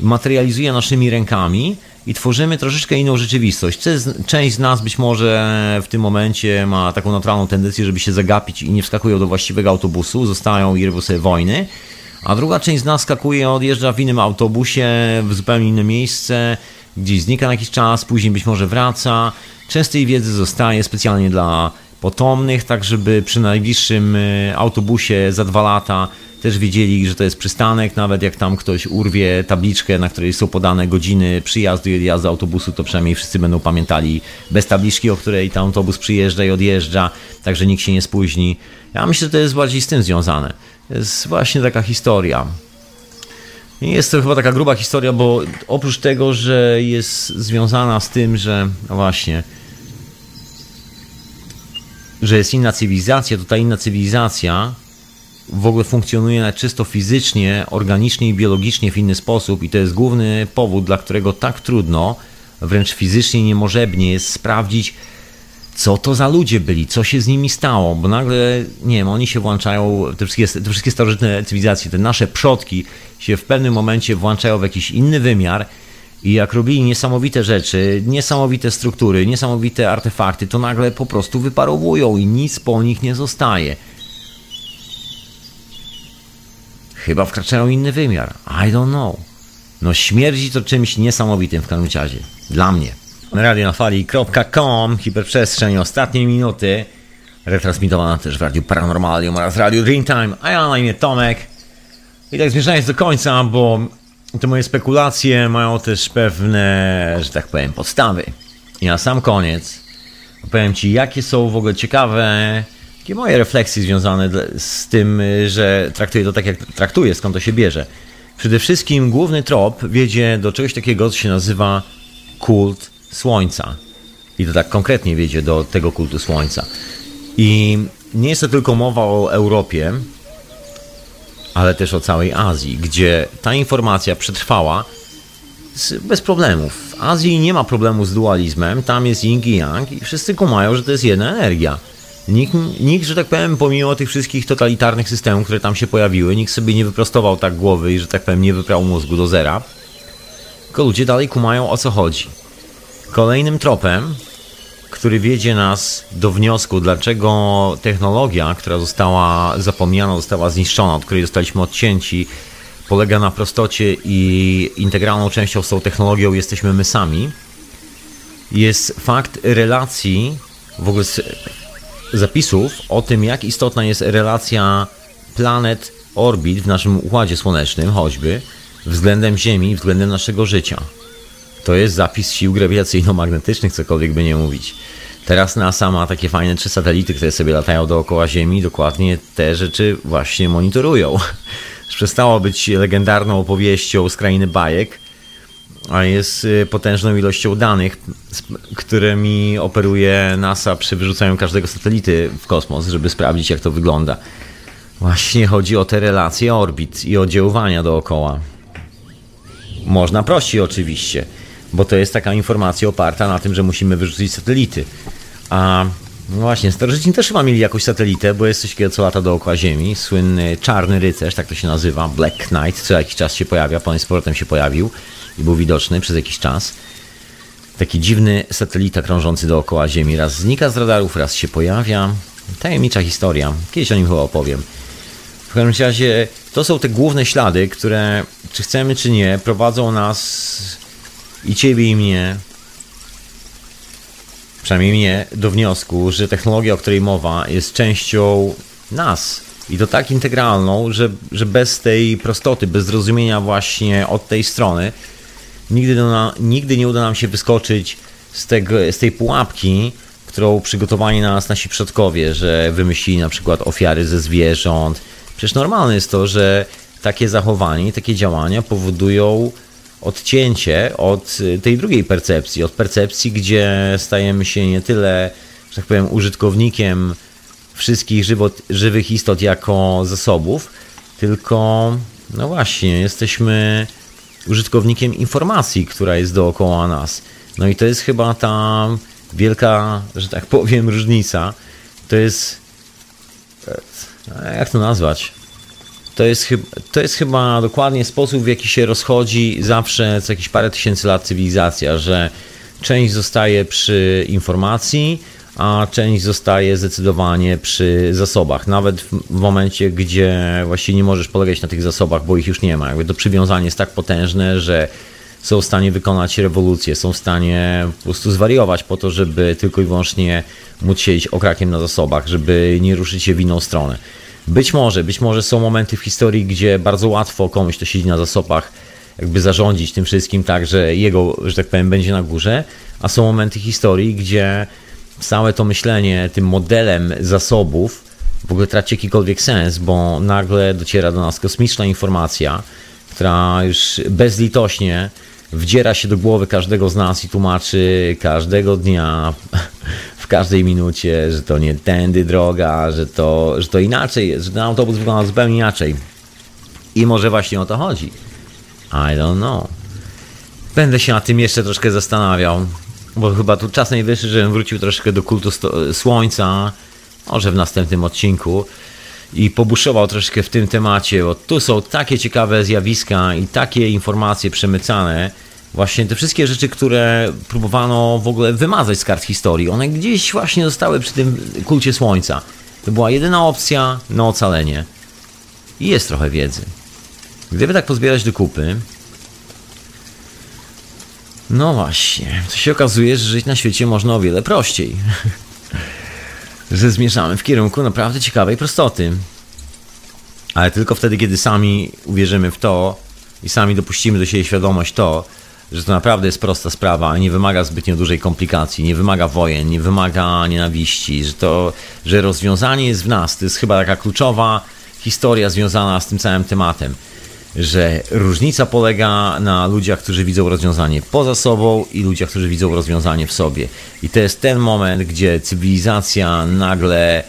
materializuje naszymi rękami i tworzymy troszeczkę inną rzeczywistość. Część z nas być może w tym momencie ma taką naturalną tendencję, żeby się zagapić i nie wskakują do właściwego autobusu, zostają i robią sobie wojny, a druga część z nas skakuje, odjeżdża w innym autobusie w zupełnie inne miejsce, gdzieś znika na jakiś czas, później być może wraca. Często tej wiedzy zostaje specjalnie dla potomnych, tak żeby przy najbliższym y, autobusie za dwa lata też wiedzieli, że to jest przystanek, nawet jak tam ktoś urwie tabliczkę, na której są podane godziny przyjazdu i odjazdu autobusu, to przynajmniej wszyscy będą pamiętali bez tabliczki, o której ten autobus przyjeżdża i odjeżdża, także nikt się nie spóźni. Ja myślę, że to jest bardziej z tym związane. To jest właśnie taka historia. Jest to chyba taka gruba historia, bo oprócz tego, że jest związana z tym, że no właśnie, że jest inna cywilizacja, to ta inna cywilizacja w ogóle funkcjonuje czysto fizycznie, organicznie i biologicznie w inny sposób i to jest główny powód, dla którego tak trudno, wręcz fizycznie niemożebnie jest sprawdzić, co to za ludzie byli, co się z nimi stało, bo nagle, nie wiem, oni się włączają, te wszystkie, te wszystkie starożytne cywilizacje, te nasze przodki się w pewnym momencie włączają w jakiś inny wymiar i jak robili niesamowite rzeczy, niesamowite struktury, niesamowite artefakty, to nagle po prostu wyparowują i nic po nich nie zostaje. Chyba wkraczają inny wymiar. I don't know. No śmierdzi to czymś niesamowitym w każdym razie. Dla mnie radionafali.com, hiperprzestrzeń, ostatnie minuty, retransmitowana też w Radiu Paranormalium oraz Radiu Dreamtime, a ja na imię Tomek. I tak zmierzając do końca, bo te moje spekulacje mają też pewne, że tak powiem, podstawy. I na sam koniec opowiem Ci, jakie są w ogóle ciekawe takie moje refleksje związane z tym, że traktuję to tak, jak traktuję, skąd to się bierze. Przede wszystkim główny trop wiedzie do czegoś takiego, co się nazywa kult Słońca. I to tak konkretnie wiedzie do tego kultu Słońca. I nie jest to tylko mowa o Europie, ale też o całej Azji, gdzie ta informacja przetrwała bez problemów. W Azji nie ma problemu z dualizmem, tam jest yin i yang i wszyscy kumają, że to jest jedna energia. Nikt, nikt, że tak powiem, pomimo tych wszystkich totalitarnych systemów, które tam się pojawiły, nikt sobie nie wyprostował tak głowy i, że tak powiem, nie wyprał mózgu do zera. Tylko ludzie dalej kumają o co chodzi. Kolejnym tropem, który wiedzie nas do wniosku, dlaczego technologia, która została zapomniana, została zniszczona, od której zostaliśmy odcięci, polega na prostocie i integralną częścią z tą technologią jesteśmy my sami, jest fakt relacji, w ogóle zapisów o tym, jak istotna jest relacja planet, orbit w naszym układzie słonecznym, choćby względem Ziemi, względem naszego życia. To jest zapis sił grawitacyjno-magnetycznych, cokolwiek by nie mówić. Teraz NASA ma takie fajne trzy satelity, które sobie latają dookoła Ziemi, dokładnie te rzeczy właśnie monitorują. Przestało być legendarną opowieścią z krainy bajek, a jest y, potężną ilością danych, którymi operuje NASA przy wyrzucaniu każdego satelity w kosmos, żeby sprawdzić, jak to wygląda. Właśnie chodzi o te relacje orbit i oddziaływania dookoła. Można prościej oczywiście, bo to jest taka informacja oparta na tym, że musimy wyrzucić satelity. A no właśnie, starożytni też chyba mieli jakąś satelitę, bo jest coś takiego, co lata dookoła Ziemi. Słynny Czarny Rycerz, tak to się nazywa, Black Knight, co jakiś czas się pojawia, potem z się pojawił i był widoczny przez jakiś czas. Taki dziwny satelita krążący dookoła Ziemi. Raz znika z radarów, raz się pojawia. Tajemnicza historia. Kiedyś o nim chyba opowiem. W każdym razie to są te główne ślady, które, czy chcemy, czy nie, prowadzą nas i ciebie, i mnie, przynajmniej mnie, do wniosku, że technologia, o której mowa, jest częścią nas. I to tak integralną, że, że bez tej prostoty, bez zrozumienia właśnie od tej strony, nigdy, na, nigdy nie uda nam się wyskoczyć z, tego, z tej pułapki, którą przygotowali na nas nasi przodkowie, że wymyślili na przykład ofiary ze zwierząt. Przecież normalne jest to, że takie zachowanie, takie działania powodują odcięcie od tej drugiej percepcji, od percepcji, gdzie stajemy się nie tyle, że tak powiem, użytkownikiem wszystkich żywot, żywych istot jako zasobów, tylko no właśnie, jesteśmy użytkownikiem informacji, która jest dookoła nas. No i to jest chyba ta wielka, że tak powiem, różnica. To jest. Jak to nazwać? To jest, to jest chyba dokładnie sposób, w jaki się rozchodzi zawsze co jakieś parę tysięcy lat cywilizacja, że część zostaje przy informacji, a część zostaje zdecydowanie przy zasobach. Nawet w momencie, gdzie właściwie nie możesz polegać na tych zasobach, bo ich już nie ma. Jakby to przywiązanie jest tak potężne, że są w stanie wykonać rewolucję, są w stanie po prostu zwariować po to, żeby tylko i wyłącznie móc siedzieć okrakiem na zasobach, żeby nie ruszyć się w inną stronę. Być może, być może są momenty w historii, gdzie bardzo łatwo komuś, kto siedzi na zasobach, jakby zarządzić tym wszystkim tak, że jego, że tak powiem, będzie na górze, a są momenty historii, gdzie całe to myślenie tym modelem zasobów w ogóle traci jakikolwiek sens, bo nagle dociera do nas kosmiczna informacja, która już bezlitośnie wdziera się do głowy każdego z nas i tłumaczy każdego dnia, w każdej minucie, że to nie tędy droga, że to, że to inaczej jest, że ten autobus wygląda zupełnie inaczej. I może właśnie o to chodzi. I don't know. Będę się nad tym jeszcze troszkę zastanawiał bo chyba tu czas najwyższy, żebym wrócił troszkę do kultu słońca, może w następnym odcinku i pobuszował troszkę w tym temacie, bo tu są takie ciekawe zjawiska i takie informacje przemycane, właśnie te wszystkie rzeczy, które próbowano w ogóle wymazać z kart historii, one gdzieś właśnie zostały przy tym kulcie słońca. To była jedyna opcja na ocalenie. I jest trochę wiedzy. Gdyby tak pozbierać do kupy, no właśnie, to się okazuje, że żyć na świecie można o wiele prościej. że zmierzamy w kierunku naprawdę ciekawej prostoty. Ale tylko wtedy, kiedy sami uwierzymy w to i sami dopuścimy do siebie świadomość to, że to naprawdę jest prosta sprawa, nie wymaga zbytnio dużej komplikacji, nie wymaga wojen, nie wymaga nienawiści, że to, że rozwiązanie jest w nas. To jest chyba taka kluczowa historia związana z tym całym tematem że różnica polega na ludziach, którzy widzą rozwiązanie poza sobą i ludziach, którzy widzą rozwiązanie w sobie. I to jest ten moment, gdzie cywilizacja nagle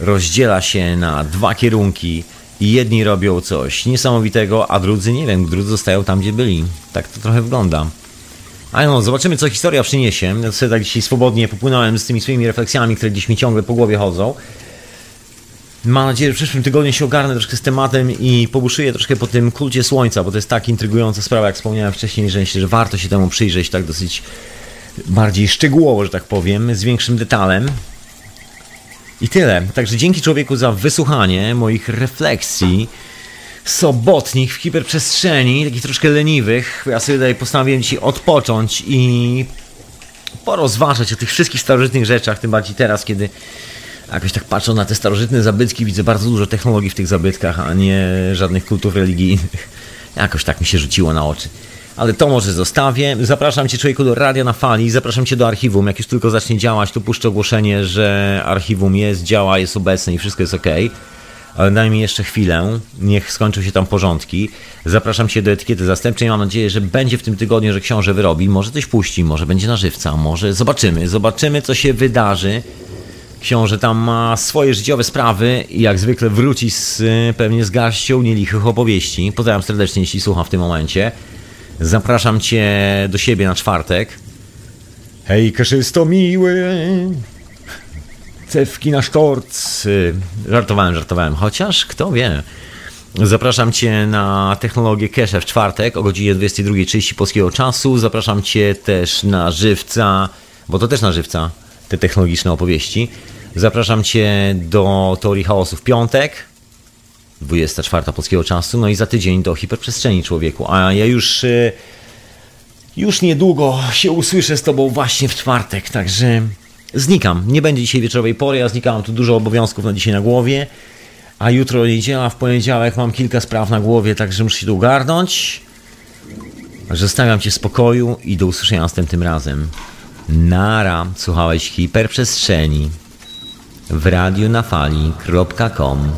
rozdziela się na dwa kierunki i jedni robią coś niesamowitego, a drudzy nie wiem, drudzy zostają tam, gdzie byli. Tak to trochę wygląda. A no, zobaczymy, co historia przyniesie. Ja sobie tak dzisiaj swobodnie popłynąłem z tymi swoimi refleksjami, które gdzieś mi ciągle po głowie chodzą. Mam nadzieję, że w przyszłym tygodniu się ogarnę troszkę z tematem i pobuszuję troszkę po tym kulcie słońca, bo to jest tak intrygująca sprawa, jak wspomniałem wcześniej, że myślę, że warto się temu przyjrzeć tak dosyć bardziej szczegółowo, że tak powiem, z większym detalem. I tyle. Także dzięki człowieku za wysłuchanie moich refleksji sobotnich w hiperprzestrzeni, takich troszkę leniwych. Ja sobie tutaj postanowiłem dzisiaj odpocząć i porozważać o tych wszystkich starożytnych rzeczach, tym bardziej teraz, kiedy jakoś tak patrzą na te starożytne zabytki, widzę bardzo dużo technologii w tych zabytkach, a nie żadnych kultów religijnych. Jakoś tak mi się rzuciło na oczy. Ale to może zostawię. Zapraszam Cię, człowieku, do Radia na Fali. Zapraszam Cię do archiwum. Jak już tylko zacznie działać, to puszczę ogłoszenie, że archiwum jest, działa, jest obecne i wszystko jest ok. Ale daj mi jeszcze chwilę. Niech skończą się tam porządki. Zapraszam Cię do etykiety zastępczej. Mam nadzieję, że będzie w tym tygodniu, że książę wyrobi. Może coś puści, może będzie na żywca, może zobaczymy. Zobaczymy, co się wydarzy. Książę tam ma swoje życiowe sprawy i jak zwykle wróci z, pewnie z garścią nielichych opowieści. Pozdrawiam serdecznie, jeśli słucham w tym momencie. Zapraszam Cię do siebie na czwartek. Hej, kaszysto miły! Cewki na sztorc. Żartowałem, żartowałem, chociaż kto wie. Zapraszam Cię na technologię Kesze w czwartek o godzinie 22.30 polskiego czasu. Zapraszam Cię też na żywca, bo to też na żywca, te technologiczne opowieści. Zapraszam Cię do Teorii Chaosu w piątek, 24 polskiego czasu, no i za tydzień do hiperprzestrzeni człowieku. A ja już, y, już niedługo się usłyszę z Tobą właśnie w czwartek, także znikam. Nie będzie dzisiaj wieczorowej pory, ja znikam, tu dużo obowiązków na dzisiaj na głowie, a jutro niedziela, w poniedziałek mam kilka spraw na głowie, także muszę się tu ogarnąć. Zostawiam Cię w spokoju i do usłyszenia następnym razem. Nara, słuchałeś hiperprzestrzeni. W radionafali.com